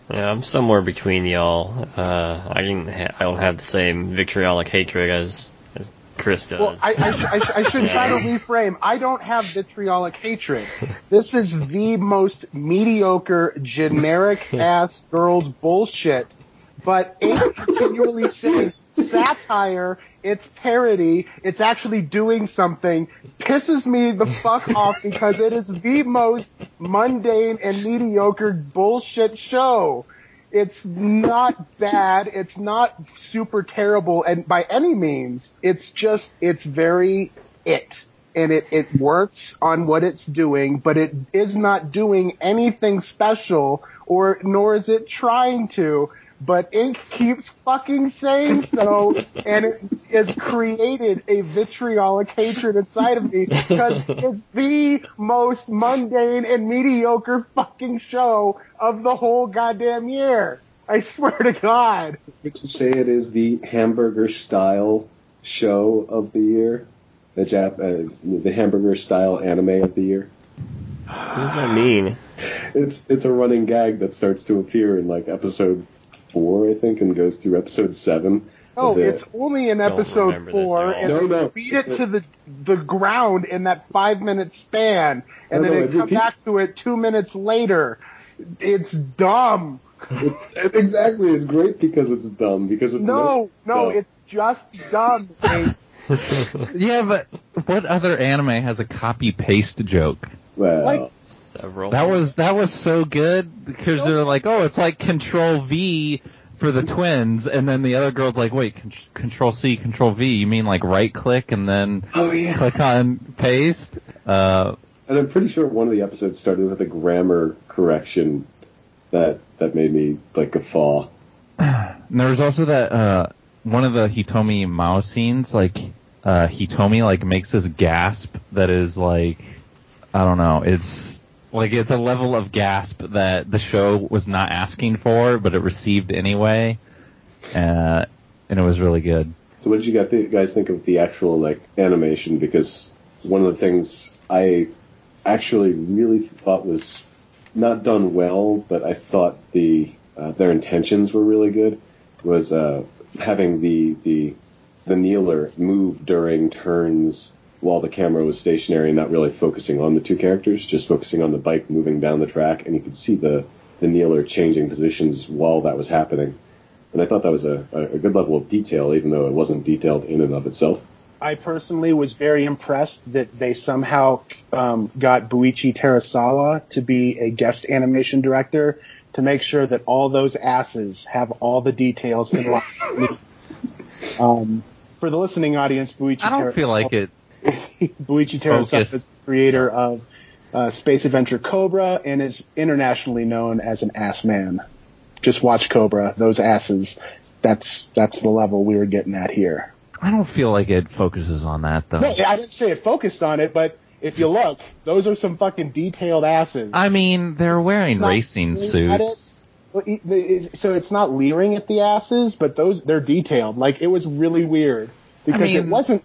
Yeah, I'm somewhere between y'all. Uh, I. Ha- I don't have the same vitriolic hatred as, as Chris does. Well, I, I, sh- I, sh- I should try to reframe. I don't have vitriolic hatred. This is the most mediocre, generic ass girls bullshit. But ain't continually saying satire, it's parody, it's actually doing something, pisses me the fuck off because it is the most mundane and mediocre bullshit show. It's not bad. It's not super terrible, and by any means, it's just it's very it, and it it works on what it's doing, but it is not doing anything special, or nor is it trying to. But Ink keeps fucking saying so, and it has created a vitriolic hatred inside of me because it's the most mundane and mediocre fucking show of the whole goddamn year. I swear to God. Would you say it is the hamburger style show of the year? The Jap, uh, the hamburger style anime of the year? what does that mean? It's it's a running gag that starts to appear in like episode four, I think, and goes through episode seven. Oh, the- it's only in episode four, and No, they no. beat it to the the ground in that five minute span, and No, then no, they come repeat- back to it two minutes later. It's dumb. It- exactly. It's great because it's dumb. Because it's No, no, dumb. it's just dumb. Yeah, but what other anime has a copy paste joke? well. like- Several. That was that was so good because they're like, oh, it's like Control V for the twins, and then the other girl's like, wait, con- Control C, Control V, you mean like right click and then oh yeah. click on paste? Uh, And I'm pretty sure one of the episodes started with a grammar correction that that made me like guffaw. and there was also that uh, one of the Hitomi Mao scenes, like uh, Hitomi like makes this gasp that is like, I don't know, it's Like it's a level of gasp that the show was not asking for, but it received anyway, uh, and it was really good. So what did you guys think, of the actual like animation? Because one of the things I actually really thought was not done well, but I thought the uh, their intentions were really good. Was uh, having the the the kneeler move during turns while the camera was stationary and not really focusing on the two characters, just focusing on the bike moving down the track, and you could see the the kneeler changing positions while that was happening. And I thought that was a, a a good level of detail, even though it wasn't detailed in and of itself. I personally was very impressed that they somehow um, got Buichi Terasawa to be a guest animation director to make sure that all those asses have all the details in line. um, for the listening audience, Buichi I don't feel like it. Buichi Focus. is the creator of uh, Space Adventure Cobra and is internationally known as an ass man. Just watch Cobra; those asses. That's that's the level we were getting at here. I don't feel like it focuses on that though. No, I didn't say it focused on it, but if you look, those are some fucking detailed asses. I mean, they're wearing racing suits. It- So it's not leering at the asses, but those they're detailed. Like it was really weird because it mean- wasn't.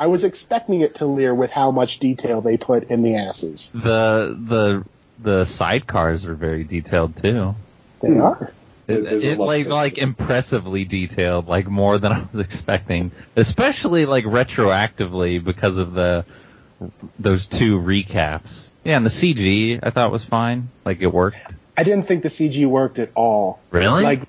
I was expecting it to leer with how much detail they put in the asses. The the the sidecars are very detailed too. They are. It, There's it like of- like impressively detailed, like more than I was expecting, especially like retroactively because of the those two recaps. Yeah, and the CG I thought was fine, like it worked. I didn't think the CG worked at all. Really? Like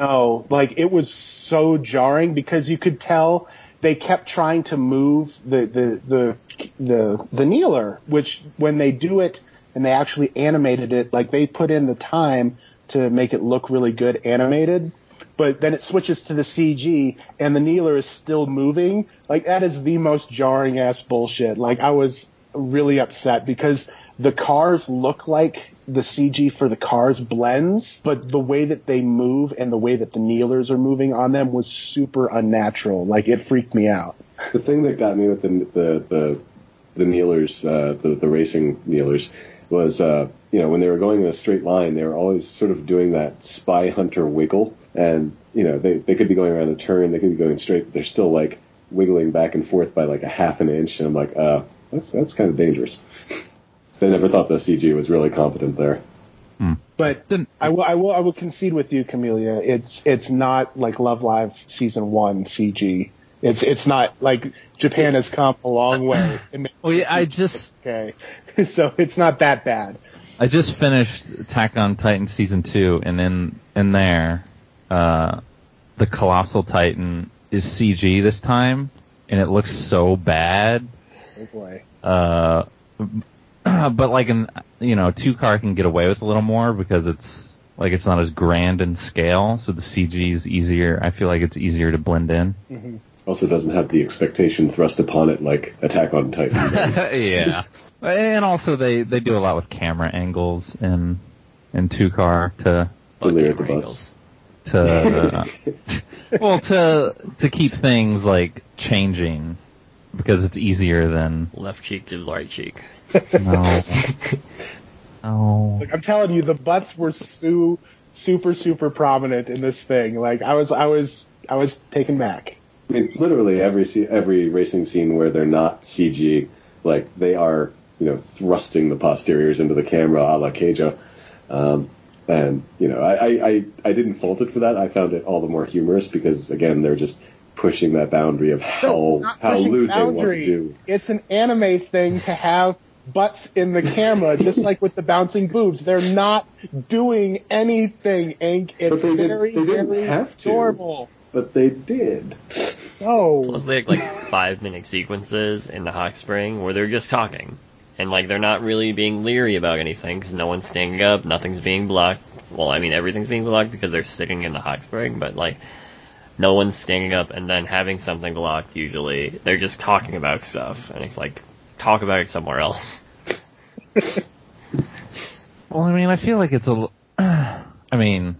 no, like it was so jarring because you could tell they kept trying to move the the the the, the kneeler, which when they do it and they actually animated it, like they put in the time to make it look really good animated. But then it switches to the CG and the kneeler is still moving. Like that is the most jarring ass bullshit. Like I was really upset because the cars look like the CG for the cars blends, but the way that they move and the way that the kneelers are moving on them was super unnatural. Like it freaked me out. The thing that got me with the the the, the kneelers, uh, the the racing kneelers, was uh, you know when they were going in a straight line, they were always sort of doing that spy hunter wiggle, and you know they they could be going around a turn, they could be going straight, but they're still like wiggling back and forth by like a half an inch, and I'm like, uh, that's that's kind of dangerous. So I never thought the CG was really competent there. But Then- I will, I will, I will concede with you, Camellia. It's, it's not like Love Live season one CG. It's, it's not like Japan has come a long way. in Well, yeah, I just okay, so it's not that bad. I just finished Attack on Titan season two, and in in there, uh, the Colossal Titan is CG this time, and it looks so bad. Oh boy. Uh, but like in you know, two car can get away with a little more because it's like it's not as grand in scale, so the CG is easier. I feel like it's easier to blend in. Mm-hmm. Also, doesn't have the expectation thrust upon it like Attack on Titan. yeah, and also they they do a lot with camera angles in in two car to To the butts. to uh, well to to keep things like changing because it's easier than Left cheek to right cheek. no no Like I'm telling you, the butts were so super super prominent in this thing. Like I was I was I was taken back. I mean, literally every every racing scene where they're not CG, like they are, you know, thrusting the posteriors into the camera a la Keijo. Um, and you know, I, I, I, I didn't fault it for that. I found it all the more humorous because again, they're just pushing that boundary of how Not how pushing lewd they want to boundary. do. It's an anime thing to have butts in the camera, just like with the bouncing boobs. They're not doing anything, Ink. It's But they didn't- very, they didn't very have to. normal. But they did. No. Plus they have like five minute sequences in the hot spring where they're just talking. And like they're not really being leery about anything because no one's standing up, nothing's being blocked. Well, I mean everything's being blocked because they're sitting in the hot spring, but like no one's standing up and then having something blocked usually. They're just talking about stuff and it's like talk about it somewhere else. well i mean i feel like it's a. I mean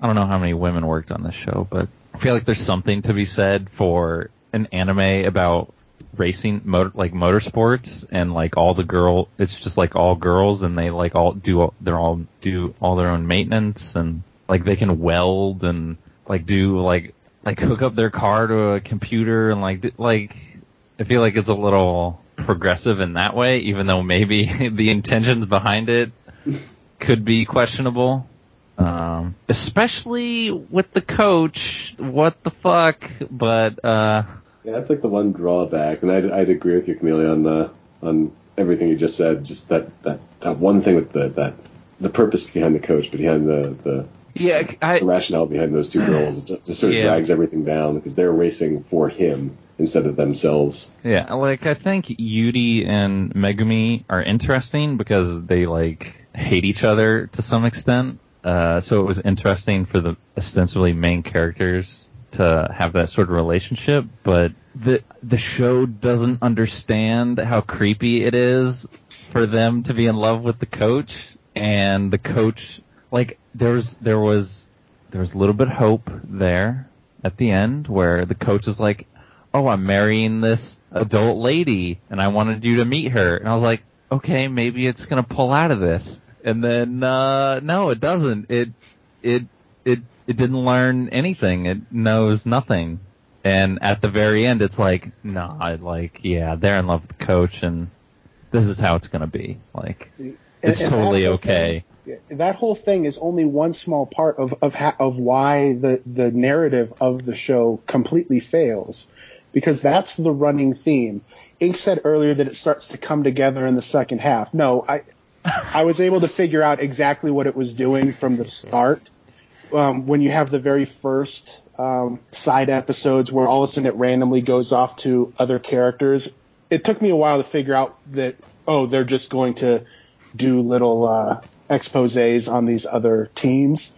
i don't know how many women worked on this show but i feel like there's something to be said for an anime about racing motor like motorsports and like all the girl it's just like all girls and they like all do they're all do all their own maintenance and like they can weld and like do like like hook up their car to a computer and like like I feel like it's a little progressive in that way even though maybe the intentions behind it could be questionable um especially with the coach what the fuck but uh Yeah, that's like the one drawback, and I'd, I'd agree with you, Camille, on uh, on everything you just said. Just that, that, that one thing with the that the purpose behind the coach, behind the the, yeah I the rationale behind those two girls, just, just sort of Yeah. drags everything down because they're racing for him instead of themselves. Yeah, like I think Yuri and Megumi are interesting because they like hate each other to some extent. Uh, so it was interesting for the ostensibly main characters to have that sort of relationship, but the the show doesn't understand how creepy it is for them to be in love with the coach and the coach like there was there was there was a little bit of hope there at the end where the coach is like oh, I'm marrying this adult lady and I wanted you to meet her. And I was like, okay, maybe it's going to pull out of this. And then, uh, no, it doesn't. It, it, it, it didn't learn anything. It knows nothing. And at the very end, it's like, no, I like, yeah, they're in love with the coach and this is how it's going to be. Like, it's and totally that whole okay. That whole thing is only one small part of of ha- of why the the narrative of the show completely fails, because that's the running theme. Ink said earlier that it starts to come together in the second half. No, I I was able to figure out exactly what it was doing from the start. Um, when you have the very first um, side episodes where all of a sudden it randomly goes off to other characters, it took me a while to figure out that oh they're just going to do little uh, exposés on these other teams.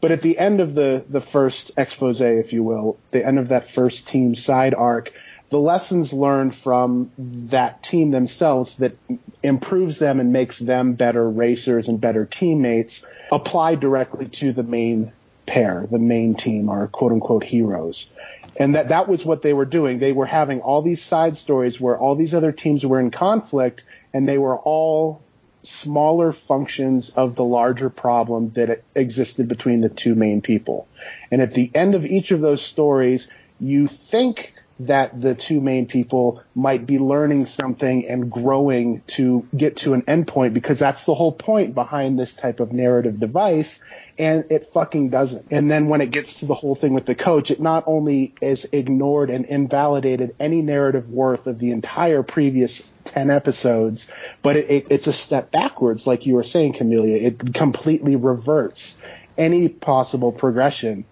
But at the end of the the first expose, if you will, the end of that first team side arc, the lessons learned from that team themselves that improves them and makes them better racers and better teammates apply directly to the main pair, the main team, our quote unquote heroes. And that, that was what they were doing. They were having all these side stories where all these other teams were in conflict and they were all smaller functions of the larger problem that existed between the two main people. And at the end of each of those stories, you think that the two main people might be learning something and growing to get to an endpoint because that's the whole point behind this type of narrative device and it fucking doesn't. And then when it gets to the whole thing with the coach, it not only is ignored and invalidated any narrative worth of the entire previous 10 episodes, but it, it, it's a step backwards, like you were saying, Camelia. It completely reverts any possible progression.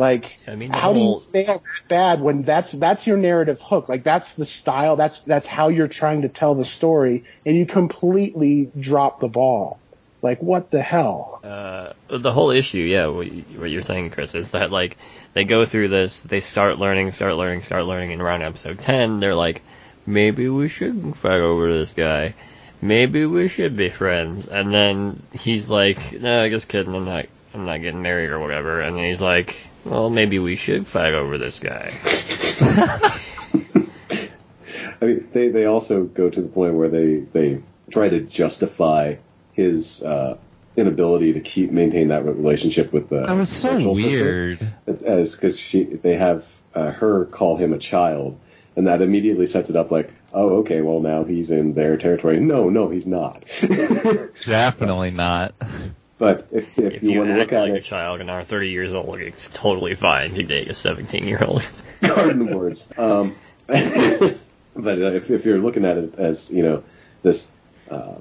Like, I mean, how do you whole- fail that bad when that's that's your narrative hook? Like, that's the style. That's that's how you're trying to tell the story, and you completely drop the ball. Like, what the hell? uh, the whole issue, yeah, what you're saying, Chris, is that like they go through this, they start learning, start learning, start learning, and around episode ten, they're like, maybe we should fight over this guy, maybe we should be friends, and then he's like, no, I just kidding, I'm not, I'm not getting married or whatever, and then he's like, well, maybe we should fight over this guy. I mean, they, they also go to the point where they, they try to justify his uh, inability to keep maintain that relationship with the That was so virtual sister. weird. It's as because she they have uh, her call him a child, and that immediately sets it up like, oh, okay, well now he's in their territory. No, no, he's not. Definitely not. But if if, If you, you want to look at like a child and are 30 years old, it's totally fine to date a 17 year old. garden words. Um, but uh, if, if you're looking at it as you know this uh,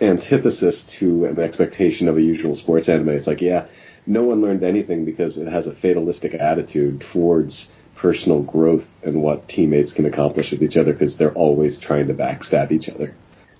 antithesis to an expectation of a usual sports anime, it's like yeah, no one learned anything because it has a fatalistic attitude towards personal growth and what teammates can accomplish with each other because they're always trying to backstab each other.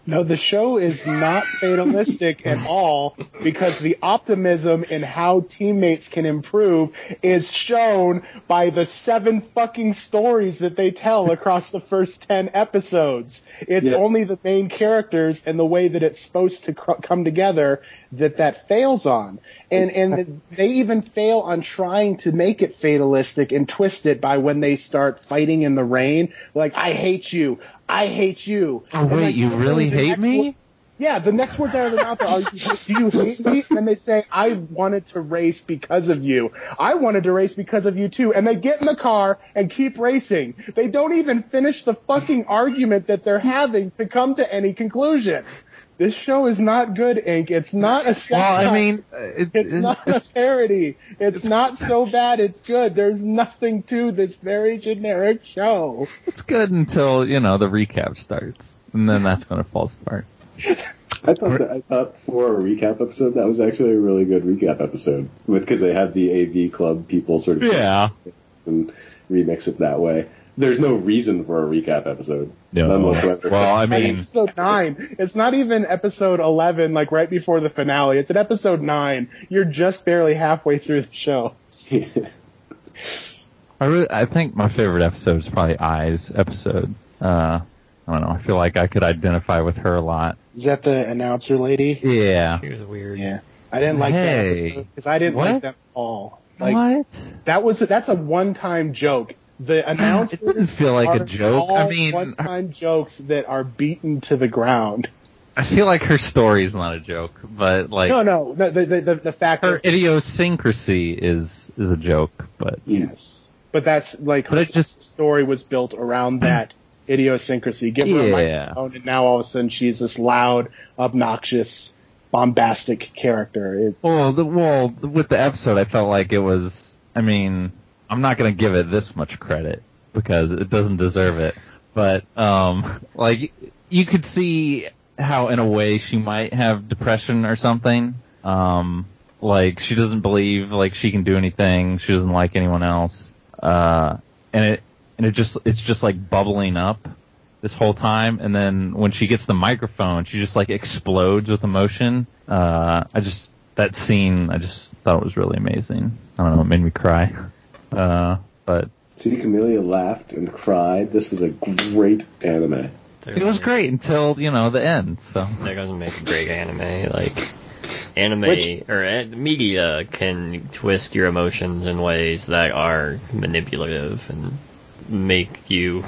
No, the show is not fatalistic at all because the optimism in how teammates can improve is shown by the seven fucking stories that they tell across the first 10 episodes. It's Yeah. only the main characters and the way that it's supposed to cr- come together that that fails on. And, and they even fail on trying to make it fatalistic and twist it by when they start fighting in the rain. Like, I hate you. I hate you. Oh And, wait, like, you really hate me? wo- yeah, the next words out of their mouth are, oh, "Do you hate me?" And they say, "I wanted to race because of you. I wanted to race because of you too." And they get in the car and keep racing. They don't even finish the fucking argument that they're having to come to any conclusion. This show is not good, Ink. It's not a Well, I mean, uh, it, It's it- not a parody. It's not so bad. It's good. There's nothing to this very generic show. it's good until you know the recap starts, and then that's when it falls apart. I thought that, I thought for a recap episode that was actually a really good recap episode with because they had the AV club people sort of Yeah. and remix it that way. There's no reason for a recap episode. No. None whatsoever. Well, I At mean, episode nine. It's not even episode eleven, like right before the finale. It's at episode nine. You're just barely halfway through the show. I really, I think my favorite episode is probably Eyes episode. Uh, I don't know. I feel like I could identify with her a lot. Is that the announcer lady? Yeah. She was weird. Yeah. I didn't like Hey. that because I didn't What? like them all. Like what? that was that's a one-time joke. The announcers It didn't feel like a joke. I mean, one-time jokes that are beaten to the ground. I feel like her story is not a joke, but like No, no, no. The the the, fact her idiosyncrasy is is a joke. But yes, but that's like But her it just- story was built around that idiosyncrasy. Give her a Yeah. microphone, and now all of a sudden she's this loud, obnoxious, bombastic character. It, well, the, well, with the episode, I felt like it was. I mean, I'm not gonna give it this much credit because it doesn't deserve it. But um, like you could see how, in a way, she might have depression or something. Um, like she doesn't believe like she can do anything. She doesn't like anyone else. Uh, and it and it just it's just like bubbling up this whole time and then when she gets the microphone she just like explodes with emotion uh i just that scene i just thought it was really amazing i don't know it made me cry uh but See, Camellia laughed and cried. This was a great anime. it was great until you know the end so That doesn't make a great anime. Like anime Which- or media can twist your emotions in ways that are manipulative and make you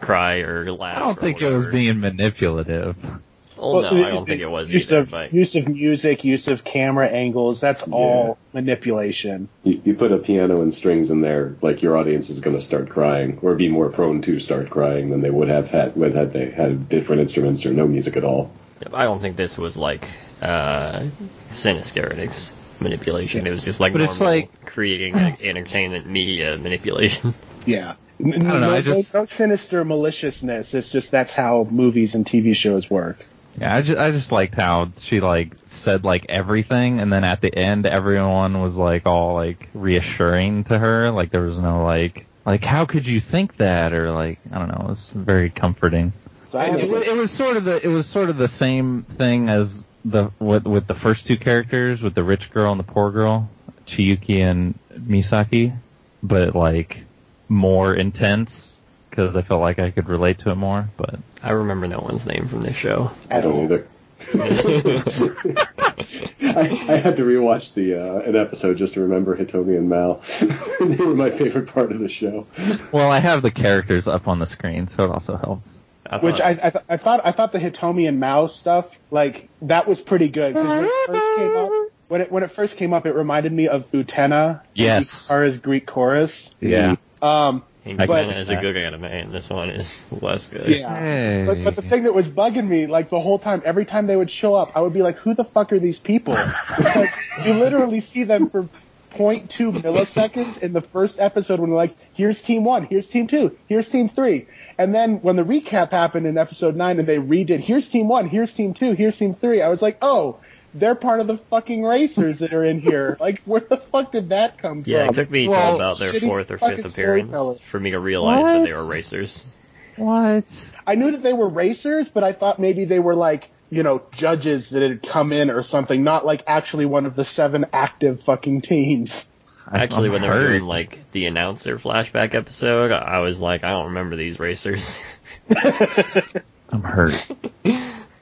cry or laugh. i don't or think it was being manipulative Well, no, Well, I don't think it was use either. of But use of music, use of camera angles. That's all manipulation. You, you put a piano and strings in there, like your audience is going to start crying, or be more prone to start crying than they would have had with had they had different instruments or no music at all. I don't think this was like uh, Sinisteric's manipulation. It was just like But normal it's like- creating like, entertainment media manipulation. Yeah. I don't know, I just- no sinister maliciousness. It's just that's how movies and TV shows work. Yeah i just i just liked how she like said like everything and then at the end everyone was like all like reassuring to her like there was no like like how could you think that or like i don't know it was very comforting. So I it, was, it was sort of the it was sort of the same thing as the with with the first two characters with the rich girl and the poor girl, Chiyuki and Misaki, but like more intense because I felt like I could relate to it more. But I remember no one's name from this show. I don't either. I, I had to rewatch the uh, an episode just to remember Hitomi and Mao. they were my favorite part of the show. well, I have the characters up on the screen, so it also helps. I Which I, I, th- I thought I thought the Hitomi and Mao stuff like that was pretty good because when it first came up when it when it first came up it reminded me of Utena Yes. Ikuhara's Greek chorus Yeah. um Hangman but- is a good anime, and this one is less good. yeah Hey. but, but the thing that was bugging me like the whole time every time they would show up I would be like who the fuck are these people because you literally see them for 0.2 milliseconds in the first episode when they're like, here's team one, here's team two, here's team three. And then when the recap happened in episode nine and they redid, here's team one, here's team two, here's team three, I was like, oh, they're part of the fucking racers that are in here. Like, where the fuck did that come from? Yeah, it took me Well, till about their fourth or fifth appearance for me to realize that they were racers. What? I knew that they were racers, but I thought maybe they were like, you know, judges that had come in or something, not like actually one of the seven active fucking teams. Actually, I'm when they were doing like the announcer flashback episode, I was like, I don't remember these racers. I'm hurt.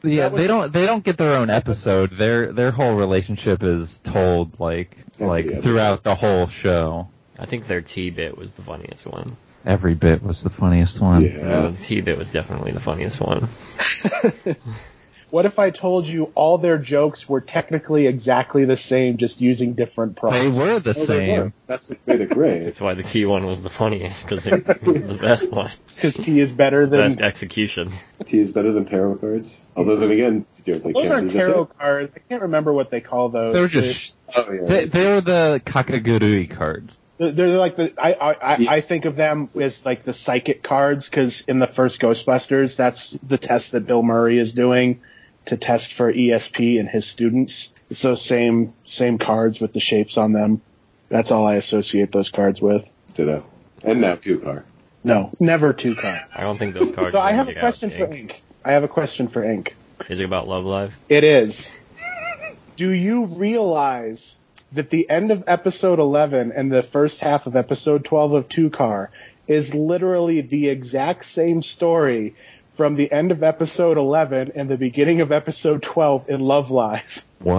Yeah, was- they don't they don't get their own episode. Their their whole relationship is told like like episode. throughout the whole show. I think their T bit was the funniest one. Every bit was the funniest one. Yeah. No, the T bit was definitely the funniest one. What if I told you all their jokes were technically exactly the same, just using different props? They were the Oh, they were. same. That's what made it great. That's why the T one was the funniest because it was the best one, Because T is better than. best execution. T is better than tarot cards. Although then again, they those can't aren't be same. tarot cards. I can't remember what they call those. They were just Oh yeah. they, they were the Kakegurui cards. They're, they're like the I I, I, Yes. I think of them as like the psychic cards because in the first Ghostbusters, that's the test that Bill Murray is doing to test for ESP and his students. It's those same same cards with the shapes on them. That's all I associate those cards with. Ditto. And now two car. No, never two card. I don't think those cards. So I have a question for Ink. Ink. I have a question for Ink. Is it about Love Live? It is. Do you realize that the end of episode 11 and the first half of episode 12 of Two Car is literally the exact same story from the end of episode 11 and the beginning of episode 12 in Love Live? What?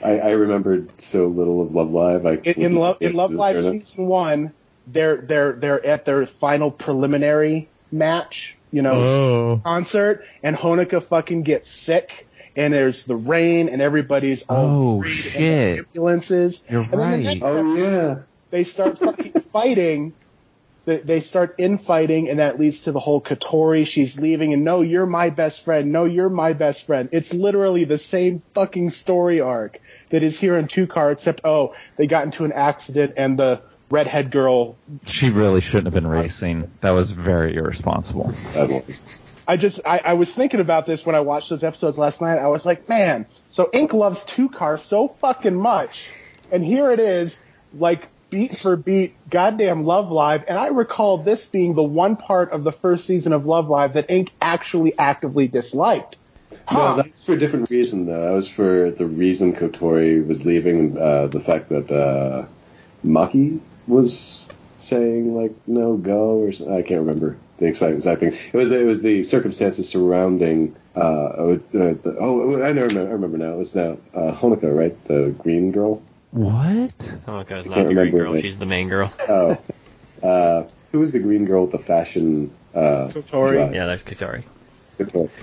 I, I remembered so little of Love Live. I In, in, Love, in Love Live tournament. season one, they're they're they're at their final preliminary match, you know, Oh. concert, and Honoka fucking gets sick, and there's the rain, and everybody's all Oh, worried, and shit. ambulances. You're and then the right. next Oh yeah. they start fucking fighting. They- They start infighting, and that leads to the whole Kotori. She's leaving, and no, you're my best friend. No, you're my best friend. It's literally the same fucking story arc that is here in Two Car, except oh, they got into an accident, and the redhead girl. She really shouldn't have been racing. That was very irresponsible. I just, I, I was thinking about this when I watched those episodes last night. I was like, man, so Ink loves Two Car so fucking much, and here it is, like beat for beat, goddamn Love Live. And I recall this being the one part of the first season of Love Live that Ink actually actively disliked. Huh. No, that's for a different reason though. That was for the reason Kotori was leaving. Uh, the fact that uh, Maki was saying like no go or something. I can't remember the exact exact thing. It was it was the circumstances surrounding. Uh, uh, the, oh, I know. Remember, I remember now. It's now uh, Honoka, right? The green girl. What? Honoka's I not can't the green girl. it. She's the main girl. Oh, uh, who was the green girl with the fashion? Uh, Kotori. drive? Yeah, that's Kotori.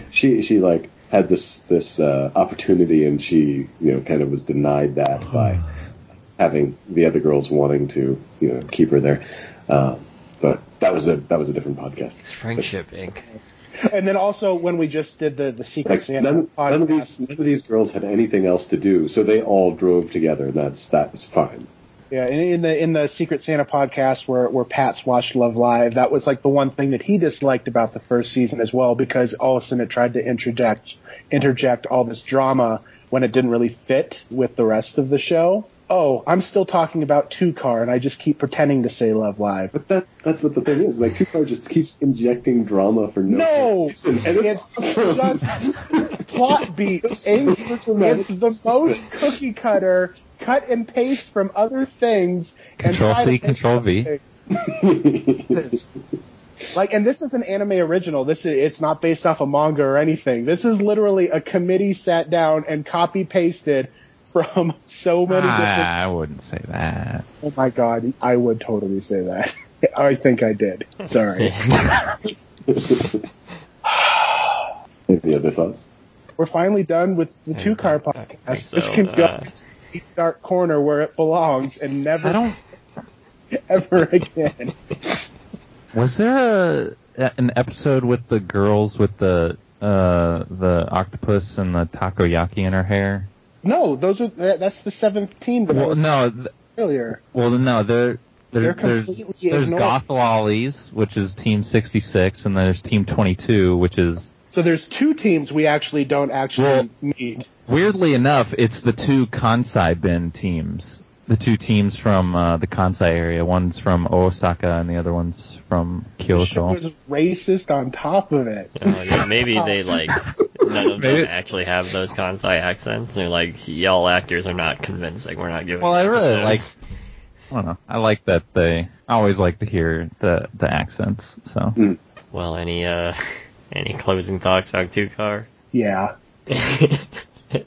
She she like had this this uh, opportunity and she you know kind of was denied that by having the other girls wanting to you know keep her there. Uh, but that was a that was a different podcast. It's friendship, Ink. And then also when we just did the the Secret Like Santa none, podcast, none of these none of these girls had anything else to do, so they all drove together, and that's that was fine. Yeah, and in the in the Secret Santa podcast where where Pat's watched Love Live, that was like the one thing that he disliked about the first season as well, because all of a sudden it tried to interject interject all this drama when it didn't really fit with the rest of the show. Oh, I'm still talking about Two Car, and I just keep pretending to say Love Live. But that that's what the thing is. Like Two Car just keeps injecting drama for no, No, reason, and it's, it's awesome. just plot beats. Ink. It's the most cookie cutter, cut and paste from other things. Control C, Control V. Like, and this is an anime original. This is, it's not based off a manga or anything. This is literally a committee sat down and copy pasted from so many different. Ah, I wouldn't say that. Oh my god, I would totally say that. I think I did. Sorry. Any other thoughts? We're finally done with the two car I think podcast. This so. can go Uh, into the dark corner where it belongs and I never don't. ever again. Was there a an episode with the girls with the uh the octopus and the takoyaki in her hair? No, those are that, that's the seventh team that I Well, was no. Th- earlier. well, no. There, there They're there's completely there's ignored. goth lollies, which is Team 66, and there's Team 22, which is So there's two teams we actually don't actually Well- meet. weirdly enough, it's the two Kansai-ben teams the two teams from uh, the Kansai area. One's from Osaka and the other one's from The show Kyoto. is racist on top of it. You know, yeah, maybe they like none of Maybe- them actually have those Kansai accents. They're like, y'all actors are not convincing. We're not giving. Well, I really like. I don't know. I like that they. I always like to hear the the accents. So Well, any uh, any closing thoughts on Two Car? Yeah.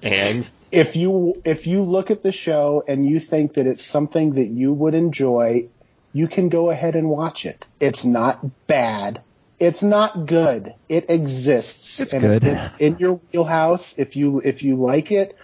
and if you if you look at the show and you think that it's something that you would enjoy, you can go ahead and watch it. It's not bad. It's not good. It exists. It's and good. It's in your wheelhouse. If you if you like it,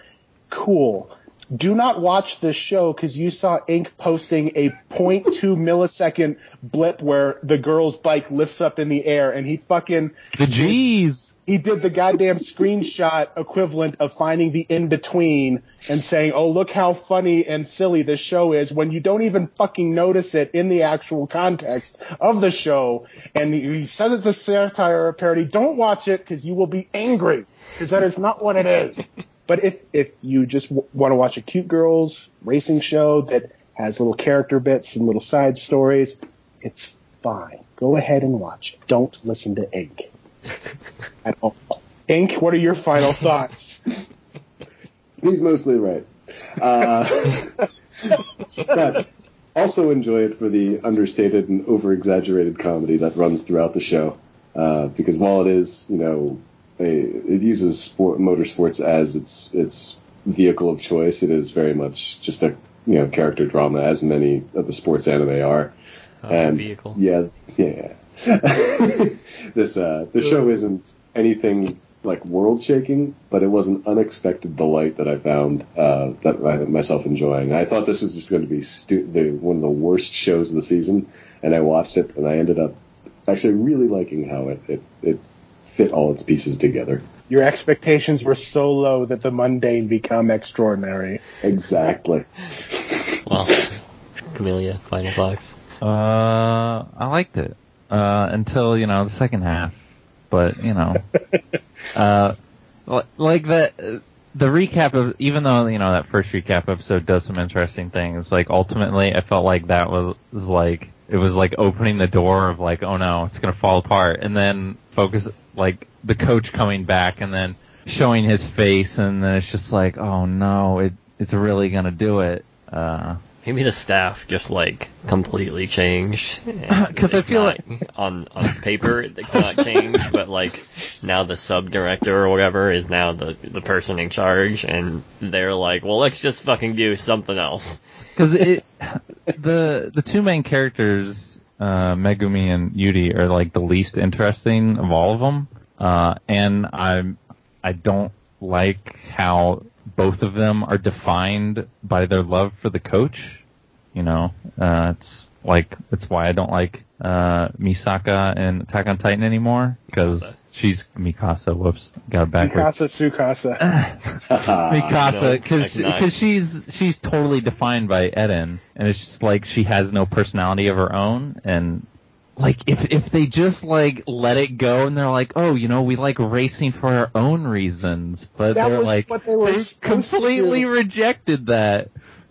cool. Do not watch this show because you saw Ink posting a 0.2 millisecond blip where the girl's bike lifts up in the air and he fucking the G's. he did the goddamn screenshot equivalent of finding the in between and saying, "Oh, look how funny and silly this show is," when you don't even fucking notice it in the actual context of the show. And he says it's a satire or a parody. Don't watch it because you will be angry because that is not what it is. But if if you just w- want to watch a cute girls racing show that has little character bits and little side stories, it's fine. Go ahead and watch it. Don't listen to Ink at all. Ink, what are your final thoughts? He's mostly right. Uh, but also enjoy it for the understated and over-exaggerated comedy that runs throughout the show. Uh, because while it is, you know, a, it uses sport, motorsports as its its vehicle of choice, it is very much just a you know character drama, as many of the sports anime are. uh, and vehicle. yeah, yeah. this uh, the show isn't anything like world shaking, but it was an unexpected delight that I found uh, that I myself enjoying. I thought this was just going to be stu- the one of the worst shows of the season, and I watched it, and I ended up actually really liking how it it, it fit all its pieces together. Your expectations were so low that the mundane become extraordinary. Exactly. Well, Camellia, final thoughts. Uh, I liked it uh, until you know the second half, but you know, uh, like the the recap of even though you know that first recap episode does some interesting things, like ultimately I felt like that was, was like it was like opening the door of like oh no it's gonna fall apart, and then focus like the coach coming back and then showing his face, and then it's just like oh no it it's really gonna do it. Uh, Maybe the staff just like completely changed. Because I feel like on on paper they cannot change, but like now the sub director or whatever is now the the person in charge, and they're like, well, let's just fucking do something else. Because it the the two main characters uh, Megumi and Yuri are like the least interesting of all of them, uh, and I I don't like how both of them are defined by their love for the coach. You know, uh, it's like it's why I don't like uh, Misaka and Attack on Titan anymore because she's Mikasa. Whoops, got it backwards. Mikasa Sukasa. Mikasa, no, because like because she's she's totally defined by Eren, and it's just like she has no personality of her own, and like if if they just like let it go and they're like, oh, you know, we like racing for our own reasons, but That they're was like what they were they to completely rejected that.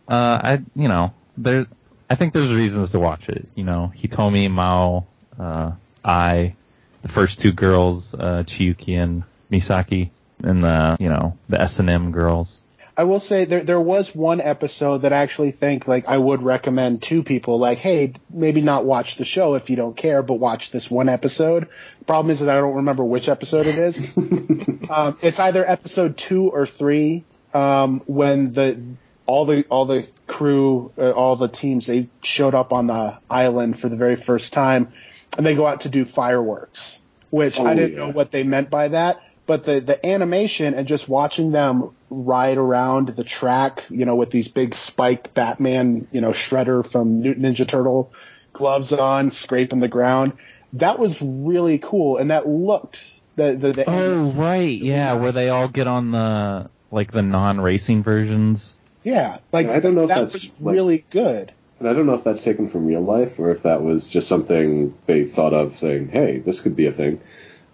Uh, I you know there I think there's reasons to watch it. You know, Hitomi, Mao, uh, I, the first two girls, uh, Chiyuki and Misaki, and the you know the S and M girls. I will say there there was one episode that I actually think like I would recommend to people like, hey, maybe not watch the show if you don't care, but watch this one episode. Problem is that I don't remember which episode it is. um, it's either episode two or three um, when the all the all the crew, uh, all the teams, they showed up on the island for the very first time, and they go out to do fireworks. Which I Oh, didn't yeah. know what they meant by that, but the the animation and just watching them ride around the track, you know, with these big spiked Batman, you know, shredder from Newton Ninja Turtle gloves on, scraping the ground. That was really cool, and that looked the the, the Oh right, yeah, where they all get on the like the non-racing versions. Yeah, like I don't know if that that's, was like- really good. And I don't know if that's taken from real life or if that was just something they thought of saying, hey, this could be a thing.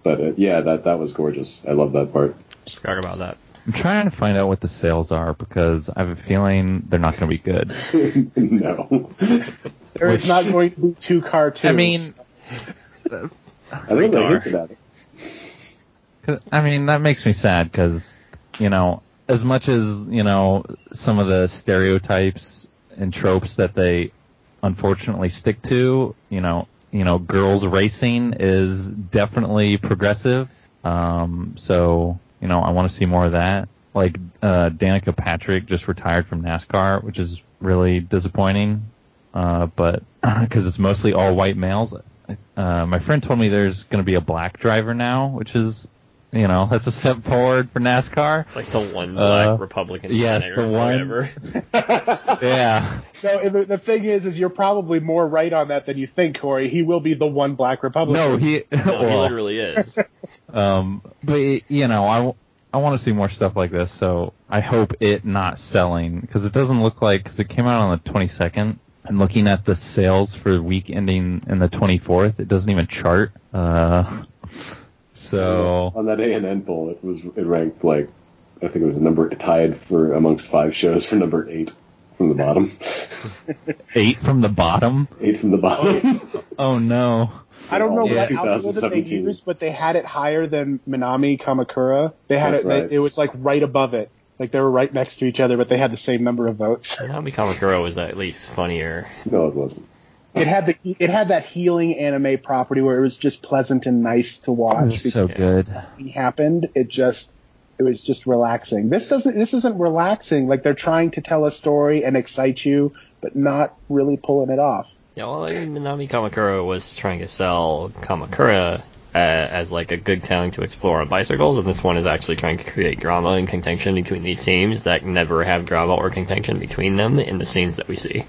But uh, yeah, that, that was gorgeous. I love that part. Forgot about that. I'm trying to find out what the sales are because I have a feeling they're not going to be good. no. There is Which- not going to be two cartoons. I mean, I don't know they Radar. hinted at it. 'cause- I mean that makes me sad because you know, as much as you know some of the stereotypes and tropes that they unfortunately stick to, you know, you know, girls racing is definitely progressive. Um, so you know, I want to see more of that. Like uh, Danica Patrick just retired from NASCAR, which is really disappointing. Uh, but because it's mostly all white males. Uh, my friend told me there's going to be a black driver now, which is, you know, that's a step forward for NASCAR. Like the one Uh, black Republican yes, the one- Yeah. No, the, the thing is, is you're probably more right on that than you think, Corey. He will be the one black Republican. No, he. No, he literally is. Um, but you know, I, I want to see more stuff like this. So I hope it not selling because it doesn't look like because it came out on the 22nd. And looking at the sales for the week ending in the 24th, it doesn't even chart. Uh, so On that ANN poll, it was it ranked like I think it was number tied for amongst five shows for number eight from the bottom. eight from the bottom. eight from the bottom. Oh, oh no. I don't know Yeah, what algorithm they 2017. used, but they had it higher than Minami Kamakura. They had That's it. right. They, it was like right above it. Like they were right next to each other, but they had the same number of votes. Nami Kamakura was at least funnier. no, it wasn't. It had the it had that healing anime property where it was just pleasant and nice to It watch. was so good. Nothing happened. It just it was just relaxing. This doesn't this isn't relaxing. Like they're trying to tell a story and excite you, but not really pulling it off. Yeah, well, I mean, Nami Kamakura was trying to sell Kamakura uh, as like a good town to explore on bicycles, and this one is actually trying to create drama and contention between these teams that never have drama or contention between them in the scenes that we see.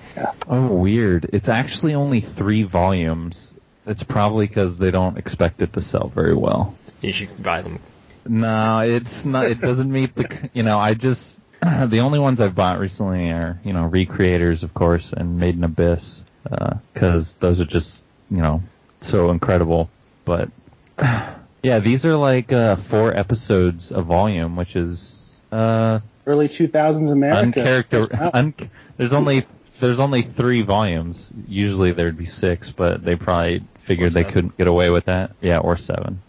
Oh, weird. It's actually only three volumes. It's probably because they don't expect it to sell very well. You should buy them. No, it's not. It doesn't meet the. You know, I just the only ones I've bought recently are you know Re:Creators, of course, and Made in Abyss, because those are just you know so incredible. But yeah, these are like uh, four episodes a volume, which is uh Early 2000s America. uncharacter. Un- there's only there's only three volumes. Usually there'd be six, but they probably figured they couldn't get away with that. Yeah, or seven.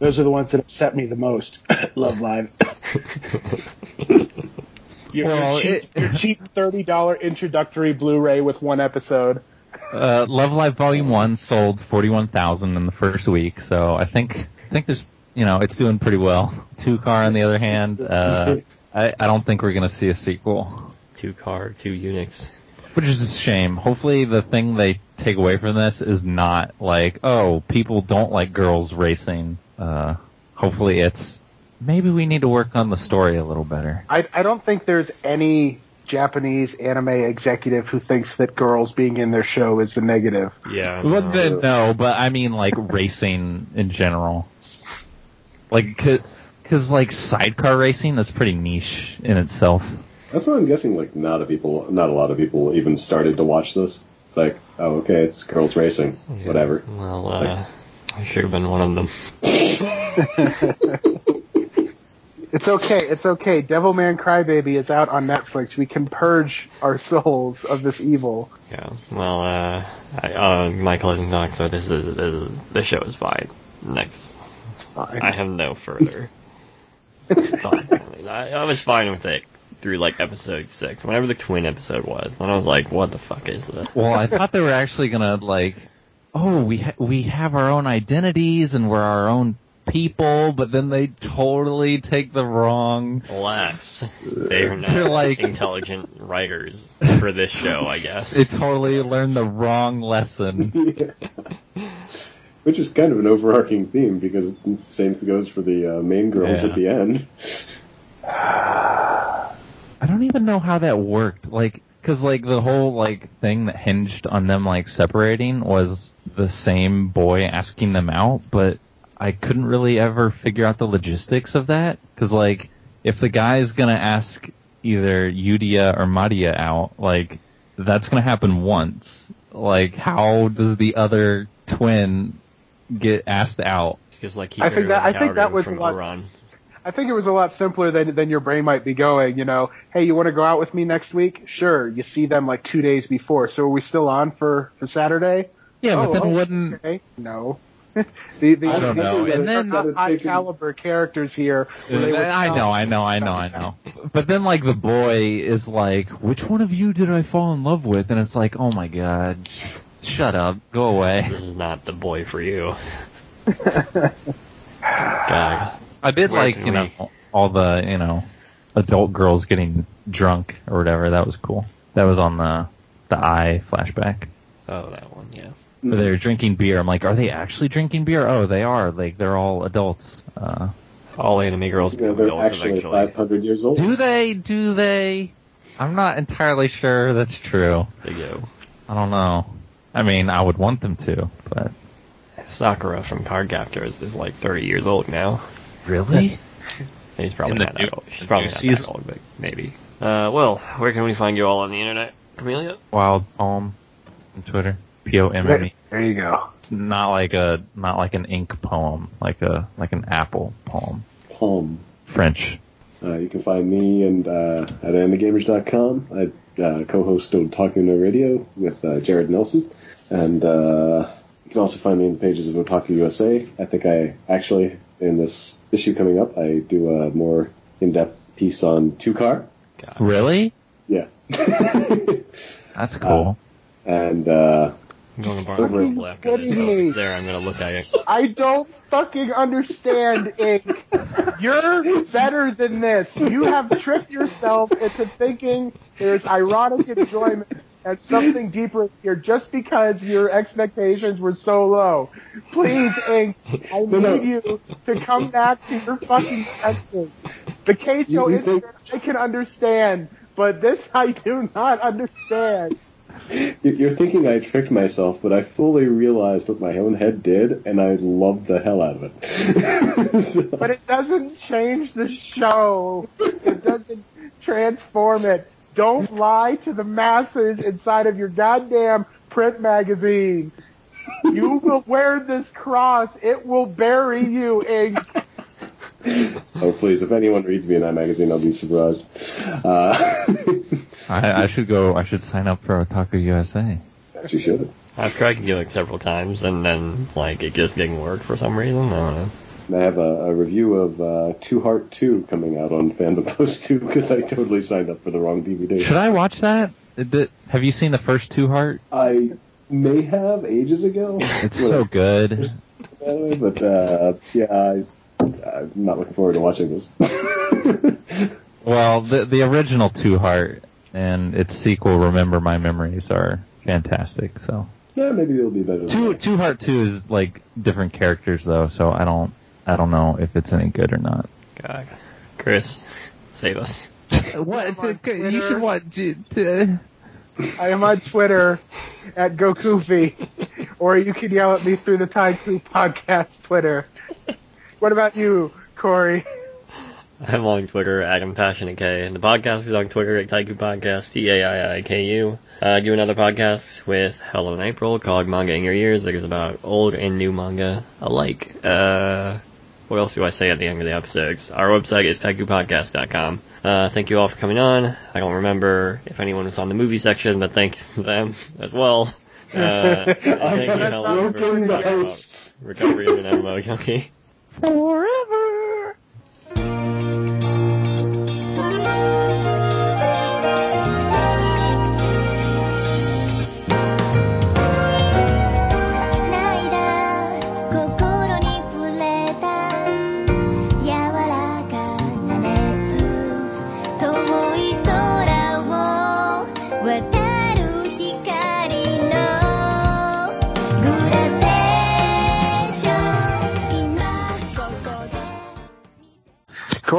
Those are the ones that upset me the most. Love Live. your, Well, your cheap, it- your cheap thirty dollar introductory Blu-ray with one episode. Uh, Love Live Volume One sold forty one thousand in the first week, so I think I think there's you know it's doing pretty well. Two Car on the other hand, uh, I I don't think we're gonna see a sequel, Two car, two Unix. which is a shame. Hopefully the thing they take away from this is not like oh people don't like girls racing. Uh, hopefully it's maybe we need to work on the story a little better. I I don't think there's any Japanese anime executive who thinks that girls being in their show is the negative. Yeah. Well, then, no, but I mean like racing in general. Like, cause like sidecar racing, that's pretty niche in itself. That's why I'm guessing like not a people, not a lot of people even started to watch this. It's like, oh, okay, it's girls racing, whatever. Well, uh, I should have been one of them. It's okay. It's okay. Devilman Crybaby is out on Netflix. We can purge our souls of this evil. Yeah. Well, uh, I, uh, my closing thoughts are this is, this is the show is fine. Next, Fine. I have no further thoughts. I, I was fine with it through like episode six, whenever the twin episode was. Then I was like, what the fuck is this? Well, I thought they were actually gonna like, oh, we ha- we have our own identities and we're our own people, but then they totally take the wrong. Alas, they're not They're like- intelligent writers for this show, I guess. They totally learned the wrong lesson. Which is kind of an overarching theme because the same goes for the uh, main girls Yeah. at the end. I don't even know how that worked. Like, cause like the whole like thing that hinged on them like separating was the same boy asking them out, but I couldn't really ever figure out the logistics of that. Cause like, if the guy's gonna ask either Yudia or Madia out, like, that's gonna happen once. Like, how does the other twin get asked out? Because like he I think that- I think that was a lot- Oran. I think it was a lot simpler than than your brain might be going. You know, hey, you want to go out with me next week? Sure. You see them like two days before. So are we still on for for Saturday? Yeah, but Oh, then oh, wouldn't Okay. No. the the I don't know. And then- not high caliber characters here. where I know, I know, I know, I know. But then like the boy is like, which one of you did I fall in love with? And it's like, oh my god, shut up, go away. This is not the boy for you. God. I did Where like, can you know, all the, you know, adult girls getting drunk or whatever. That was cool. That was on the the eye flashback. Oh, that one, yeah. Where they were drinking beer. I'm like, are they actually drinking beer? Oh, they are. Like they're all adults. Uh, All anime girls You know, become they're adults actually eventually. 500 years old. do they? Do they? I'm not entirely sure that's true. They go. I don't know. I mean, I would want them to, but Sakura from Cardcaptors is like 30 years old now. really? He's probably In the not that old. She's probably new not season? that old, but maybe. Uh, well, where can we find you all on the internet? Camellia? Wild poem on Twitter. P O M M E. There you go. It's not like a not like an ink poem, like a like an apple poem. Palm. French. Uh, you can find me and uh, at animegamers.com. I uh, co-host of Talking No Radio with uh, Jared Nelson, and uh, you can also find me in the pages of Otaku USA. I think I actually in this issue coming up, I do a more in-depth piece on two car. Really? Yeah, That's cool. and uh, I'm going to Barnes Are you Noble after this, so if it's there, I'm going to look at it. I don't fucking understand, Ink. You're better than this. You have tricked yourself into thinking there's ironic enjoyment at something deeper here just because your expectations were so low. Please, Ink, I need no. you to come back to your fucking senses. The Keicho You- you think- incident I can understand, but this I do not understand. You- you're thinking I tricked myself, but I fully realized what my own head did, and I loved the hell out of it. So- But it doesn't change the show. It doesn't transform it. Don't lie to the masses inside of your goddamn print magazine. You will wear this cross. It will bury you, Ink. Oh, please, if anyone reads me in that magazine, I'll be surprised. Uh, I, I should go. I should sign up for Otaku USA. you should. I've tried to do it several times, and then, like, it just didn't work for some reason. I don't know. And I have a, a review of uh, To Heart 2 coming out on Fandom Post 2 because I totally signed up for the wrong DVD. Should I watch that? Did- have you seen the first To Heart? I may have ages ago. It's so good. But uh, yeah, I, I'm not looking forward to watching this. Well, the the original To Heart and its sequel, Remember My Memories, are fantastic. So yeah, maybe it'll be better. than two To Heart 2 is like different characters though, so I don't I don't know if it's any good or not. God. Chris, save us. What? on Twitter. You should watch. To, I am on Twitter at Gokufi, or you can yell at me through the Taiiku Podcast Twitter. What about you, Corey? I'm on Twitter, Adam Passionate K, and the podcast is on Twitter at Taiiku Podcast, T-A-I-I-K-U. Uh, do another podcast with Helen and April called Manga in Your Ears. It is about old and new manga alike. Uh, what else do I say at the end of the episodes? Our website is taiikupodcast.com. Uh, thank you all for coming on. I don't remember if anyone was on the movie section, but thank them as well. Uh, thank you, Helen, for broken the talking about hosts. Recovery of an forever.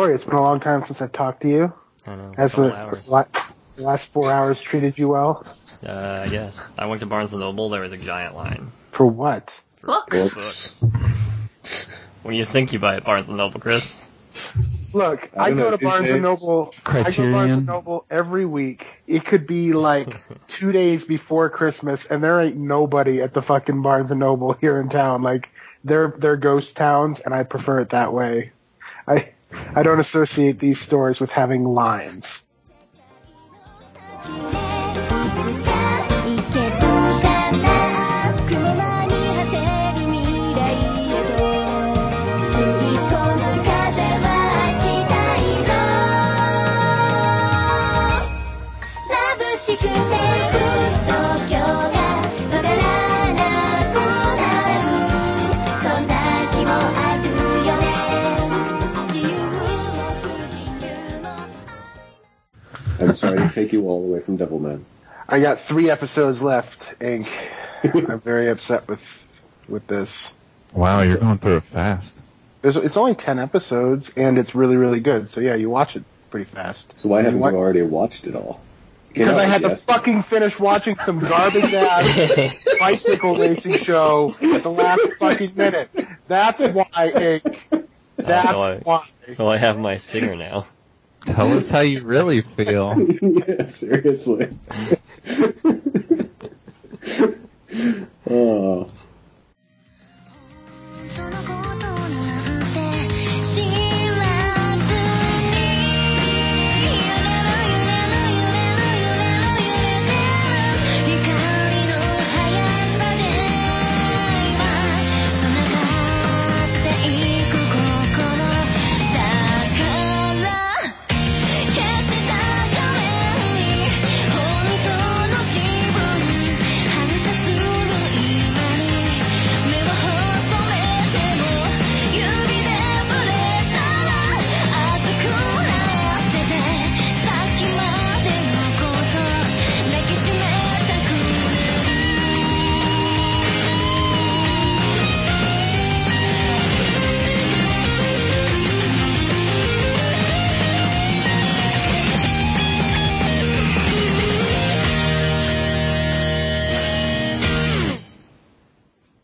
Corey, it's been a long time since I've talked to you. I know. Has the la- the last four hours treated you well? Uh, yes. I went to Barnes & Noble, there was a giant line. For what? for Books. books. What do you think you buy at Barnes & Noble, Chris? Look, I I, go know, to Barnes and Noble. I go to Barnes and Noble every week. It could be like two days before Christmas, and there ain't nobody at the fucking Barnes and Noble here in town. Like they're they're ghost towns, and I prefer it that way. I I don't associate these stories with having lines. Sorry to take you all away from Devilman. I got three episodes left, Ink. I'm very upset with with this. Wow, you're going through it fast. There's, it's only ten episodes, and it's really, really good. So yeah, you watch it pretty fast. So why haven't What? you already watched it all? Because I had to fucking finish watching some garbage ass bicycle racing show at the last fucking minute. That's why, Ink. Oh, That's so I- why. So I have my stinger now. Tell us how you really feel. yeah, seriously. oh.